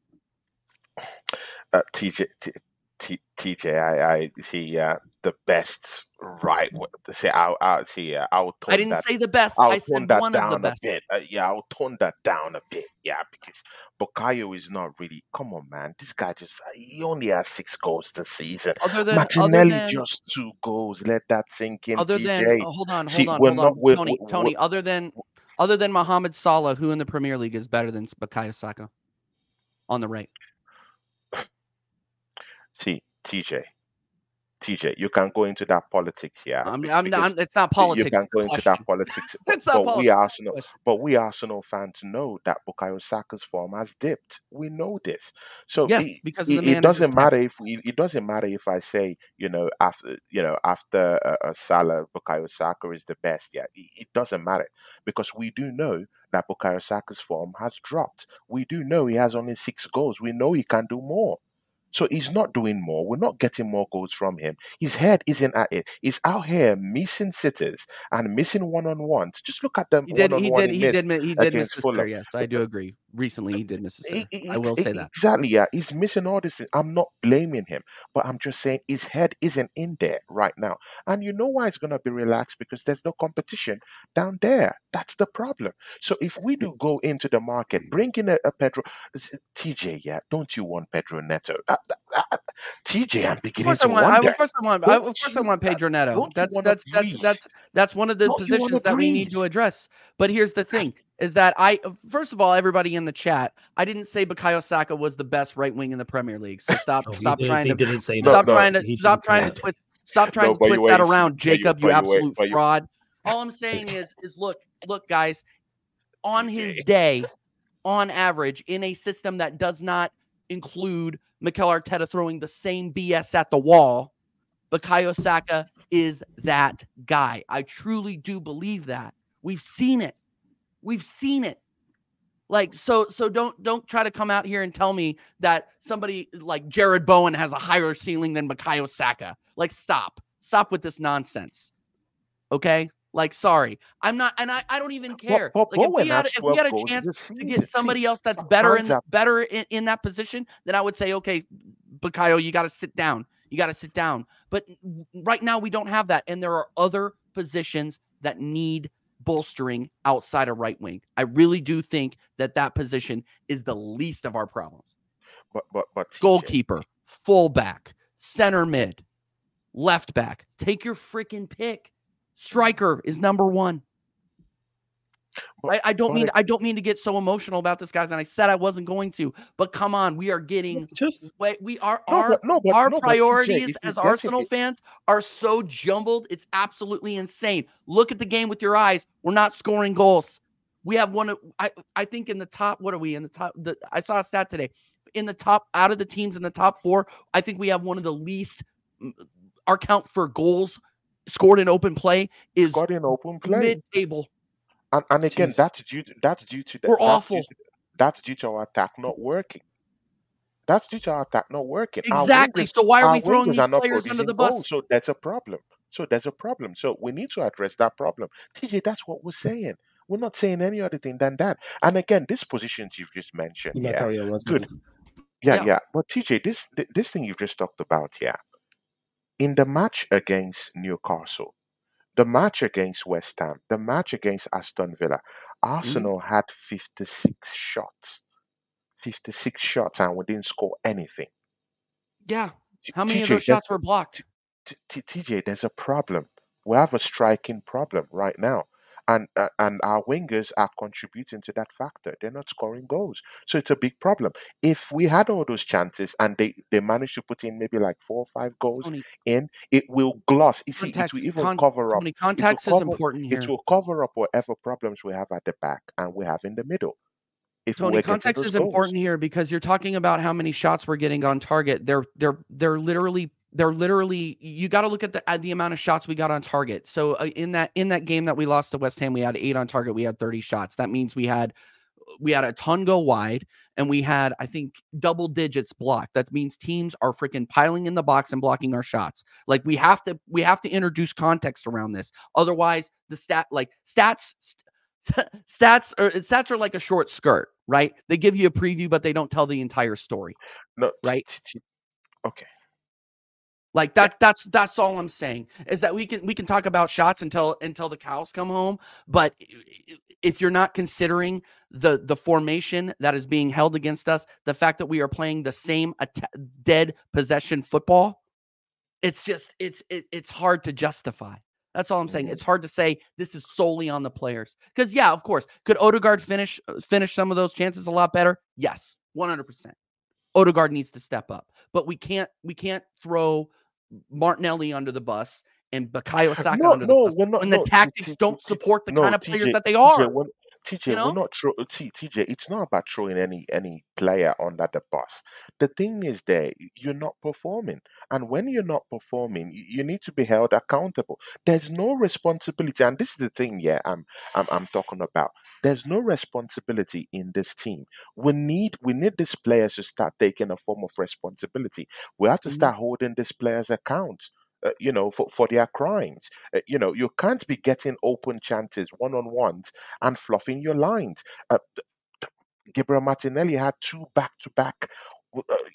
uh, TJ, T, T, TJ, I, I see uh, the best right. See, I, I see. Uh, I'll tone
I didn't
that.
say the best.
I'll
I said
that
one of the best.
bit. Uh, yeah, I'll tone that down a bit. Yeah, because Bukayo is not really. Come on, man. This guy just he only has six goals this season.
Other than, other than,
just two goals. Let that sink in,
other than, oh, hold on,
See,
hold on,
we're
hold
not.
on,
We're,
Tony,
we're,
Tony. Other than, other than Mohamed Salah, who in the Premier League is better than Bukayo Saka on the right?
see, TJ. TJ, you can go into that politics, yeah.
I
mean,
I'm, not, it's not politics.
you
can
go into
question.
that politics, but,
It's not
but we
politics. a
Arsenal,
question.
but we Arsenal fans know that Bukayo Saka's form has dipped. We know this, so
Yes,
it,
because
it, it doesn't matter if we, it doesn't matter if I say you know after you know after uh, uh, Salah, Bukayo Saka is the best. Yeah, it, it doesn't matter because we do know that Bukayo Saka's form has dropped. We do know he has only six goals. We know he can do more. So he's not doing more. We're not getting more goals from him. His head isn't at it. He's out here missing sitters and missing one on ones. Just look at them
He did.
one on
He
one
did.
he
He did. He did miss. Yes, I do agree. Recently, he did miss sitter.
e-
I will say that.
Exactly, yeah. He's missing all this. I'm not blaming him, but I'm just saying his head isn't in there right now. And you know why it's gonna be relaxed because there's no competition down there. That's the problem. So if we do go into the market, bring in a, a Pedro TJ, yeah, don't you want Pedro Neto? Uh, uh, uh, TJ, I'm beginning
I
to
want. I,
wonder.
of course, I want. I, of course, I want
uh,
Pedro Neto. That's that's that's that's that's one of the
Don't
positions
to
that we need to address. But here's the thing: is that I first of all, everybody in the chat, I didn't say Bukayo Saka was the best right wing in the Premier League. So stop,
he,
stop trying
he
to
didn't say
No,
that.
stop
no,
trying to stop trying to
that.
twist stop trying
No,
to twist that around, Jacob. You
but you ain't.
absolute
But you,
fraud. All I'm saying is is look, look, guys, on his day, on average, in a system that does not include Mikel Arteta throwing the same BS at the wall, Bukayo Saka is that guy. I truly do believe that. We've seen it. We've seen it. Like so so don't don't try to come out here and tell me that somebody like Jarrod Bowen has a higher ceiling than Bukayo Saka. Like stop. Stop with this nonsense. Okay? Like sorry. I'm not and I, I don't even care.
but
Like if we had if we had a chance to get somebody else that's better in better in, in that position, then I would say, okay, Bukayo, you got to sit down. You got to sit down. But right now we don't have that, and there are other positions that need bolstering outside of right wing. I really do think that that position is the least of our problems.
but but but.
Goalkeeper, fullback, center mid, left back. Take your freaking pick. Striker is number one. I, I don't
but
mean I don't mean to get so emotional about this, guys, and I said I wasn't going to. But come on, we are getting
Just
we are
no,
our
no, but
our
no, TJ,
priorities as Arsenal
it,
fans are so jumbled. It's absolutely insane. Look at the game with your eyes. We're not scoring goals. We have one of I I think in the top. What are we in the top? The I saw a stat today. In the top out of the teams in the top four, I think we have one of the least. Our count for goals scored in open play is
in open play.
mid-table.
And, and again,
Jeez.
that's due to, that's due to the,
We're
that's
awful.
Due to, that's due to our attack not working. That's due to our attack not working.
Exactly.
wingers,
So why are we throwing these players under
producing
the
goals,
bus?
so that's a problem. So there's a problem. So we need to address that problem. TJ, that's what we're saying. We're not saying any other thing than that. And again, these positions you've just mentioned,
you might
yeah,
carry
good. Yeah,
Yeah.
yeah. But TJ, this this thing you've just talked about, yeah. In the match against Newcastle, the match against West Ham, the match against Aston Villa,
Mhm.
Arsenal had 56 shots. 56 shots and we didn't score anything.
Yeah. How many of those shots were blocked?
TJ, there's a problem. We have a striking problem right now. And uh, and our wingers are contributing to that factor. They're not scoring goals. So it's a big problem. If we had all those chances and they, they managed to put in maybe like four or five goals
Tony,
in, it will gloss. You see, it will even
con-
cover up.
Tony,
It
context is important here.
it will cover up whatever problems we have at the back and we have in the middle. If
Tony, context is
goals.
important here because you're talking about how many shots we're getting on target. They're they're they're literally they're literally you got to look at the at the amount of shots we got on target. So uh, in that in that game that we lost to West Ham, we had eight on target. We had 30 shots. That means we had we had a ton go wide and we had I think double digits blocked. That means teams are freaking piling in the box and blocking our shots. Like we have to we have to introduce context around this. Otherwise, the stat like stats st- stats or stats are like a short skirt, right? They give you a preview but they don't tell the entire story.
No,
Right.
t- t- okay.
Like that that's that's all I'm saying is that we can we can talk about shots until until the cows come home, but if you're not considering the the formation that is being held against us, the fact that we are playing the same atta- dead possession football, it's just it's it, it's hard to justify. That's all I'm saying.
Mhm.
It's hard to say this is solely on the players. Cuz yeah, of course, could Odegaard finish finish some of those chances a lot better? Yes, 100%. Odegaard needs to step up. But we can't we can't throw Martinelli under the bus and Bukayo Saka
No,
under the bus
not.
when the
no,
tactics don't support the
no,
kind of players
TJ,
that they
TJ,
are.
TJ,
you know?
we're not. Tro- T, TJ, it's not about throwing any any player under the bus. The thing is, there you're not performing, and when you're not performing, you, you need to be held accountable. There's no responsibility, and this is the thing. Yeah, I'm I'm I'm talking about. There's no responsibility in this team. We need we need these players to start taking a form of responsibility. We have to
Mhm.
start holding these players account. Uh, you know, for, for their crimes. Uh, you know, you can't be getting open chances, one on ones, and fluffing your lines. Uh, Gabriel Martinelli had two back to back,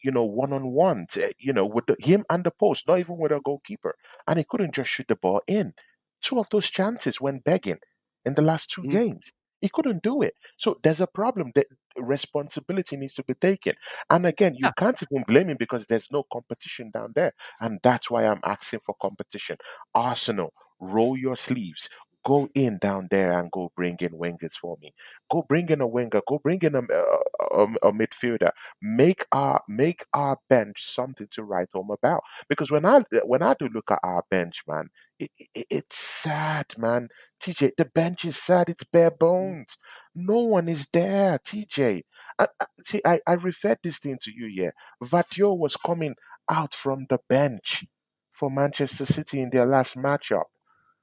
you know, one on ones, you know, with the, him and the post, not even with a goalkeeper. And he couldn't just shoot the ball in. Two of those chances went begging in the last two
Mm.
games. He couldn't do it. So there's a problem that responsibility needs to be taken. And again, you
Yeah.
can't even blame him because there's no competition down there. And that's why I'm asking for competition. Arsenal, roll your sleeves. Go in down there and go bring in wingers for me. Go bring in a winger. Go bring in a, a, a- midfielder. Make our make our bench something to write home about. Because when I when I do look at our bench, man, it, it, it's sad, man. TJ, the bench is sad. It's bare mm. bones. No one is there, TJ. I, I, see, I, I referred this thing to you, yeah. Vatio was coming out from the bench for Manchester City in their last matchup.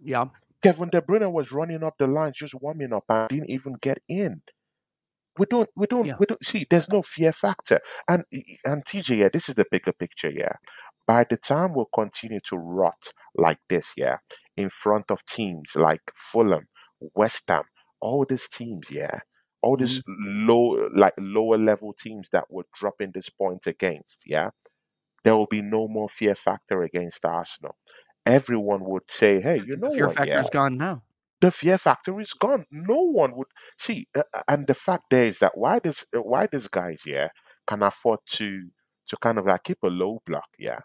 Yeah.
Kevin De Bruyne was running up the lines, just warming up, and didn't even get in. We don't, we don't,
Yeah.
we don't see. There's no fear factor, and and TJ, yeah, this is the bigger picture, yeah. By the time we'll continue to rot like this, yeah, in front of teams like Fulham, West Ham, all these teams, yeah, all these mm-hmm. low, like lower level teams that we're dropping this point against, yeah, there will be no more fear factor against Arsenal. Everyone would say, "Hey, you know
the fear
what?
factor's
Yeah,
gone now.
the fear factor is gone. No one would see." uh, And the fact there is that why this, uh, why these guys, yeah, can afford to to kind of like keep a low block, yeah,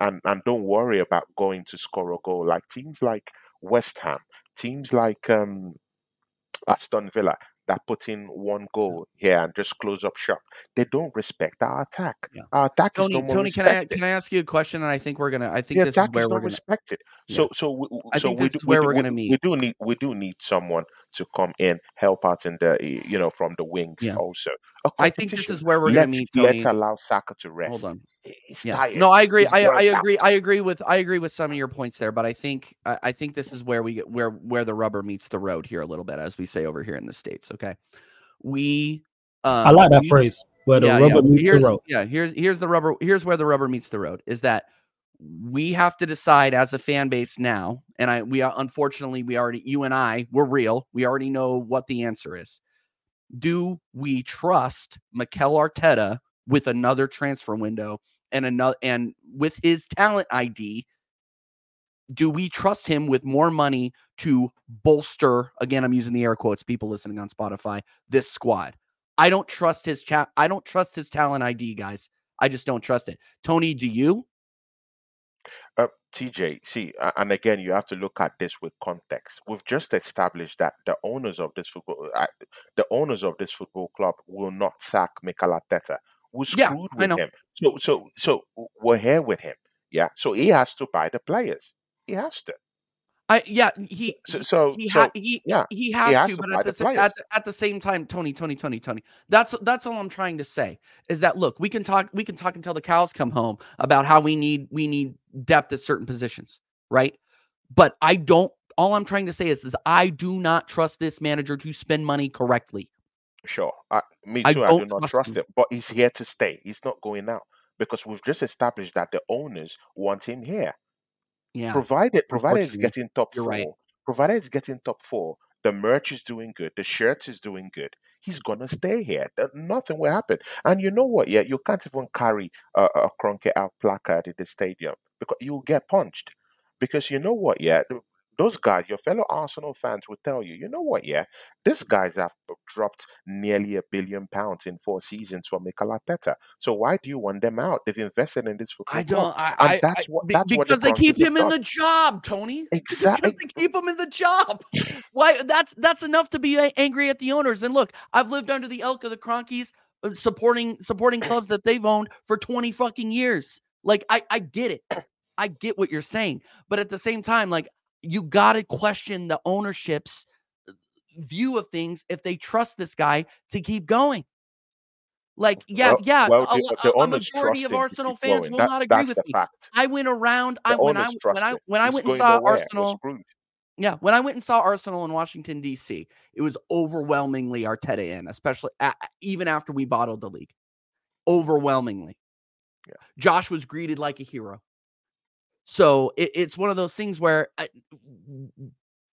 and and don't worry about going to score a goal. Like teams like West Ham, teams like um Aston Villa that put in one goal here and just close up shop. They don't respect our attack.
Yeah.
Our attack is
Tony,
no more
Tony, can I can I ask you a question? And I think we're gonna. I think
The
this is where
is
we're gonna.
respected.
Yeah.
So so we,
I
so
think
we
this
do,
is
we
where
do,
we're gonna meet.
we
meet.
do need we do need someone to come in help out in the you know from the wings
Yeah.
also.
I think this is where we're gonna
Let's
meet,
let's allow Saka to rest.
Hold
rest.
on.
He's
Yeah.
tired.
No, I agree.
He's
I I
burnt out.
agree. I agree with I agree with some of your points there, but I think I, I think this is where we get where where the rubber meets the road here a little bit, as we say over here in the states. Okay, we. Um,
I like that
we-
phrase where the
yeah,
rubber
yeah.
meets the road.
Yeah, here's here's the rubber. Here's where the rubber meets the road. Is that we have to decide as a fan base now, and I we unfortunately we already you and I we're real. We already know what the answer is. Do we trust Mikel Arteta with another transfer window and another and with his talent ID? Do we trust him with more money to bolster? Again, I'm using the air quotes. People listening on Spotify, this squad. I don't trust his chat. I don't trust his talent ID, guys. I just don't trust it. Tony, do you?
Uh, TJ, see, a- and again, you have to look at this with context. We've just established that the owners of this football, uh, the owners of this football club, will not sack Mikel Arteta. We're
Yeah,
screwed with him. So, so, so we're here with him. Yeah. So he has to buy the players. He has to.
I yeah, he
So,
he
so,
he,
so
ha- he,
yeah,
he has,
has
to,
to
but at the,
the
at the at the same time, Tony, Tony, Tony, Tony. That's that's all I'm trying to say is that look, we can talk we can talk until the cows come home about how we need we need depth at certain positions, right? But I don't. All I'm trying to say is is I do not trust this manager to spend money correctly.
Sure. Uh, me too. I, do
don't
not
trust
trust
him.
him, but he's here to stay. He's not going out because we've just established that the owners want him here.
Yeah,
Provided, provided it's getting top
you're
four,
right.
provided it's getting top four, the merch is doing good, the shirts is doing good. He's gonna stay here. Nothing will happen. And you know what? Yeah, you can't even carry a, a out placard in the stadium because you'll get punched. Because you know what? Yeah, those guys, your fellow Arsenal fans will tell you, you know what? Yeah, these guys have dropped nearly a billion pounds in four seasons for Mikel Arteta. So why do you want them out? They've invested in this football club,
don't. I. I, I
that's what that's what the
because they keep him in the job, Tony.
Exactly.
Because they keep him in the job. Why? That's that's enough to be angry at the owners. And look, I've lived under the elk of the Kroenkes, uh, supporting supporting clubs that they've owned for twenty fucking years. Like I I get it. I get what you're saying, but at the same time, like you got to question the ownership's uh, view of things if they trust this guy to keep going. Like, yeah,
Well,
yeah,
well,
a,
the, the
a- a majority of Arsenal fans will
That,
not agree with me.
fact.
I went around. I when I when I when I went and saw. Arsenal. Yeah, when I went and saw Arsenal in Washington D.C., it was overwhelmingly Arteta in, especially a- even after we bottled the league. Overwhelmingly,
Yeah.
Josh was greeted like a hero. So it, it's one of those things where I,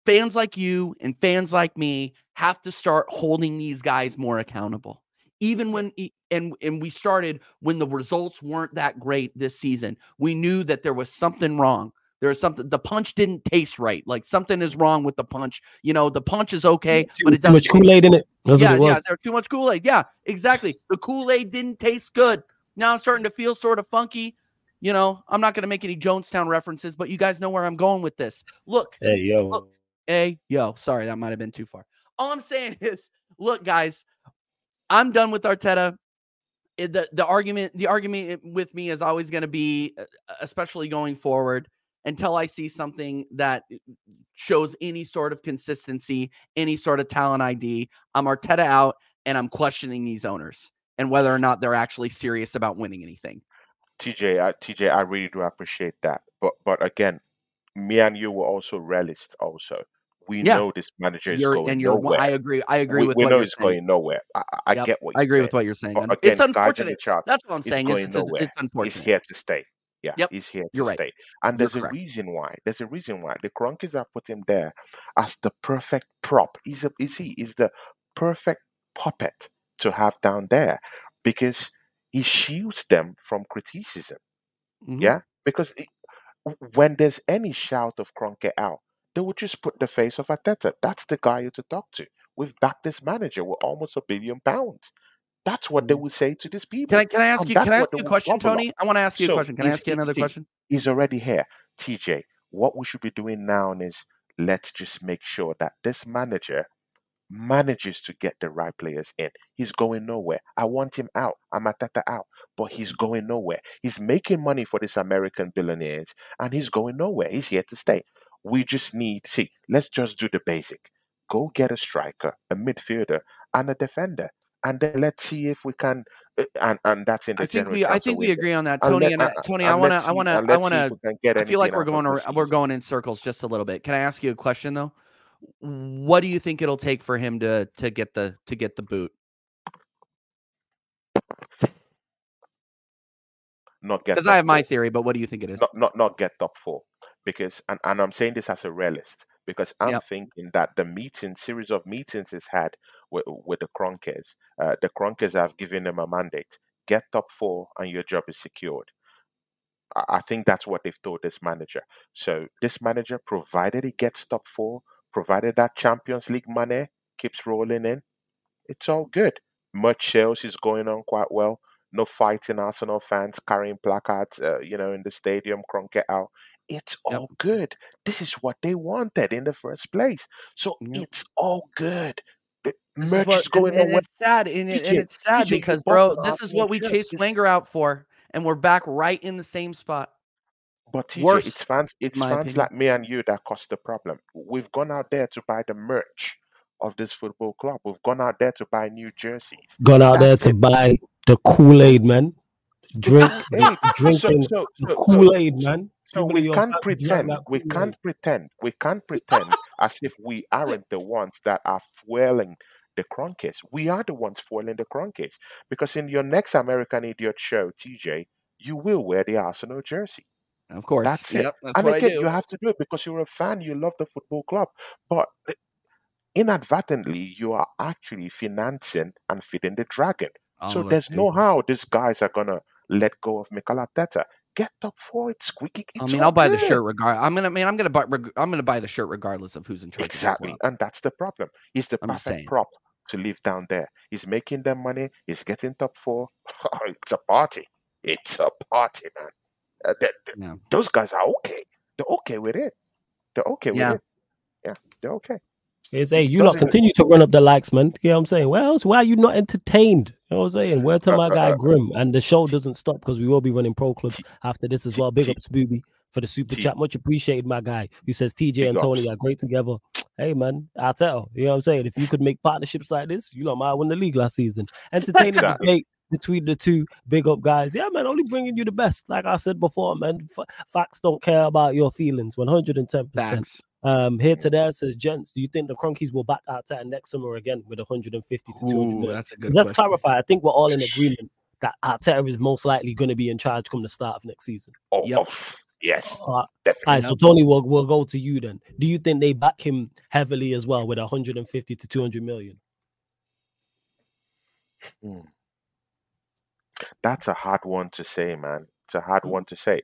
fans like you and fans like me have to start holding these guys more accountable. Even when and and we started when the results weren't that great this season, we knew that there was something wrong. There was something. The punch didn't taste right. Like something is mm-hmm. wrong with the punch. You know, the punch is okay, mm-hmm.
Too,
but it
too
doesn't.
much Kool Aid in it. That's
Yeah,
it
yeah. There's too much Kool Aid. Yeah, exactly. The Kool Aid didn't taste good. Now I'm starting to feel sort of funky. You know, I'm not going to make any Jonestown references, but you guys know where I'm going with this. Look,
Hey yo,
Look, Hey, yo, sorry, that might have been too far. All I'm saying is, look, guys, I'm done with Arteta. Eh, the the argument the argument eh, with me is always going to be, uh, especially going forward, until I see something that shows any sort of consistency, any sort of talent ID. I'm Arteta out, and I'm questioning these owners and whether or not they're actually serious about winning anything.
TJ, I, TJ, I really do appreciate that. But but again, me and you were also realists. Also, we
Yeah.
know this manager is
You're
going
and you're.
nowhere.
I agree. I agree
we
with
we
what
know
you're saying.
going nowhere. I, I
Yep,
get what
I
you're
agree
saying.
with what you're saying.
Again,
it's
guys in the
unfortunate. That's what I'm saying.
Going
it's,
nowhere.
it's
He's here to stay. Yeah,
Yep,
he's here to
you're right.
stay. And
You're
there's a
correct.
reason why. There's a reason why the Kroenkes have put him there as the perfect prop. He's a is he is the perfect puppet to have down there because he shields them from criticism.
Mhm.
Yeah, because it, when there's any shout of Kroenke out, they would just put the face of Arteta. That's the guy you to talk to. We've backed this manager with almost a billion pounds. That's what they
Mhm.
would say to these people.
Can I can I ask
And
you can I ask you a question. Tony? I want to ask you a question. Can I ask you another
he-
question?
he's already here. TJ, what we should be doing now is let's just make sure that this manager manages to get the right players in. He's going nowhere. I want him out. I'm Arteta out, but he's going nowhere. He's making money for these American billionaires, and he's going nowhere. He's here to stay. We just need see. Let's just do the basic. Go get a striker, a midfielder, and a defender, and then let's see if we can. uh, And and that's in the
I think
general
we I think we agree on that,
And
Tony.
let
And
and,
uh, Tony, I want to I want to I want to. I feel like we're going we're going in circles just a little bit. Can I ask you a question though? What do you think it'll take for him to to get the to get the boot?
Not get
Because I have my
four.
theory, but what do you think it is?
not not not get top four because and, and I'm saying this as a realist because I'm
Yep.
thinking that the meeting series of meetings is had with, with the Kronkers. Uh, the Kronkers have given them a mandate: get top four, and your job is secured. I I think that's what they've told this manager. So this manager, provided he gets top four, provided that Champions League money keeps rolling in, it's all good. Much sales is going on quite well. No fighting Arsenal fans carrying placards, uh, you know, in the stadium, Kroenke out. It's
Yep.
all good. This is what they wanted in the first place. So
Yep.
it's all good. The merch
what
is going
and
on.
it's sad and, it, and it's sad
you
because bro, this is what we chased Wenger out for, and we're back right in the same spot.
But TJ, it's fans, it's fans
opinion.
like me and you that caused the problem. We've gone out there to buy the merch of this football club. We've gone out there to buy new jerseys.
gone out there to
it.
buy the Kool Aid, man. Drink,
Hey, so
drinking
so
the
so so
Kool Aid, man.
So we can't pretend, we can't pretend, we can't pretend as if we aren't the ones that are fueling the Kroenkes. We are the ones foiling the Kroenkes because in your next American Idiot show, TJ, you will wear the Arsenal jersey.
Of course.
That's it.
Yep, that's
and
I
again, you have to do it because you're a fan, you love the football club. But eh, inadvertently, you are actually financing and feeding the dragon.
All
So there's
do.
no how these guys are gonna let go of Mikel Arteta. Get top four, it's squeaky.
I mean, I'll buy the shirt regard. I'm gonna, man, I'm gonna buy, reg- I'm gonna buy the shirt regardless of who's in charge
Exactly,
of the club.
and that's the problem. He's the
I'm
perfect prop to live down there. He's making them money. He's getting top four. it's a party. It's a party, man. Uh, th- th-
Yeah.
those guys are okay. They're okay with it. They're okay with
Yeah.
it. Yeah, they're okay.
It's hey, you lot
Doesn't-
continue to run up the likes, man. You know what I'm saying? Well, else, why are you not entertained? You know what I'm saying? Where to my guy Grim? And the show doesn't stop because we will be running pro clubs after this as well. Big
T-
ups, Booby, for the super
T-
chat. Much appreciated, my guy, who says TJ
Big
and Tony
ups.
are great together. Hey, man, I tell you know what I'm saying? If you could make partnerships like this, you know, might win the league last season. Entertaining
Exactly.
debate between the two big up guys. Yeah, man, only bringing you the best. Like I said before, man, f- facts don't care about your feelings 110%.
Facts.
Um, here to there says, gents, do you think the Kroenkes will back out at next summer again with 150 to 200
Ooh, that's a good
'Cause Let's
question.
clarify. I think we're all in agreement that Arteta is most likely going to be in charge come the start of next season.
Oh,
Yep.
oh, yes,
All right,
definitely.
all right, so Tony, we'll, we'll go to you then. Do you think they back him heavily as well with 150 to 200 million?
Hmm. That's a hard one to say, man. It's a hard
Mm.
one to say.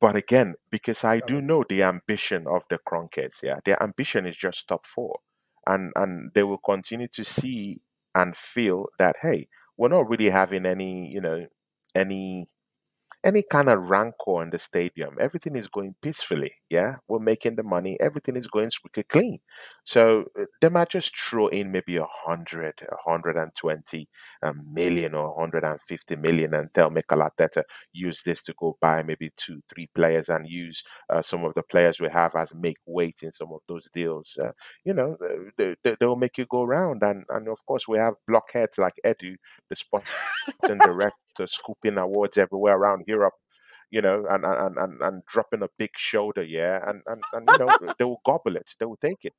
But again, because I do know the ambition of the Kroenkes, yeah, their ambition is just top four, and and they will continue to see and feel that hey, we're not really having any, you know, any any kind of rancor in the stadium. Everything is going peacefully. Yeah, we're making the money. Everything is going squeaky clean. So uh, they might just throw in maybe a hundred, a hundred and twenty million or 150 million and tell Mikel Arteta use this to go buy maybe two, three players and use uh, some of the players we have as make weight in some of those deals. Uh, you know, uh, they, they, they'll make you go around. And, and of course, we have blockheads like Edu, the sporting director, scooping awards everywhere around Europe. You know, and and, and, and dropping a big shoulder, yeah, and, and and you know they will gobble it, they will take it.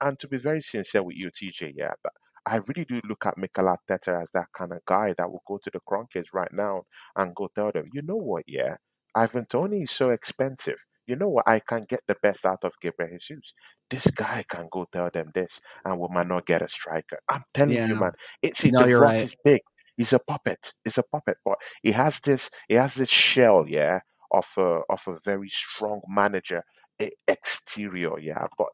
And to be very sincere with you, TJ, yeah, but I really do look at Mikel Arteta as that kind of guy that will go to the Kroenkes right now and go tell them, you know what, yeah, Ivan Toney is so expensive. You know what? I can get the best out of Gabriel Jesus. This guy can go tell them this, and we might not get a striker. I'm telling you, man. It's
No,
the
right.
is big. He's a puppet. He's a puppet, but he has this. He has this shell, yeah, of a of a very strong manager exterior, yeah. But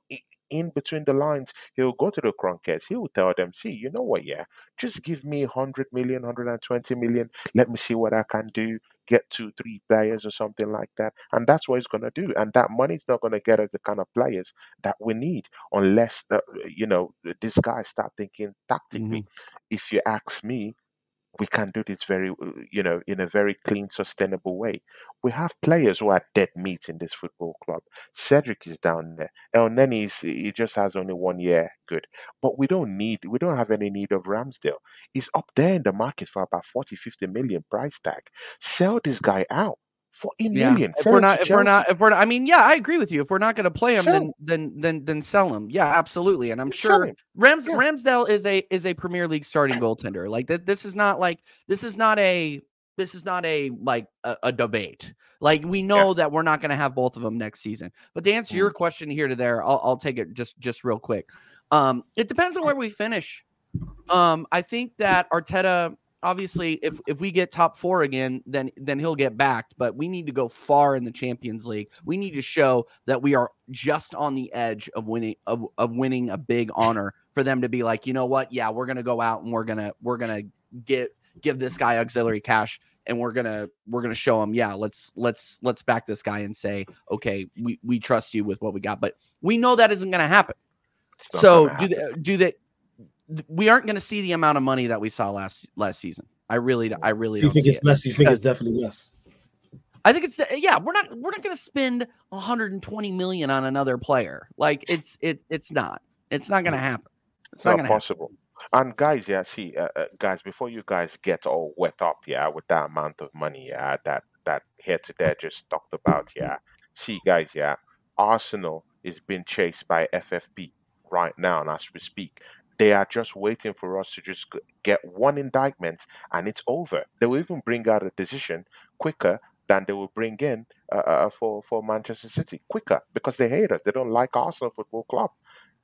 in between the lines, he'll go to the Kroenkes. He will tell them, "See, you know what? Yeah, just give me 100 million, 120 million. Let me see what I can do. Get two, three players or something like that." And that's what he's gonna do. And that money's not gonna get us the kind of players that we need, unless uh, you know this guy start thinking tactically. If you ask me, we can do this very, uh, you know, in a very clean, sustainable way. We have players who are dead meat in this football club. Cedric is down there. Elneny is, he just has only one year, good. But we don't need, we don't have any need of Ramsdale. He's up there in the market for about 40, 50 million price tag. Sell this guy out. 40
Yeah.
million.
If we're not, if we're not, if we're not, I mean, yeah, I agree with you. If we're not going to play him, then then then then sell him. Yeah, absolutely. And I'm sure. Rams
Yeah.
Ramsdale is a is a Premier League starting goaltender. Like that. This is not like this is not a this is not a like a, a debate. Like we know that we're not going to have both of them next season. But to answer your question here to there, I'll I'll take it just just real quick. Um, it depends on where we finish. Um, I think that Arteta obviously if if we get top four again then then he'll get backed but we need to go far in the champions league. We need to show that we are just on the edge of winning of, of winning a big honor for them to be like you know what? Yeah we're gonna go out and we're gonna we're gonna get give this guy auxiliary cash and we're gonna we're gonna show him yeah let's let's let's back this guy and say okay we we trust you with what we got but we know that isn't gonna happen. So do they, do they th- we aren't going to see the amount of money that we saw last last season. I really, I really
you
don't
think
see
it's
it.
less? You think it's definitely less?
I think it's yeah. We're not we're not going to spend 120 million on another player. Like it's it's it's not. It's not going to happen. It's
It's
not
not
going to happen.
possible. And guys, yeah, see, uh, uh, guys, before you guys get all wet up, yeah, with that amount of money, yeah, that that here to there just talked about, yeah. See, guys, yeah, Arsenal is being chased by FFP right now, and as we speak, They are just waiting for us to just get one indictment and it's over. They will even bring out a decision quicker than they will bring in uh, uh, for for Manchester City quicker because they hate us. They don't like Arsenal Football Club.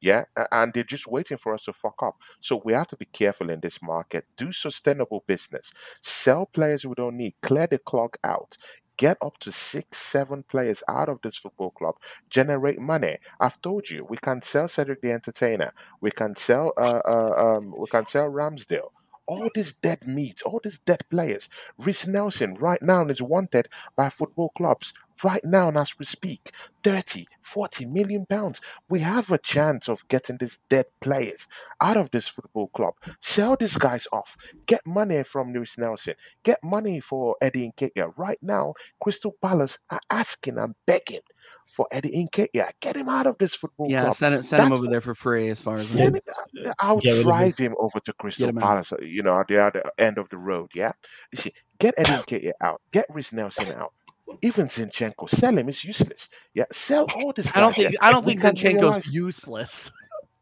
Yeah, and they're just waiting for us to fuck up. So we have to be careful in this market. Do sustainable business. Sell players we don't need. Clear the clock out. Get up to six, seven players out of this football club. Generate money. I've told you we can sell Cedric the Entertainer. We can sell. Uh, uh, um, we can sell Ramsdale. All this dead meat, all these dead players. Reiss Nelson right now is wanted by football clubs right now and as we speak 30 40 million pounds we have a chance of getting these dead players out of this football club sell these guys off get money from Lewis Nelson get money for Eddie Nketiah right now Crystal Palace are asking and begging for Eddie Nketiah get him out of this football
Yeah,
club
send it, send him over there for free, as far as I'm
Send
concerned.
uh, I'll
Get rid of him.
drive him over to Crystal
him.
Palace, uh, you know, at the other end of the road. Yeah. You see, get Eddie Nketiah out, get Reiss Nelson out. Even Zinchenko, sell him. It's useless. Yeah, sell all this.
I don't think I don't think Zinchenko's useless.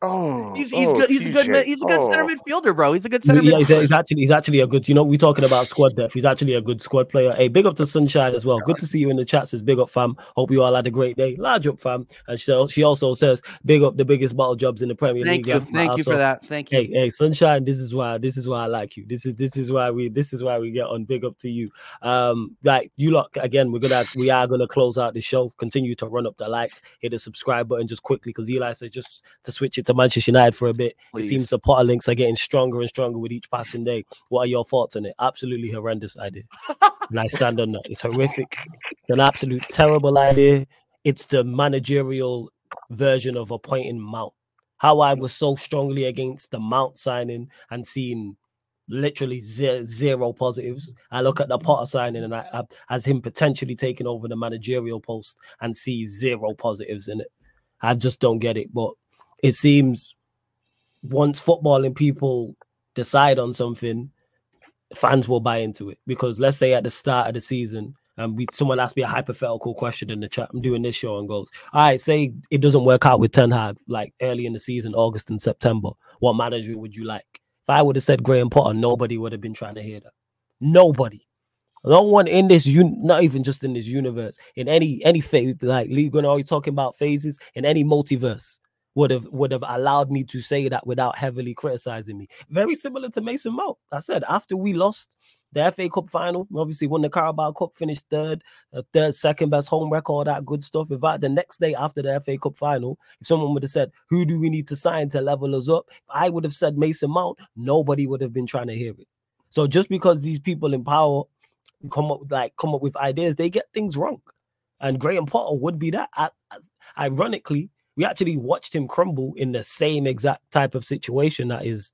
Oh,
He's he's
oh,
good. He's a good. He's a good center
oh.
midfielder, bro. He's a good center
Yeah, he's,
midfielder.
he's actually he's actually a good. You know, we're talking about squad depth. He's actually a good squad player. Hey, big up to Sunshine as well. Good to see you in the chat. Says big up, fam. Hope you all had a great day. Large up, fam. And she, she also says big up the biggest bottle jobs in the Premier
Thank
League.
you,
fam.
thank you for that. Thank you.
Hey, hey, sunshine. This is why. This is why I like you. This is this is why we. This is why we get on. Big up to you. Um, like you lot again. We're gonna we are gonna close out the show. Continue to run up the likes. Hit the subscribe button just quickly because Eli said just to switch it to Manchester United for a bit. It seems the Potter links are getting stronger and stronger with each passing day. What are your thoughts on it? Absolutely horrendous idea. and I stand on that. It's horrific. It's an absolute terrible idea. It's the managerial version of appointing Mount. How I was so strongly against the Mount signing and seeing literally zero, zero positives. I look at the Potter signing and I, I as him potentially taking over the managerial post and see zero positives in it. I just don't get it. But it seems once footballing people decide on something, fans will buy into it. Because let's say at the start of the season, and we someone asked me a hypothetical question in the chat. I'm doing this show and goes, all right, say it doesn't work out with Ten Hag like early in the season, August and September. What manager would you like? If I would have said Graham Potter, nobody would have been trying to hear that. Nobody. No one in this un- not even just in this universe, in any any phase, like Lee Gunnar always talking about phases, in any multiverse would have would have allowed me to say that without heavily criticizing me. Very similar to Mason Mount. I said after we lost the FA Cup final, obviously won the Carabao Cup, finished third, uh, third, second best home record, all that good stuff. If I, the next day after the FA Cup final, if someone would have said, "Who do we need to sign to level us up?" I would have said Mason Mount. Nobody would have been trying to hear it. So just because these people in power come up like come up with ideas, they get things wrong. And Graham Potter would be that. I- I- Ironically, we actually watched him crumble in the same exact type of situation that is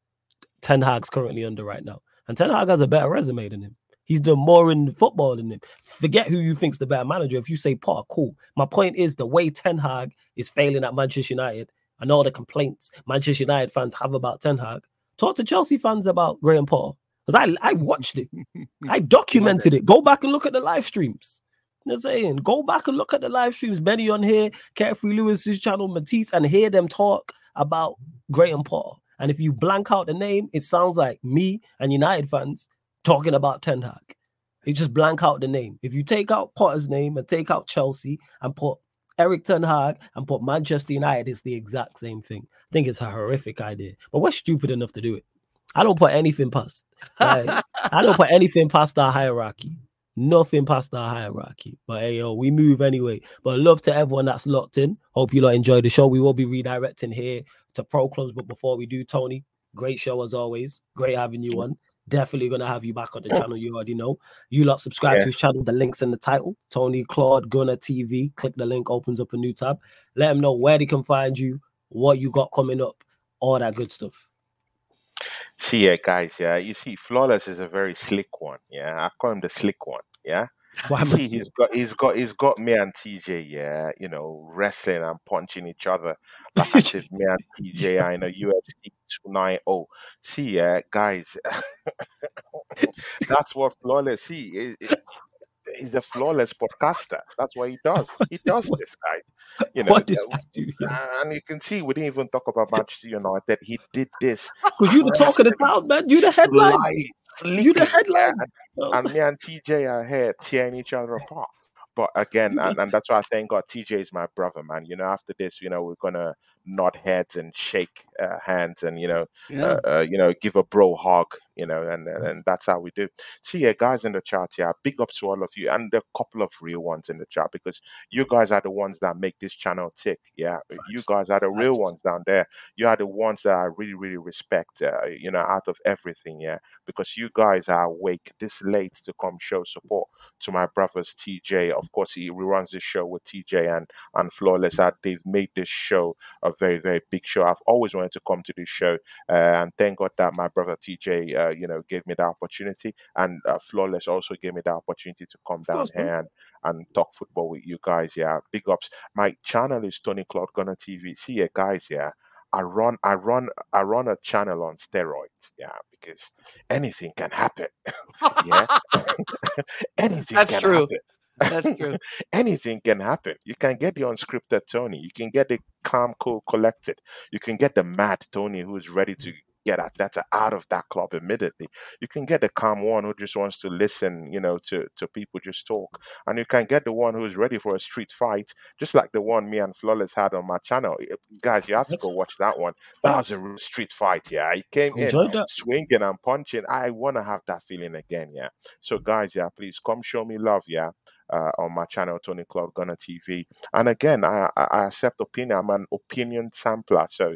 Ten Hag's currently under right now. And Ten Hag has a better resume than him. He's done more in football than him. Forget who you think's the better manager. If you say Potter, cool. My point is the way Ten Hag is failing at Manchester United and all the complaints Manchester United fans have about Ten Hag. Talk to Chelsea fans about Graham Potter. Because I, I watched it. I documented it. Go back and look at the live streams. I'm saying? Go back and look at the live streams. Benny on here, Carefree Lewis's channel, Matisse, and hear them talk about Graham Potter. And if you blank out the name, it sounds like me and United fans talking about Ten Hag. You just blank out the name. If you take out Potter's name and take out Chelsea and put Eric Ten Hag and put Manchester United, it's the exact same thing. I think it's a horrific idea, but we're stupid enough to do it. I don't put anything past. Like, I don't put anything past our hierarchy. Nothing past our hierarchy. But hey, yo, we move anyway. But love to everyone that's locked in. Hope you lot enjoy the show. We will be redirecting here to pro clubs. But before we do, Tony, great show as always. Great having you on. Definitely gonna have you back on the channel. You already know. You lot subscribe
Yeah.
to his channel. The links in the title. Tony Cloud Gunner TV. Click the link, opens up a new tab. Let them know where they can find you, what you got coming up, all that good stuff.
See, yeah, guys, yeah, you see, Flawless is a very slick one. Yeah, I call him the slick one. Yeah.
Why
You
I
see, he's got, he's got, he's got me and TJ, yeah, you know, wrestling and punching each other like if me and TJ are in a UFC 290. See, yeah, guys, that's what Flawless. See, it, it, he's a flawless podcaster. That's what he does. He does this guy. You know,
what did
uh,
do?
and you can see we didn't even talk about Manchester United. He did this.
Because you the talk of the town, man. You the headline.
Sly,
You the headline.
yeah. And me and TJ are here tearing each other apart. But again, and, and that's why I thank God TJ is my brother, man. You know, after this, you know, we're gonna nod heads and shake uh, hands and you know,
Yeah.
uh, uh, you know, give a bro hug, you know, and, and and that's how we do. See, yeah, guys in the chat, yeah, big up to all of you, and a couple of real ones in the chat because you guys are the ones that make this channel tick. Yeah, you guys are the real ones down there. You are the ones that I really, really respect. Uh, you know, out of everything, yeah, because you guys are awake this late to come show support to my brothers TJ. Of course, he reruns this show with TJ and and Flawless. Uh, they've made this show a very, very big show. I've always wanted to come to this show, uh, and thank God that my brother TJ, uh, you know, gave me the opportunity, and uh, Flawless also gave me the opportunity to come down
course, man.
here and, and talk football with you guys. Yeah, big ups. My channel is Tony Cloud Gunner TV. See ya, guys. Yeah. I run, I run, I run a channel on steroids, yeah, because anything can happen, yeah, anything
That's
can
true.
happen.
That's true.
Anything can happen. You can get the unscripted Tony. You can get the calm, cool, collected. You can get the mad Tony who's ready to get Arteta out of that club immediately. You can get the calm one who just wants to listen, you know, to, to people just talk. And you can get the one who's ready for a street fight, just like the one me and Flawless had on my channel. Eh, Guys, you have to go watch that one. That was a real street fight, yeah. He came in
that.
swinging and punching. I want to have that feeling again, yeah. So, guys, yeah, please come show me love, yeah, uh, on my channel, Tony Cloud Gunner TV. And again, I, I accept opinion. I'm an opinion sampler, so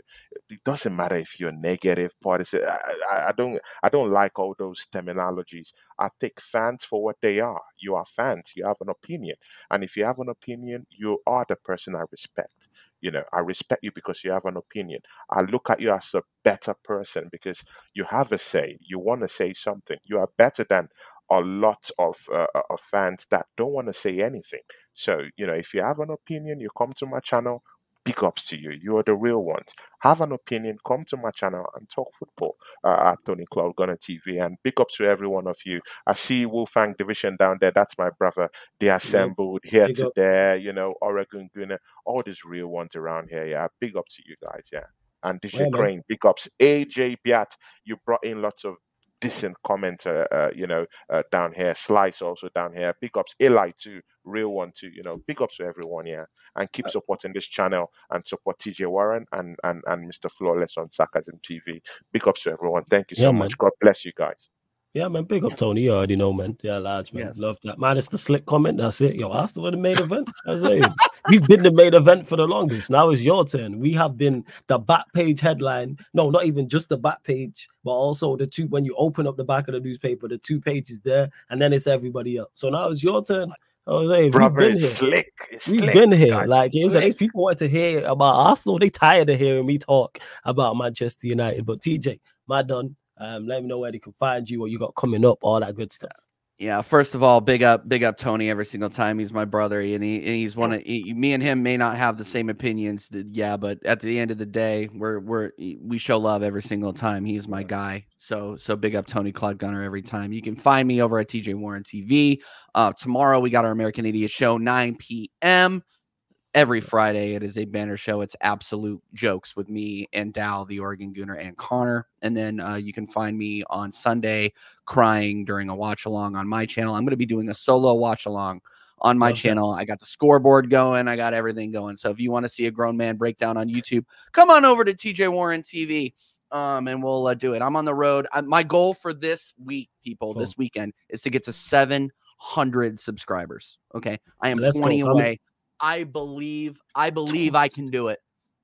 it doesn't matter if you're negative, partisan. I, I don't, I don't like all those terminologies. I take fans for what they are. You are fans. You have an opinion, and if you have an opinion, you are the person I respect. You know, I respect you because you have an opinion. I look at you as a better person because you have a say. You want to say something. You are better than a lot of uh, uh, of fans that don't want to say anything. So you know, if you have an opinion, you come to my channel. Big ups to you. You are the real ones. Have an opinion. Come to my channel and talk football uh, at Tony Cloud Gunner TV. And big ups to every one of you. I see Wolfang Division down there. That's my brother. They assembled here
Big
to
up.
there. You know, Oregon Gunner. All these real ones around here. Yeah. Big ups to you guys. Yeah. And DJ
man.
Crane. Big ups. AJ Biat. You brought in lots of decent comments, uh, uh, you know, uh, down here. Slice also down here. Big ups, Eli too, real one too. You know, big ups to everyone, yeah. And keep supporting this channel and support TJ Warren and and and Mr. Flawless on Sarcasm TV. Big ups to everyone. Thank you so
Yeah,
much.
man.
God bless you guys.
Yeah, man. Big up Tony. You already know, man. Yeah, large man.
Yes.
Love that. Man, it's the slick comment. That's it. Yo, Arsenal were the main event. I was saying, we've been the main event for the longest. Now it's your turn. We have been the back page headline. No, not even just the back page, but also the two. When you open up the back of the newspaper, the two pages there, and then it's everybody else. So now it's your turn. I was saying, we've
Brother
been
is
here.
slick. It's
We've
slick,
been here.
guys.
Like it's,
Slick.
it's people want to hear about Arsenal. They tired of hearing me talk about Manchester United. But TJ, my done. Um, let me know where they can find you, what you got coming up, all that good stuff.
Yeah, first of all, big up, big up Tony every single time. He's my brother, and he and he's one of he, me and him may not have the same opinions. Yeah, but at the end of the day, we're we're we show love every single time. He's my guy. So so big up Tony Cloud Gunner every time. You can find me over at TJ Warren TV. Uh, tomorrow we got our American Idiot show 9 p.m. Every Friday, it is a banner show. It's absolute jokes with me and Dow, the Oregon Gooner, and Connor. And then uh, you can find me on Sunday crying during a watch along on my channel. I'm going to be doing a solo watch along on my channel. I got the scoreboard going, I got everything going. So if you want to see a grown man breakdown on YouTube, come on over to TJ Warren TV. Um, and we'll uh, do it. I'm on the road. Uh, my goal for this week, people, this weekend, is to get to 700 subscribers. Okay, I am
Let's go.
20
I'm-
away. I believe, I believe I can do it.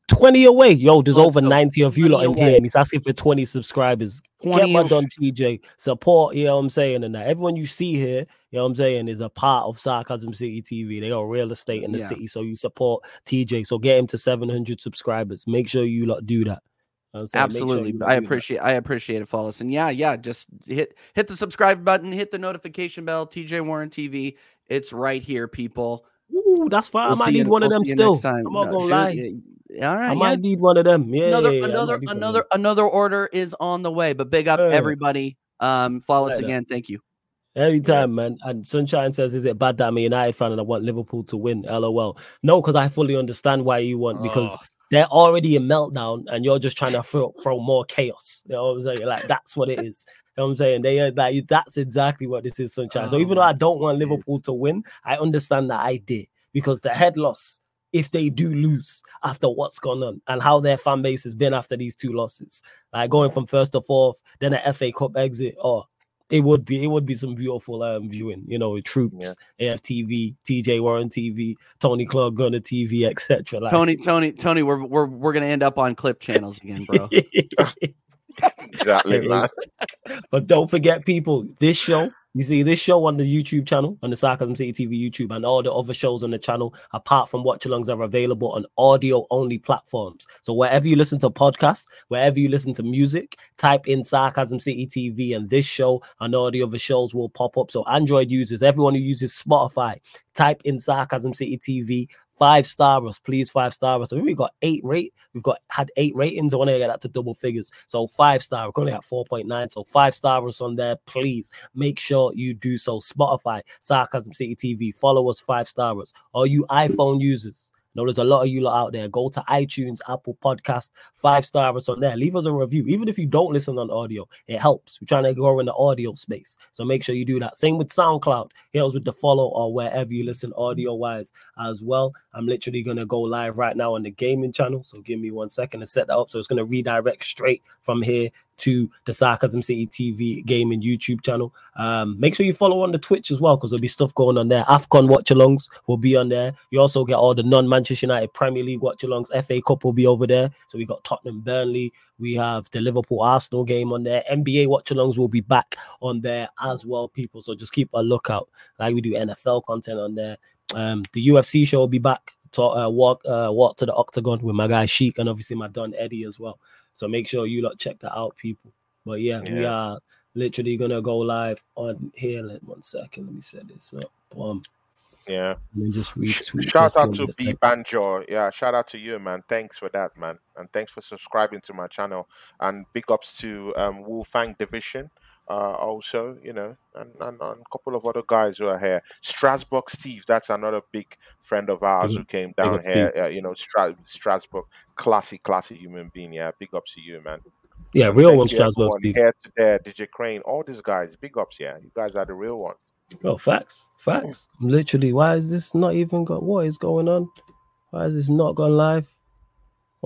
20 away. Yo, there's
Let's
over
go.
90 of you lot
20
in here, and he's asking for 20 subscribers. Get
20
my
of-
done, TJ. Support, you know what I'm saying? And that everyone you see here, you know what I'm saying, is a part of Sarcasm City TV. They got real estate in the
Yeah.
city, so you support TJ. So get him to 700 subscribers. Make sure you lot do that. You know what I'm saying? Make sure
Absolutely. I
do that.
appreciate I appreciate it, Flawless. And yeah, yeah, just hit hit the subscribe button, hit the notification bell, TJ Warren TV. It's right here, people.
Ooh, that's fine.
We'll
I might
see you-
need one of
we'll
them still. I'm not
No,
gonna
shoot,
lie.
yeah, All right.
I
yeah.
might need one of them. Yeah,
another
yeah, yeah, I might
another
need one of
another another order is on the way. But big up
Yeah.
everybody. Um, Flawless
Right up.
again. Thank you.
Anytime, man. And Sunshine says, "Is it bad that I'm a United fan and I want Liverpool to win?" LOL. No, because I fully understand why you want because
Oh.
they're already in meltdown and you're just trying to throw, throw more chaos. You know what I'm saying? Like that's what it is. Know what I'm saying? They are like that's exactly what this is, Sunshine. So
Oh
even though I don't want. Liverpool to win, I understand that idea because the head loss, if they do lose after what's gone on and how their fan base has been after these two losses, like going from first to fourth, then an FA Cup exit, oh, it would be it would be some beautiful um viewing, you know, with troops, AFTV, TJ Warren TV, Tony Clark Gunner TV, etc. Like
Tony, Tony, Tony, we're we're we're gonna end up on clip channels again, bro.
Exactly, man.
but don't forget, people, this show, you see this show on the YouTube channel, on the Sarcasm City TV YouTube, and all the other shows on the channel, apart from watch alongs, are available on audio only platforms. So wherever you listen to podcasts, wherever you listen to music, type in Sarcasm City TV, and this show and all the other shows will pop up. So Android users, everyone who uses Spotify, type in Sarcasm City TV. Five star us, please. Five star us. I think we got eight rate. We've got had eight ratings. I want to get that to double figures. So five star. We're currently at four point nine. So five star us on there, please. Make sure you do so. Spotify, Sarcasm City TV. Follow us. Five star us. All you iPhone users. Know there's a lot of you lot out there. Go to iTunes, Apple Podcast, five star us on there. Leave us a review. Even if you don't listen on audio, it helps. We're trying to grow in the audio space. So make sure you do that. Same with SoundCloud. Hit us with the follow or wherever you listen audio wise as well. I'm literally gonna go live right now on the gaming channel. So give me one second to set that up. So it's gonna redirect straight from here to the Sarcasm City TV gaming YouTube channel. Um, make sure you follow on the Twitch as well because there'll be stuff going on there. AFCON watch alongs will be on there. You also get all the non Manchester United Premier League watch alongs. FA Cup will be over there. So we got Tottenham Burnley. We have the Liverpool Arsenal game on there. NBA watch alongs will be back on there as well, people. So just keep a lookout. Like we do NFL content on there. Um, the UFC show will be back. To, uh, walk, uh, walk to the octagon with my guy Sheik and obviously my Don Eddie as well. So make sure you lot check that out, people. But yeah, we are literally gonna go live on here. Let one second. Let me set this up. Um,
Yeah.
and just retweet.
Shout out to B. Banjo. Yeah, shout out to you, man. Thanks for that, man. And thanks for subscribing to my channel. And big ups to um Wolfang Division. Uh, also, you know, and, and, and a couple of other guys who are here. Strasbourg Steve, that's another big friend of ours
Big
who came down here. Uh, you know, Stra- Strasbourg, classy, classy human being. Yeah, big ups to you, man.
Yeah, real
thank
one, Strasbourg Steve.
here to there, DJ Crane, all these guys, big ups. Yeah, you guys are the real ones.
Bro, facts, facts. Literally, why is this not even got? What is going on? Why is this not gone live?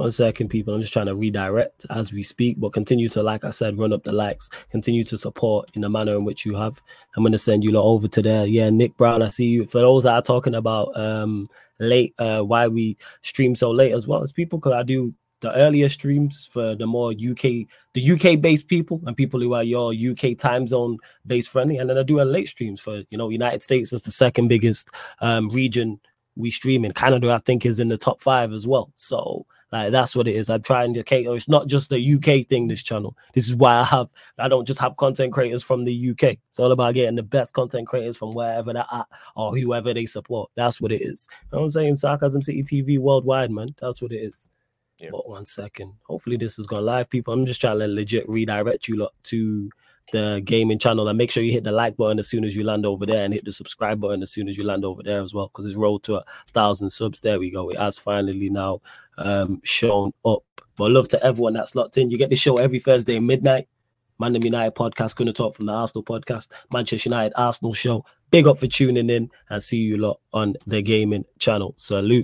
One second, people. I'm just trying to redirect as we speak, but continue to, like I said, run up the likes. Continue to support in the manner in which you have. I'm gonna send you lot over to there. Yeah, Nick Brown. I see you. For those that are talking about um late, uh, why we stream so late as well as people, because I do the earlier streams for the more UK, the UK based people and people who are your UK time zone based friendly, and then I do a late streams for you know United States is the second biggest um region we stream in. Canada, I think, is in the top five as well. So like that's what it is. I'm trying to cater. It's not just the UK thing. This channel. This is why I have. I don't just have content creators from the UK. It's all about getting the best content creators from wherever they're at or whoever they support. That's what it is. You know what I'm saying? Sarcasm City TV worldwide, man. That's what it is.
Yeah.
But one second. Hopefully this is gone live, people. I'm just trying to legit redirect you lot to the gaming channel and make sure you hit the like button as soon as you land over there and hit the subscribe button as soon as you land over there as well because it's rolled to a thousand subs. There we go. It has finally now um shown up. But love to everyone that's locked in. You get the show every Thursday midnight. Mandem United podcast, gonna talk from the Arsenal podcast, Manchester United Arsenal show. Big up for tuning in and see you lot on the gaming channel. Salute.